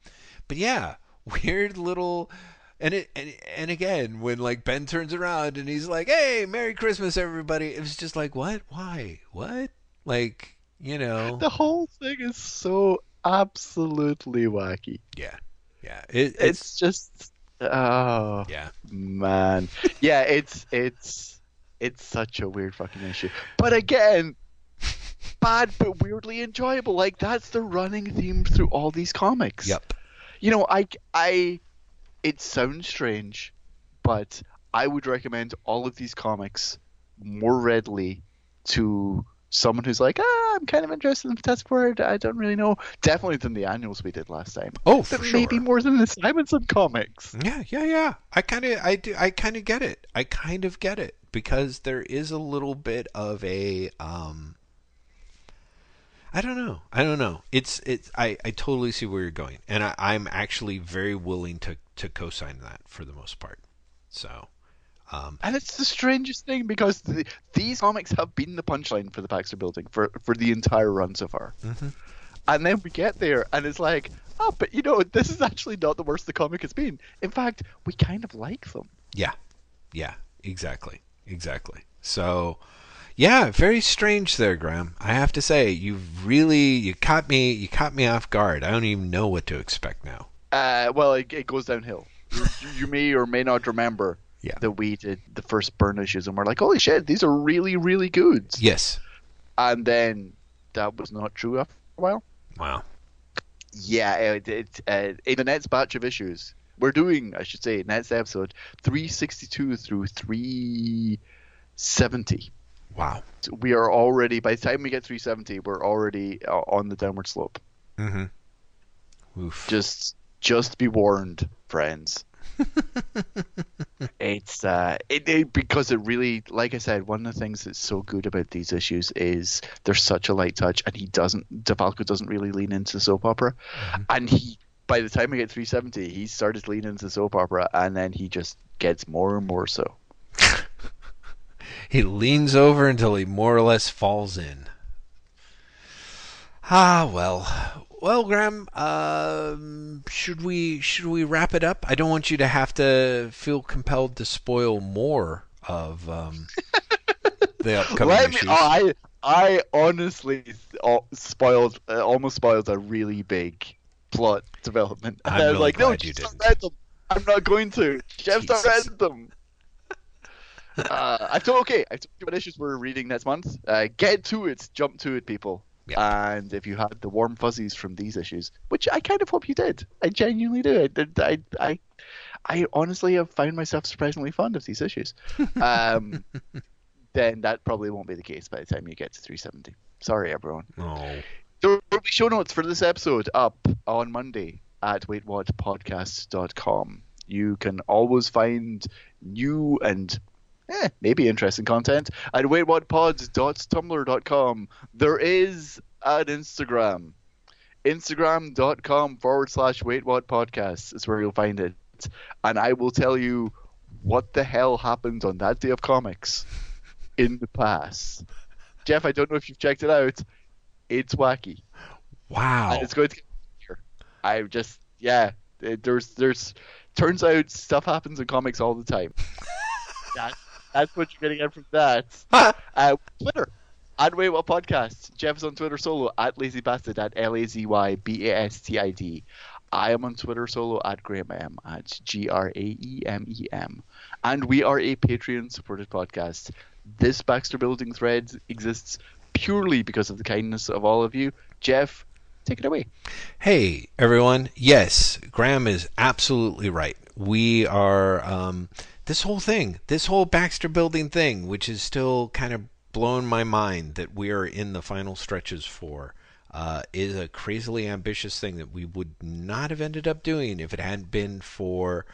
but yeah, (laughs) weird little and it and, and again when like Ben turns around and he's like, "Hey, Merry Christmas everybody." It was just like, "What? Why? What?" Like, you know. The whole thing is so absolutely wacky. Yeah. Yeah. It, it's, it's just Oh yeah, man. (laughs) Yeah, it's it's it's such a weird fucking issue. But again, (laughs) bad but weirdly enjoyable. Like that's the running theme through all these comics. Yep. You know, I I it sounds strange, but I would recommend all of these comics more readily to someone who's like, ah, I'm kind of interested in Fantastic Four. I don't really know. Definitely than the annuals we did last time. Oh, for but sure. Maybe more than the Simonson comics. Yeah, yeah, yeah. I kind of, I do, I kind of get it. I kind of get it because there is a little bit of a, um, I don't know. I don't know. It's it's I, I totally see where you're going, and I, I'm actually very willing to to co-sign that for the most part. So um, and it's the strangest thing because the, these comics have been the punchline for the Baxter Building for, for the entire run so far. Mm-hmm. And then we get there, and it's like, oh, but you know, this is actually not the worst the comic has been. In fact, we kind of like them. Yeah, yeah, exactly, exactly. So, yeah, very strange there, Graeme. I have to say, you really you caught me you caught me off guard. I don't even know what to expect now. Uh, well, it, it goes downhill. you, you may or may not remember (laughs) yeah. that we did the first Byrne issues, and we're like, holy shit, these are really, really good. Yes. And then that was not true after a while. Wow. Yeah, it, it, uh, in the next batch of issues, we're doing, I should say, next episode, 362 through 370. Wow. We are already, by the time we get 370, we're already uh, on the downward slope. Mm-hmm. Oof. Just, just be warned, friends. (laughs) it's uh, it, it, because it really, like I said, one of the things that's so good about these issues is there's such a light touch, and he doesn't, DeFalco doesn't really lean into soap opera, mm-hmm. and he, by the time we get 370, he started leaning into soap opera, and then he just gets more and more so. He leans over until he more or less falls in. Ah, well, well, Graeme, um, should we should we wrap it up? I don't want you to have to feel compelled to spoil more of um, the upcoming (laughs) Let me, issues. oh, I I honestly uh, spoiled uh, almost spoiled a really big plot development. I'm And I was really like, no, you didn't. I'm not going to. Jeff's not read them. Uh, I've told okay. I've told you what issues we're reading next month. Uh, get to it, jump to it, people. And if you had the warm fuzzies from these issues, which I kind of hope you did, I genuinely do. I, I, I, I honestly have found myself surprisingly fond of these issues. (laughs) Um, then that probably won't be the case by the time you get to 370. Sorry, everyone. Oh, There will be show notes for this episode up on Monday at waitwhatpodcast.com. You can always find new and eh, maybe interesting content at waitwhatpods.tumblr.com. There is an Instagram. Instagram.com forward slash waitwhatpodcast is where you'll find it. And I will tell you what the hell happened on that day of comics in the past. Jeff, I don't know if you've checked it out. It's wacky. wow! And it's going to get here. I just yeah. it- There's there's turns out stuff happens in comics all the time. (laughs) that, that's what you're getting out from that. Uh, Twitter. At Wait What Podcast. Jeff's on Twitter solo at Lazy Bastard at L A Z Y B A S T I D. I am on Twitter solo at Graeme M at G R A E M E M. And we are a Patreon supported podcast. This Baxter Building thread exists purely because of the kindness of all of you. Jeff, take it away. Hey, everyone. Yes, Graeme is absolutely right. We are, um, this whole thing, this whole Baxter building thing, which is still kind of blown my mind that we are in the final stretches for, uh, is a crazily ambitious thing that we would not have ended up doing if it hadn't been for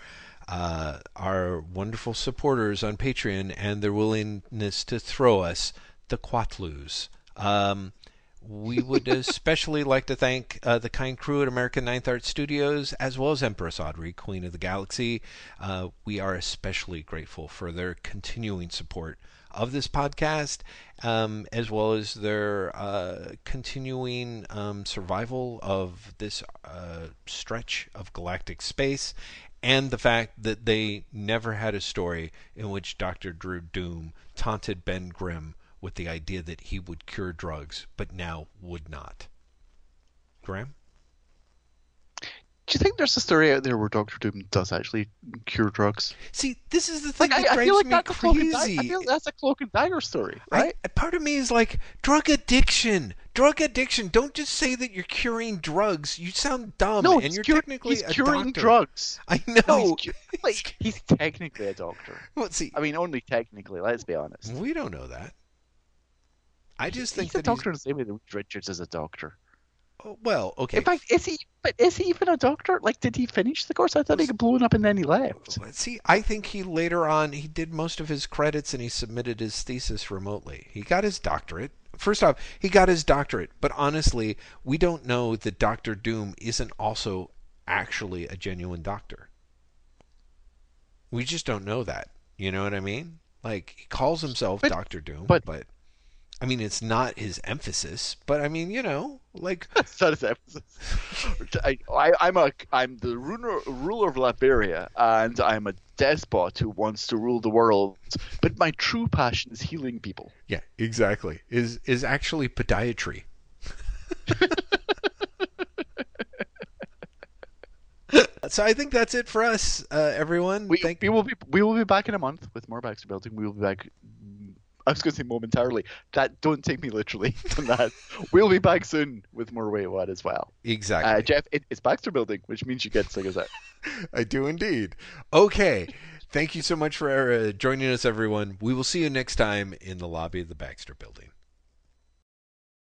uh, our wonderful supporters on Patreon and their willingness to throw us the quatloos. Um, we would especially like to thank uh, the kind crew at American Ninth Art Studios, as well as Empress Audrey, Queen of the Galaxy. Uh, we are especially grateful for their continuing support of this podcast, um, as well as their uh, continuing um, survival of this uh, stretch of galactic space, and the fact that they never had a story in which Dr. Drew Doom taunted Ben Grimm with the idea that he would cure drugs, but now would not. Graeme? Do you think there's a story out there where Doctor Doom does actually cure drugs? See, this is the thing Like, that I, I drives like me that's a cloak and crazy. I feel that's a cloak and dagger story, right? I, part of me is like drug addiction. Drug addiction. Don't just say that you're curing drugs. You sound dumb, no, and you're cure- technically he's a curing doctor. drugs. I No, know. he's, (laughs) like, he's technically a doctor. Well, see, I mean, only technically. Let's be honest. we don't know that. I just think he's a doctor in the same way that Richards is a doctor. oh, Well, okay. In fact, is he? But is he even a doctor? Like, did he finish the course? I thought he got blown up and then he left. See, I think he later on he did most of his credits and he submitted his thesis remotely. He got his doctorate. First off, he got his doctorate, but honestly, we don't know that Doctor Doom isn't also actually a genuine doctor. We just don't know that. You know what I mean? Like he calls himself But- Doctor Doom, but- but I mean it's not his emphasis. But I mean, you know, like (laughs) That's not his emphasis. (laughs) I, I'm a, I'm the ruler, ruler of Latveria, and I'm a despot who wants to rule the world. But my true passion is healing people. yeah, exactly. Is is actually podiatry. (laughs) so I think that's it for us, uh, everyone. We, Thank we will be, we will be back in a month with more Baxter Building. We will be back. I was going to say momentarily. That don't take me literally (laughs) on that. We'll be back soon with more Wait What as well. exactly. Uh, Jeff, it, it's Baxter Building, which means you get us (laughs) out. I do indeed. Okay. Thank you so much for uh, joining us, everyone. We will see you next time in the lobby of the Baxter Building.